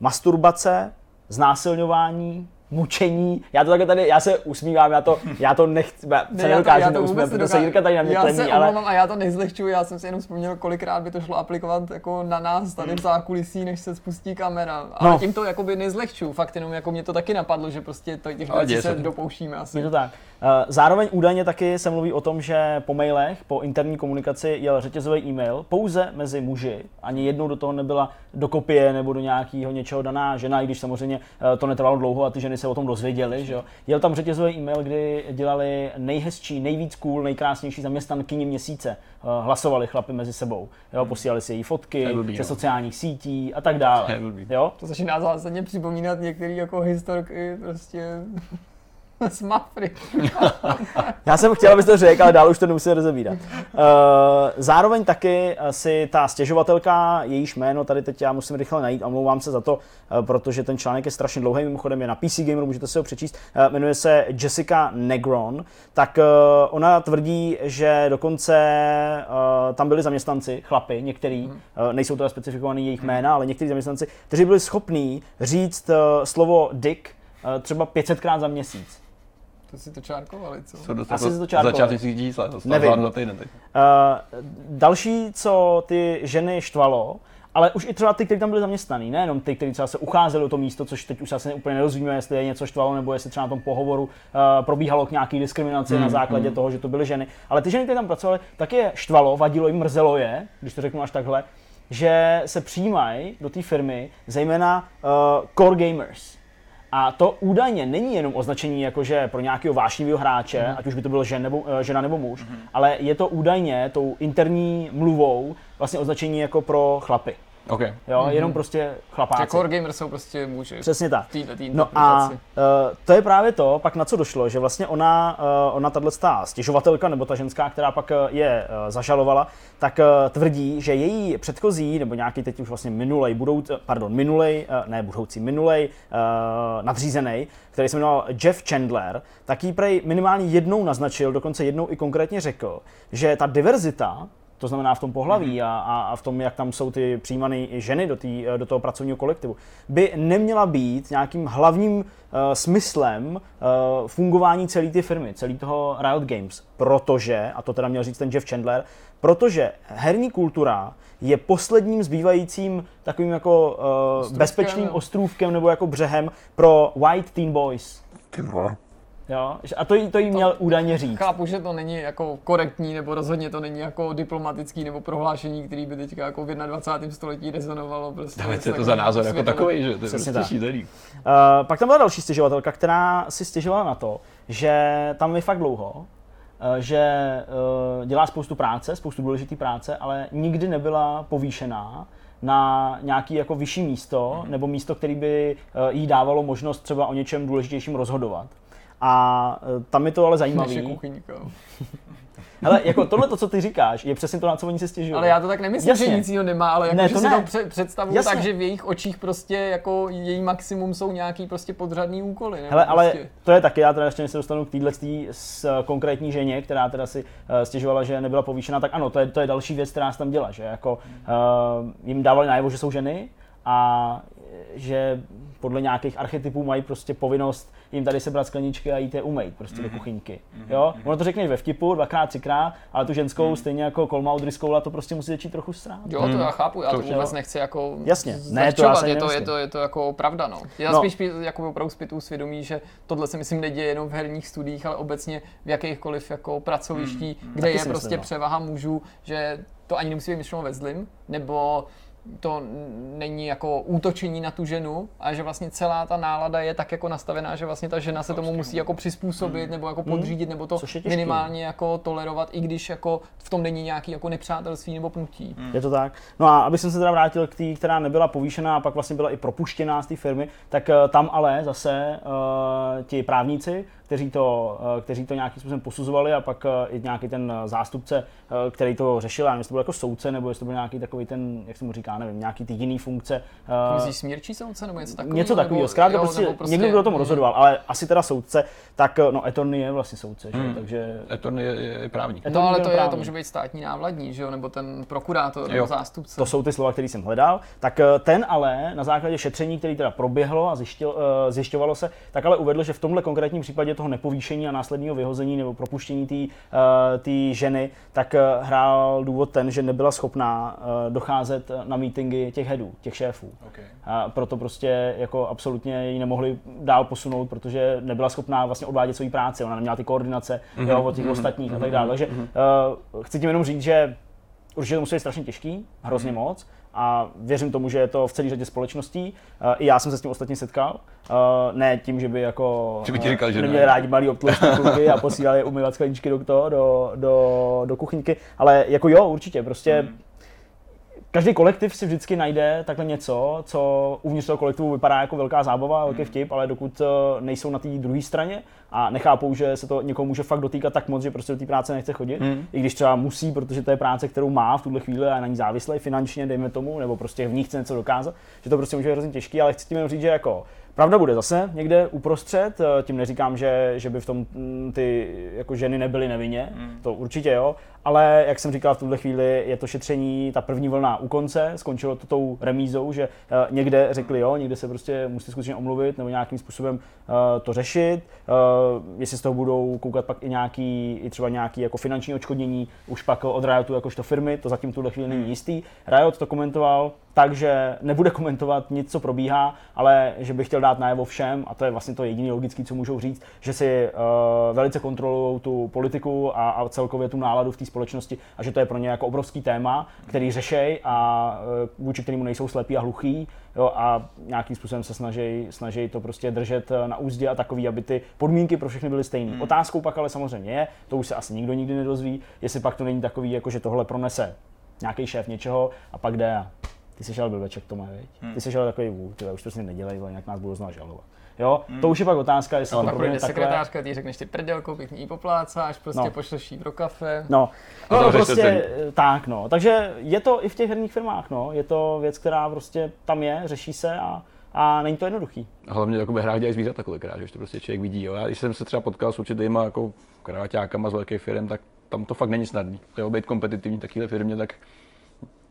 masturbace, znásilňování, mučení. Já to takhle tady, já se usmívám, já to, já to nechci, já se já nedokážu to neusmívat, vůbec protože se Jirka tady na mě Já tlemí, se ale a já to nezlehčuju, já jsem si jenom vzpomněl, kolikrát by to šlo aplikovat jako na nás tady v zákulisí, než se spustí kamera. Ale No. tím to jakoby nezlehčuju, fakt jenom jako mě to taky napadlo, že prostě to těch věcí se to. dopouštíme asi. je to tak. Eh, Zároveň údajně taky se mluví o tom, že po mailech, po interní komunikaci jel řetězový e-mail pouze mezi muži. Ani jednou do toho nebyla do kopie nebo do nějakého něčeho daná žena, i když samozřejmě eh, to netrvalo dlouho a ty ženy se o tom dozvěděly. Že jo. Jel tam řetězový e-mail, kdy dělali nejhezčí, nejvíc cool, nejkrásnější zaměstnankyni měsíce. Eh, Hlasovali chlapi mezi sebou. Jo, posílali si její fotky blbý, ze no. sociálních sítí a tak dále. Jo? To začíná zásadně připomínat některé jako historky prostě z Mafry. Já jsem chtěl, abys to řekl, ale dál už to nemusím rozebírat. Uh, zároveň taky eh, si ta stěžovatelka, jejíž jméno tady teď já musím rychle najít, omlouvám se za to, uh, protože ten článek je strašně dlouhý, mimochodem je na PC Gamer, můžete si ho přečíst, uh, jmenuje se Jessica Negron, tak ona tvrdí, že dokonce tam byli zaměstnanci, chlapy, některý, uh, nejsou teda specifikovaný jejich jména, ale někteří zaměstnanci, kteří byli schopní říct slovo dick třeba 500krát za měsíc. To si to čárkovali, co? Co do Asi si to čárkovali. začátečních čísla, to Nevím. Nevím. za týden teď. Uh, další, co ty ženy štvalo, ale už i třeba ty, kteří tam byli zaměstnaní, nejenom ty, kteří třeba se ucházeli o to místo, což teď už se asi úplně nerozumíme, jestli je něco štvalo, nebo jestli třeba na tom pohovoru uh, probíhalo k nějaký diskriminaci Hmm, na základě toho, že to byly ženy. Ale ty ženy, které tam pracovaly, tak je štvalo, vadilo jim, mrzelo je, když to řeknu až takhle, že se přijímají do té firmy zejména uh, core gamers. A to údajně není jenom označení jakože pro nějakého vášnivého hráče, Mhm. ať už by to bylo žen nebo, eh, žena nebo muž, ale je to údajně tou interní mluvou vlastně označení jako pro chlapy. OK. Jo, jenom prostě chlapáci. Core gamer jsou prostě muži. Přesně tak. Této tý No a uh, to je právě to, pak na co došlo, že vlastně ona, uh, ona tato stěžovatelka, nebo ta ženská, která pak uh, je uh, zažalovala, tak uh, tvrdí, že její předchozí, nebo nějaký teď už vlastně minulej, budouc, pardon, minulej, uh, ne budoucí, minulej uh, nadřízený, který se jmenoval Jeff Chandler, tak jí prej minimálně jednou naznačil, dokonce jednou i konkrétně řekl, že ta diverzita, to znamená v tom pohlaví a, a, a v tom, jak tam jsou ty přijímané ženy do, tý, do toho pracovního kolektivu, by neměla být nějakým hlavním uh, smyslem uh, fungování celé ty firmy, celý toho Riot Games. Protože, a to teda měl říct ten Jeff Chandler, protože herní kultura je posledním zbývajícím takovým jako uh, Ostrůvkem, bezpečným ostrůvkem nebo jako břehem pro white teen boys. Ty vole. Jo? A to jí, to jí měl údajně říct. Chápu, že to není jako korektní, nebo rozhodně to není jako diplomatický nebo prohlášení, který by teďka jako v 21. století rezonovalo. Prostě něco co je to za názor jako takový, že? To je prostě šílený. Uh, pak tam byla další stěžovatelka, která si stěžovala na to, že tam je fakt dlouho, uh, že uh, dělá spoustu práce, spoustu důležité práce, ale nikdy nebyla povýšená na nějaký jako vyšší místo, nebo místo, který by uh, jí dávalo možnost třeba o něčem důležitějším rozhodovat. A uh, tam je to ale zajímavé. kuchyňka. Hele, jako tohle, to, co ty říkáš, je přesně to, na co oni se stěžují. Ale já to tak nemyslím, Jasně. že nic jiného nemá, ale jako, Ne, že to si ne. to pře- představuju Jasně. tak, že v jejich očích prostě jako její maximum jsou nějaký prostě podřadný úkoly. Hele, ale prostě. to je taky, já teda ještě než se dostanu k téhle s konkrétní ženě, která teda si uh, stěžovala, že nebyla povýšena, tak ano, to je, to je další věc, která se tam dělá, že jako uh, jim dávali najevo, že jsou ženy a že podle nějakých archetypů mají prostě povinnost jim tady sebrat skleničky a jít je umýt prostě do kuchyňky. Jo? Ono to řekneš ve vtipu, dvakrát, třikrát, ale tu ženskou stejně jako Kolma od Riskoula to prostě musí začít trochu strát. Jo, to já chápu, já To to, vůbec jo. nechci jako Jasně, ne, to já se je, to, je, to, je to jako pravda, no. Já No. spíš pí- jako opravdu zpětu svědomí, že tohle se myslím neděje jenom v herních studiích, ale obecně v jakýchkoliv jako pracoviští, kde Taky je prostě myslím, no. převaha mužů, že to ani nemusí být myšleno ve zlým, nebo to není jako útočení na tu ženu, a že vlastně celá ta nálada je tak jako nastavená, že vlastně ta žena se tomu musí jako přizpůsobit, nebo jako podřídit, nebo to Hmm. Minimálně jako tolerovat, i když jako v tom není nějaký jako nepřátelství nebo pnutí. Je to tak. No a abych jsem se teda vrátil k té, která nebyla povýšená a pak vlastně byla i propuštěná z té firmy, tak eh, tam ale zase uh, ti právníci, kteří to, uh, kteří to nějakým způsobem posuzovali a pak uh, i nějaký ten eh, zástupce, který to řešil, já nevím, jestli to byl jako soudce, nebo jestli to byl nějaký takový ten, jak se mu říká, nevím, nějaký ty jiný funkce. Myslíš smírčí soudce nebo něco takového? Něco takového, zkrátka jo, prostě, prostě někdo, kdo o tom mm, rozhodoval, ale asi teda soudce, tak eh, no Etorny je vlastně soudce, že? Hmm. takže Eton je, je, právník. Je No ale to, je, to právník. může být státní návladní, že jo, nebo ten prokurátor, Jo. nebo zástupce. To jsou ty slova, které jsem hledal. Tak eh, ten ale na základě šetření, který teda proběhlo a eh, zjišťovalo se, tak ale uvedl, že v tomhle konkrétním případě toho nepovýšení a následného vyhození nebo propuštění té uh, ženy, tak eh, hrál důvod ten, že nebyla schopná eh, docházet na meetingy těch headů, těch šéfů. Okay. A proto prostě jako absolutně ji nemohli dál posunout, protože nebyla schopná vlastně odvádět svoji práci, ona neměla ty koordinace mm-hmm. jo, od těch mm-hmm. ostatních a tak dále. Takže uh, chci tím jenom říct, že určitě to musí být strašně těžký, hrozně mm-hmm. moc, a věřím tomu, že je to v celé řadě společností. Uh, I já jsem se s tím ostatně setkal. Uh, ne tím, že by jako že by ti říkal, že neměli ne. rádi malý obtlouštěný kluky a posílali umývat skleničky do, do, do, do kuchyňky, ale jako jo, určitě, prostě mm každý kolektiv si vždycky najde takhle něco, co uvnitř toho kolektivu vypadá jako velká zábava, velký hmm. vtip, ale dokud eh, nejsou na té druhé straně a nechápou, že se to někomu může fakt dotýkat tak moc, že prostě do té práce nechce chodit, hmm. i když třeba musí, protože to je práce, kterou má v tuhle chvíli a je na ní závislý finančně, dejme tomu, nebo prostě v ní chce něco dokázat, že to prostě může být hrozně těžký, ale chci tím jenom říct, že jako Pravda bude zase někde uprostřed, eh, tím neříkám, že, že by v tom mm, ty jako ženy nebyly nevinně, hmm. to určitě jo, ale jak jsem říkal, v tuhle chvíli je to šetření, ta první vlna u konce, skončilo to tou remízou, že uh, někde řekli jo, někde se prostě musí skutečně omluvit nebo nějakým způsobem uh, to řešit, uh, jestli z toho budou koukat pak i nějaký, i třeba nějaký jako finanční odškodnění, už pak od Riotu jakožto firmy, to zatím v tuhle chvíli není hmm. jistý. Riot to komentoval takže nebude komentovat nic, co probíhá, ale že by chtěl dát najevo všem, a to je vlastně to jediné logické, co můžou říct, že si uh, velice kontrolují tu politiku a, a celkově tu náladu v té společnosti a že to je pro ně jako obrovský téma, který řešej a uh, vůči kterému nejsou slepí a hluchý jo, a nějakým způsobem se snaží, snaží to prostě držet na úzdě a takový, aby ty podmínky pro všechny byly stejné. Hmm. Otázkou pak ale samozřejmě je, to už se asi nikdo nikdy nedozví, jestli pak to není takový, jako že tohle pronese nějaký šéf něčeho a pak jde a ty jsi šel blbeček to má, Hmm. Ty jsi šel takový, ty už to si nedělej, ale nějak nás budou znova žalovat. Jo, hmm. to už je pak otázka, jestli no, to bude takové... sekretářka, ty řekneš ty prdelku, pěkně jí poplácáš, prostě no. pošleš jí pro kafe. No, no, no prostě tak, no. Takže je to i v těch herních firmách, no. Je to věc, která prostě tam je, řeší se a a není to jednoduchý. A hlavně jako hrách dělají zvířata kolikrát, že to prostě člověk vidí. Jo. Já, když jsem se třeba potkal s určitýma jako kráťákama z velkých firm, tak tam to fakt není snadný. Jo, být kompetitivní takové firmě, tak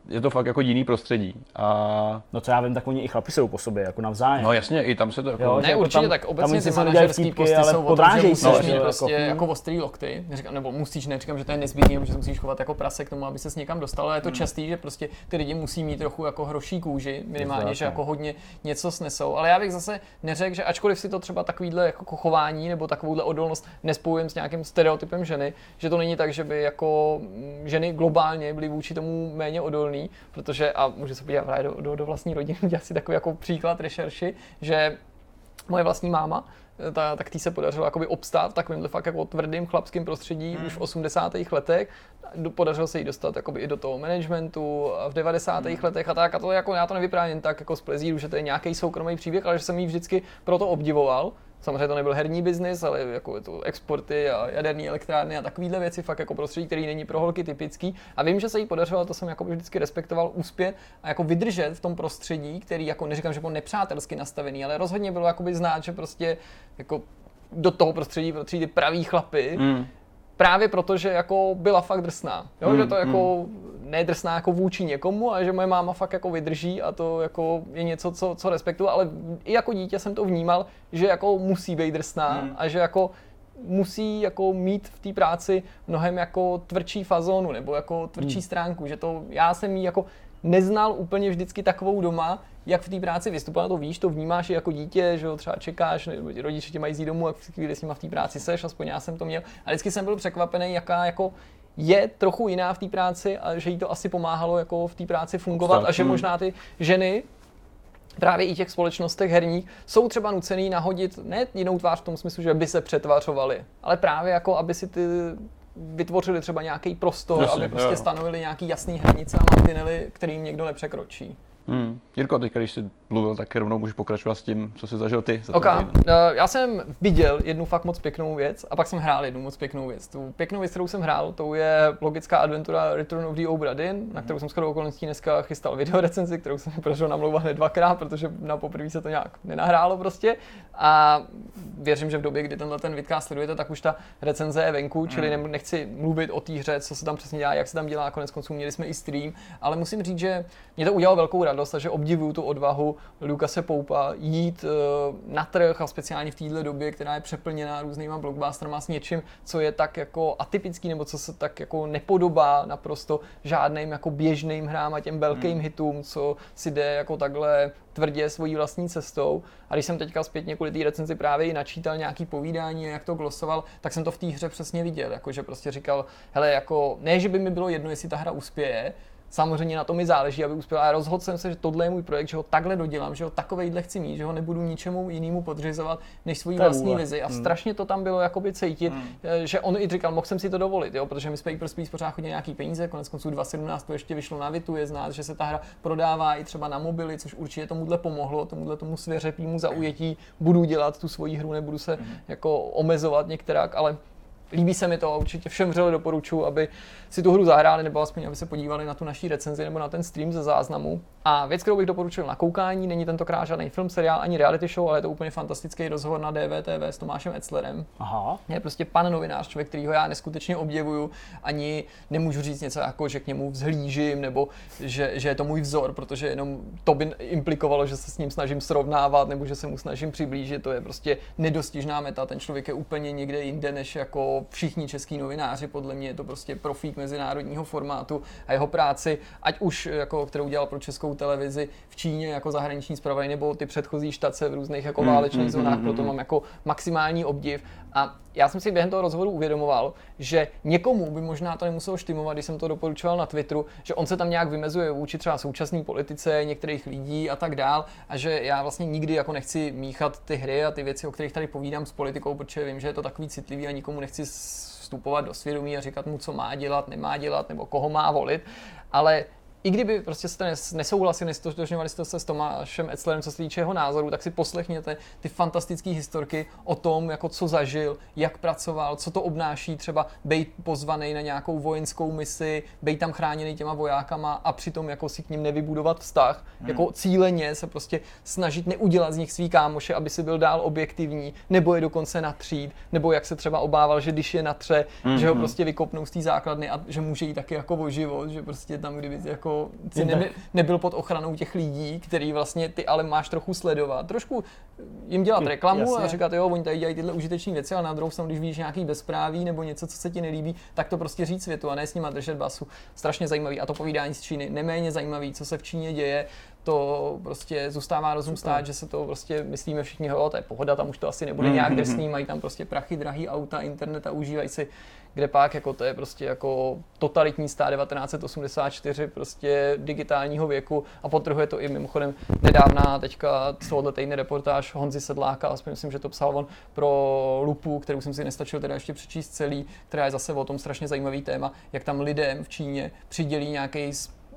je to fakt jako jiný prostředí. A... No co já vím, tak oni i chlapi jsou po sobě, jako navzájem. No jasně, i tam se to jako... Jo, ne, jako určitě, tam, tak obecně ty manažerský posty ale jsou o tom, že musíš mít jako, prostě jako, jako ostrý lokty, neříkám, nebo musíš, neříkám, že to je nezbytný, že se musíš chovat jako prase k tomu, aby se s někam dostal, ale je to hmm. častý, že prostě ty lidi musí mít trochu jako hroší kůži, minimálně, že jako hodně něco snesou. Ale já bych zase neřekl, že ačkoliv si to třeba takovýhle jako chování nebo takovouhle odolnost nespojím s nějakým stereotypem ženy, že to není tak, že by jako ženy globálně byly vůči tomu méně odolný, protože a může se podívat právě do, do, do vlastní rodiny, udělat si takový jako příklad rešerši, že moje vlastní máma, ta, tak tý se podařilo jakoby obstát v takovémhle fakt jako tvrdým chlapském prostředí hmm. už v 80. letech. Podařilo se jí dostat jakoby i do toho managementu v 90. Hmm. letech a tak. A to jako já to nevyprávím tak jako z plezíru, že to je nějaký soukromý příběh, ale že jsem jí vždycky proto obdivoval Samozřejmě to nebyl herní biznis, ale jako to exporty a jaderné elektrárny a takovéhle věci, fakt jako prostředí, který není pro holky typický. A vím, že se jí podařilo, to jsem jako vždycky respektoval, úspět a jako vydržet v tom prostředí, který jako neříkám, že byl nepřátelsky nastavený, ale rozhodně bylo jakoby znát, že prostě jako do toho prostředí patří ty praví chlapy, mm právě proto, že jako byla fakt drsná. Jo? Mm, že to jako mm. Nedrsná jako vůči někomu, a že moje máma fakt jako vydrží a to jako je něco, co, co respektuju, ale i jako dítě jsem to vnímal, že jako musí být drsná mm. a že jako musí jako mít v té práci mnohem jako tvrdší fazonu nebo jako tvrdší mm. stránku, že to já jsem jí jako neznal úplně vždycky takovou doma, jak v té práci vystupovat, to víš, to vnímáš i jako dítě, že jo, třeba čekáš, nebo rodiče tě mají jít domů a v chvíli s nimi v té práci seš, aspoň já jsem to měl. A vždycky jsem byl překvapený, jaká jako je trochu jiná v té práci a že jí to asi pomáhalo jako v té práci fungovat a že možná ty ženy právě i těch společnostech herních jsou třeba nucený nahodit ne jinou tvář v tom smyslu, že by se přetvářovali, ale právě jako aby si ty vytvořili třeba nějaký prostor, Jasně, aby prostě jo. stanovili nějaký jasný hranice a mantinely, kterým někdo nepřekročí. Hmm. Jirko, teď když jsi mluvil, tak rovnou můžeš pokračovat s tím, co jsi zažil ty. Za okay. uh, já jsem viděl jednu fakt moc pěknou věc a pak jsem hrál jednu moc pěknou věc. Tu pěknou věc, kterou jsem hrál, to je logická adventura Return of the Obra Dinn, na kterou jsem skoro okolností dneska chystal video recenzi, kterou jsem podařil namlouvat hned dvakrát, protože na poprvé se to nějak nenahrálo prostě. A věřím, že v době, kdy tenhle ten vidcast sledujete, tak už ta recenze je venku, čili mm. nechci mluvit o té hře, co se tam přesně dělá, jak se tam dělá, konec konců měli jsme i stream, ale musím říct, že mě to udělalo velkou radost radost a že obdivuju tu odvahu Lukase Poupa jít uh, na trh a speciálně v této době, která je přeplněná různýma blockbusterama s něčím, co je tak jako atypický nebo co se tak jako nepodobá naprosto žádným jako běžným hrám a těm velkým hmm. hitům, co si jde jako takhle tvrdě svojí vlastní cestou. A když jsem teďka zpětně kvůli té recenzi právě i načítal nějaký povídání, jak to glosoval, tak jsem to v té hře přesně viděl. Jako, že prostě říkal, hele, jako, ne, že by mi bylo jedno, jestli ta hra uspěje, Samozřejmě na to mi záleží, aby uspěl. A rozhodl jsem se, že tohle je můj projekt, že ho takhle dodělám, že ho takovejhle chci mít, že ho nebudu ničemu jinému podřizovat než svoji vlastní vizi. A hmm. strašně to tam bylo jakoby cítit, hmm. že on i říkal, mohl jsem si to dovolit, jo, protože my jsme i pro Speed pořád chodili nějaký peníze, konec konců 2017 to ještě vyšlo na Vitu, je znát, že se ta hra prodává i třeba na mobily, což určitě tomuhle pomohlo, tomuhle tomu svěřepímu zaujetí, budu dělat tu svoji hru, nebudu se hmm. jako omezovat některák, ale líbí se mi to, určitě všem vřele doporučuji, aby si tu hru zahráli, nebo aspoň aby se podívali na tu naší recenzi nebo na ten stream ze záznamu. A věc, kterou bych doporučil na koukání, není tentokrát žádný film, seriál ani reality show, ale je to úplně fantastický rozhovor na DVTV s Tomášem Etzlerem. Aha. Je prostě pan novinář, člověk, kterýho já neskutečně obdivuju, ani nemůžu říct něco jako, že k němu vzhlížím, nebo že, že je to můj vzor, protože jenom to by implikovalo, že se s ním snažím srovnávat, nebo že se mu snažím přiblížit. To je prostě nedostižná meta. Ten člověk je úplně někde jinde, než jako všichni český novináři. Podle mě je to prostě profík mezinárodního formátu a jeho práci, ať už jako, kterou dělal pro českou televizi v Číně jako zahraniční zpravodaj, nebo ty předchozí štace v různých jako hmm, válečných mm, zónách, mm, proto mám jako maximální obdiv. A já jsem si během toho rozhovoru uvědomoval, že někomu by možná to nemuselo štimovat, když jsem to doporučoval na Twitteru, že on se tam nějak vymezuje vůči třeba současné politice, některých lidí a tak dál, a že já vlastně nikdy jako nechci míchat ty hry a ty věci, o kterých tady povídám s politikou, protože vím, že je to takový citlivý a nikomu nechci vstupovat do svědomí a říkat mu, co má dělat, nemá dělat, nebo koho má volit, ale i kdyby prostě jste nesouhlasili, nestotožňovali jste se s Tomášem Etzlerem, co se týče jeho názoru, tak si poslechněte ty fantastické historky o tom, jako co zažil, jak pracoval, co to obnáší třeba být pozvaný na nějakou vojenskou misi, být tam chráněný těma vojákama a přitom jako si k ním nevybudovat vztah, hmm. jako cíleně se prostě snažit neudělat z nich svý kámoše, aby si byl dál objektivní, nebo je dokonce natřít, nebo jak se třeba obával, že když je natře, hmm. že ho hmm. prostě vykopnou z té základny a že může jít taky jako o život, že prostě tam, kdyby jako jako si ne, nebyl pod ochranou těch lidí, který vlastně ty ale máš trochu sledovat. Trošku jim dělat hm, reklamu Jasně. a říkat, jo, oni tady dělají tyhle užitečné věci, ale na druhou stranu, když víš nějaký bezpráví nebo něco, co se ti nelíbí, tak to prostě říct světu a ne s nima držet basu. Strašně zajímavý. A to povídání z Číny neméně zajímavý, co se v Číně děje, to prostě zůstává rozum stát, že se to prostě myslíme všichni, jo, to je pohoda, tam už to asi nebude nějak drsný, mají tam prostě prachy, drahý auta, internet a užívají si kde pak jako to je prostě jako totalitní stát 1984 prostě digitálního věku a potrhuje to i mimochodem nedávná teďka tohoto týdne reportáž Honzi Sedláka, aspoň myslím, že to psal on pro Lupu, kterou jsem si nestačil teda ještě přečíst celý, která je zase o tom strašně zajímavý téma, jak tam lidem v Číně přidělí nějaký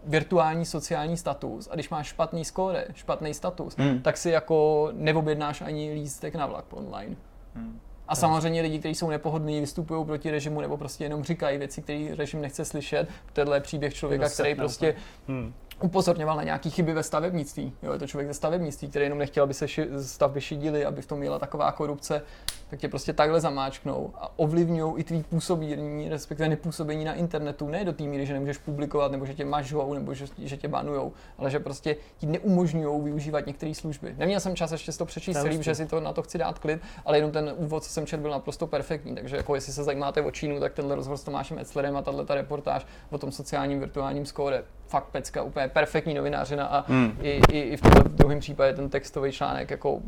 virtuální sociální status a když máš špatný skóre, špatný status, hmm. tak si jako neobjednáš ani lístek na vlak online. Hmm. A samozřejmě lidi, kteří jsou nepohodlní, vystupují proti režimu nebo prostě jenom říkají věci, které režim nechce slyšet. Tohle je příběh člověka, který prostě hmm upozorňoval na nějaké chyby ve stavebnictví. Jo, je to člověk ze stavebnictví, který jenom nechtěl, aby se ši, stavby šidily, aby v tom měla taková korupce, tak tě prostě takhle zamáčknou a ovlivňují i tvý působení, respektive nepůsobení na internetu, ne do té míry, že nemůžeš publikovat, nebo že tě mažou, nebo že, že tě banujou, ale že prostě ti neumožňují využívat některé služby. Neměl jsem čas ještě to přečíst celý, že si to na to chci dát klid, ale jenom ten úvod, co jsem četl, byl naprosto perfektní. Takže jako jestli se zajímáte o Čínu, tak tenhle rozhovor s Tomášem Etzlerem a tahle reportáž o tom sociálním virtuálním skóre, fakt pecka, úplně perfektní novinářina a hmm. i, i, i v tomhle druhém případě ten textový článek jako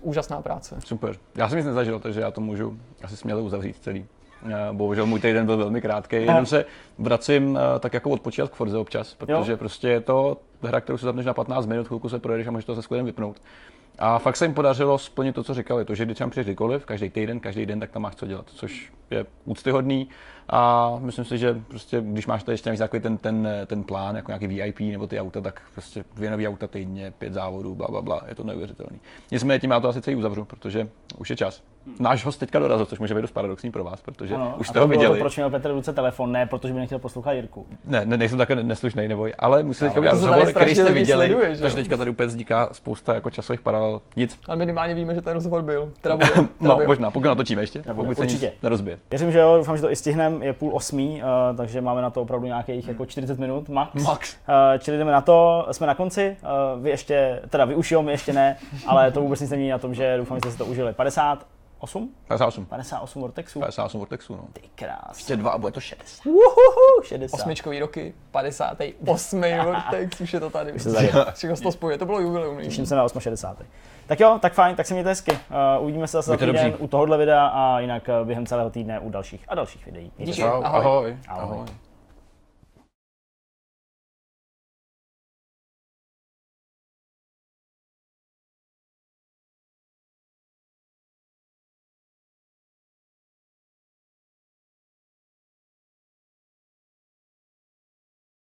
úžasná práce. Super. Já jsem nic nezažil, takže já to můžu asi směle uzavřít celý. Eh, bohužel můj týden byl velmi krátký, jenom se vracím eh, tak jako odpočívat k Forze občas, protože jo. prostě je to hra, kterou si zapneš na 15 minut, chvilku se projedeš a můžeš to se skvělým vypnout. A fakt se jim podařilo splnit to, co říkali, to, že když tam přijdeš kdykoliv, každý týden, každý den, tak tam máš co dělat, což je úctyhodný. A myslím si, že prostě, když máš tady ještě navíc takový ten, ten, ten plán, jako nějaký VIP nebo ty auta, tak prostě dvě nové auta týdně, pět závodů, bla, bla, bla, je to neuvěřitelný. Nicméně tím já to asi celý uzavřu, protože už je čas. Náš host teďka dorazil, což může být dost paradoxní pro vás, protože ano, už jste ho viděli. To, proč měl Petr ruce telefon, ne protože by nechtěl poslouchat Jirku. Ne, ne nejsem takhle neslušný neboj, ale musím teďka udělat rozhovor, který jste viděli, sleduje, takže teďka tady úplně vzniká spousta jako časových paralel. Nic. Ale minimálně víme, že ten rozhovor byl. Teda bude, teda no, byl. možná, pokud natočíme ještě, pokud se nic nerozbije. Věřím, že jo, doufám, že to i stihneme. Je půl osmí, uh, takže máme na to opravdu nějakých jako 40 minut max. Max. Uh, čili jdeme na to, jsme na konci, uh, vy ještě, teda vy už jo, my ještě ne, ale to vůbec nic nemění na tom, že doufám, že jste si to užili. 58? 58. 58 Vortexů. 58 Vortexů, no. Ty krás. Ještě dva a bude to 60. Uhuhu, 60. Osmičkový roky, 58. Vortex, už je to tady. se tady. Všechno se to spojuje, to bylo jubileum. Těším se na 68. Tak jo, tak fajn, tak se mějte hezky. Uh, uvidíme se zase za týden dobří. u tohohle videa a jinak uh, během celého týdne u dalších a dalších videí. Díky. ahoj. ahoj. Ahoj. ahoj.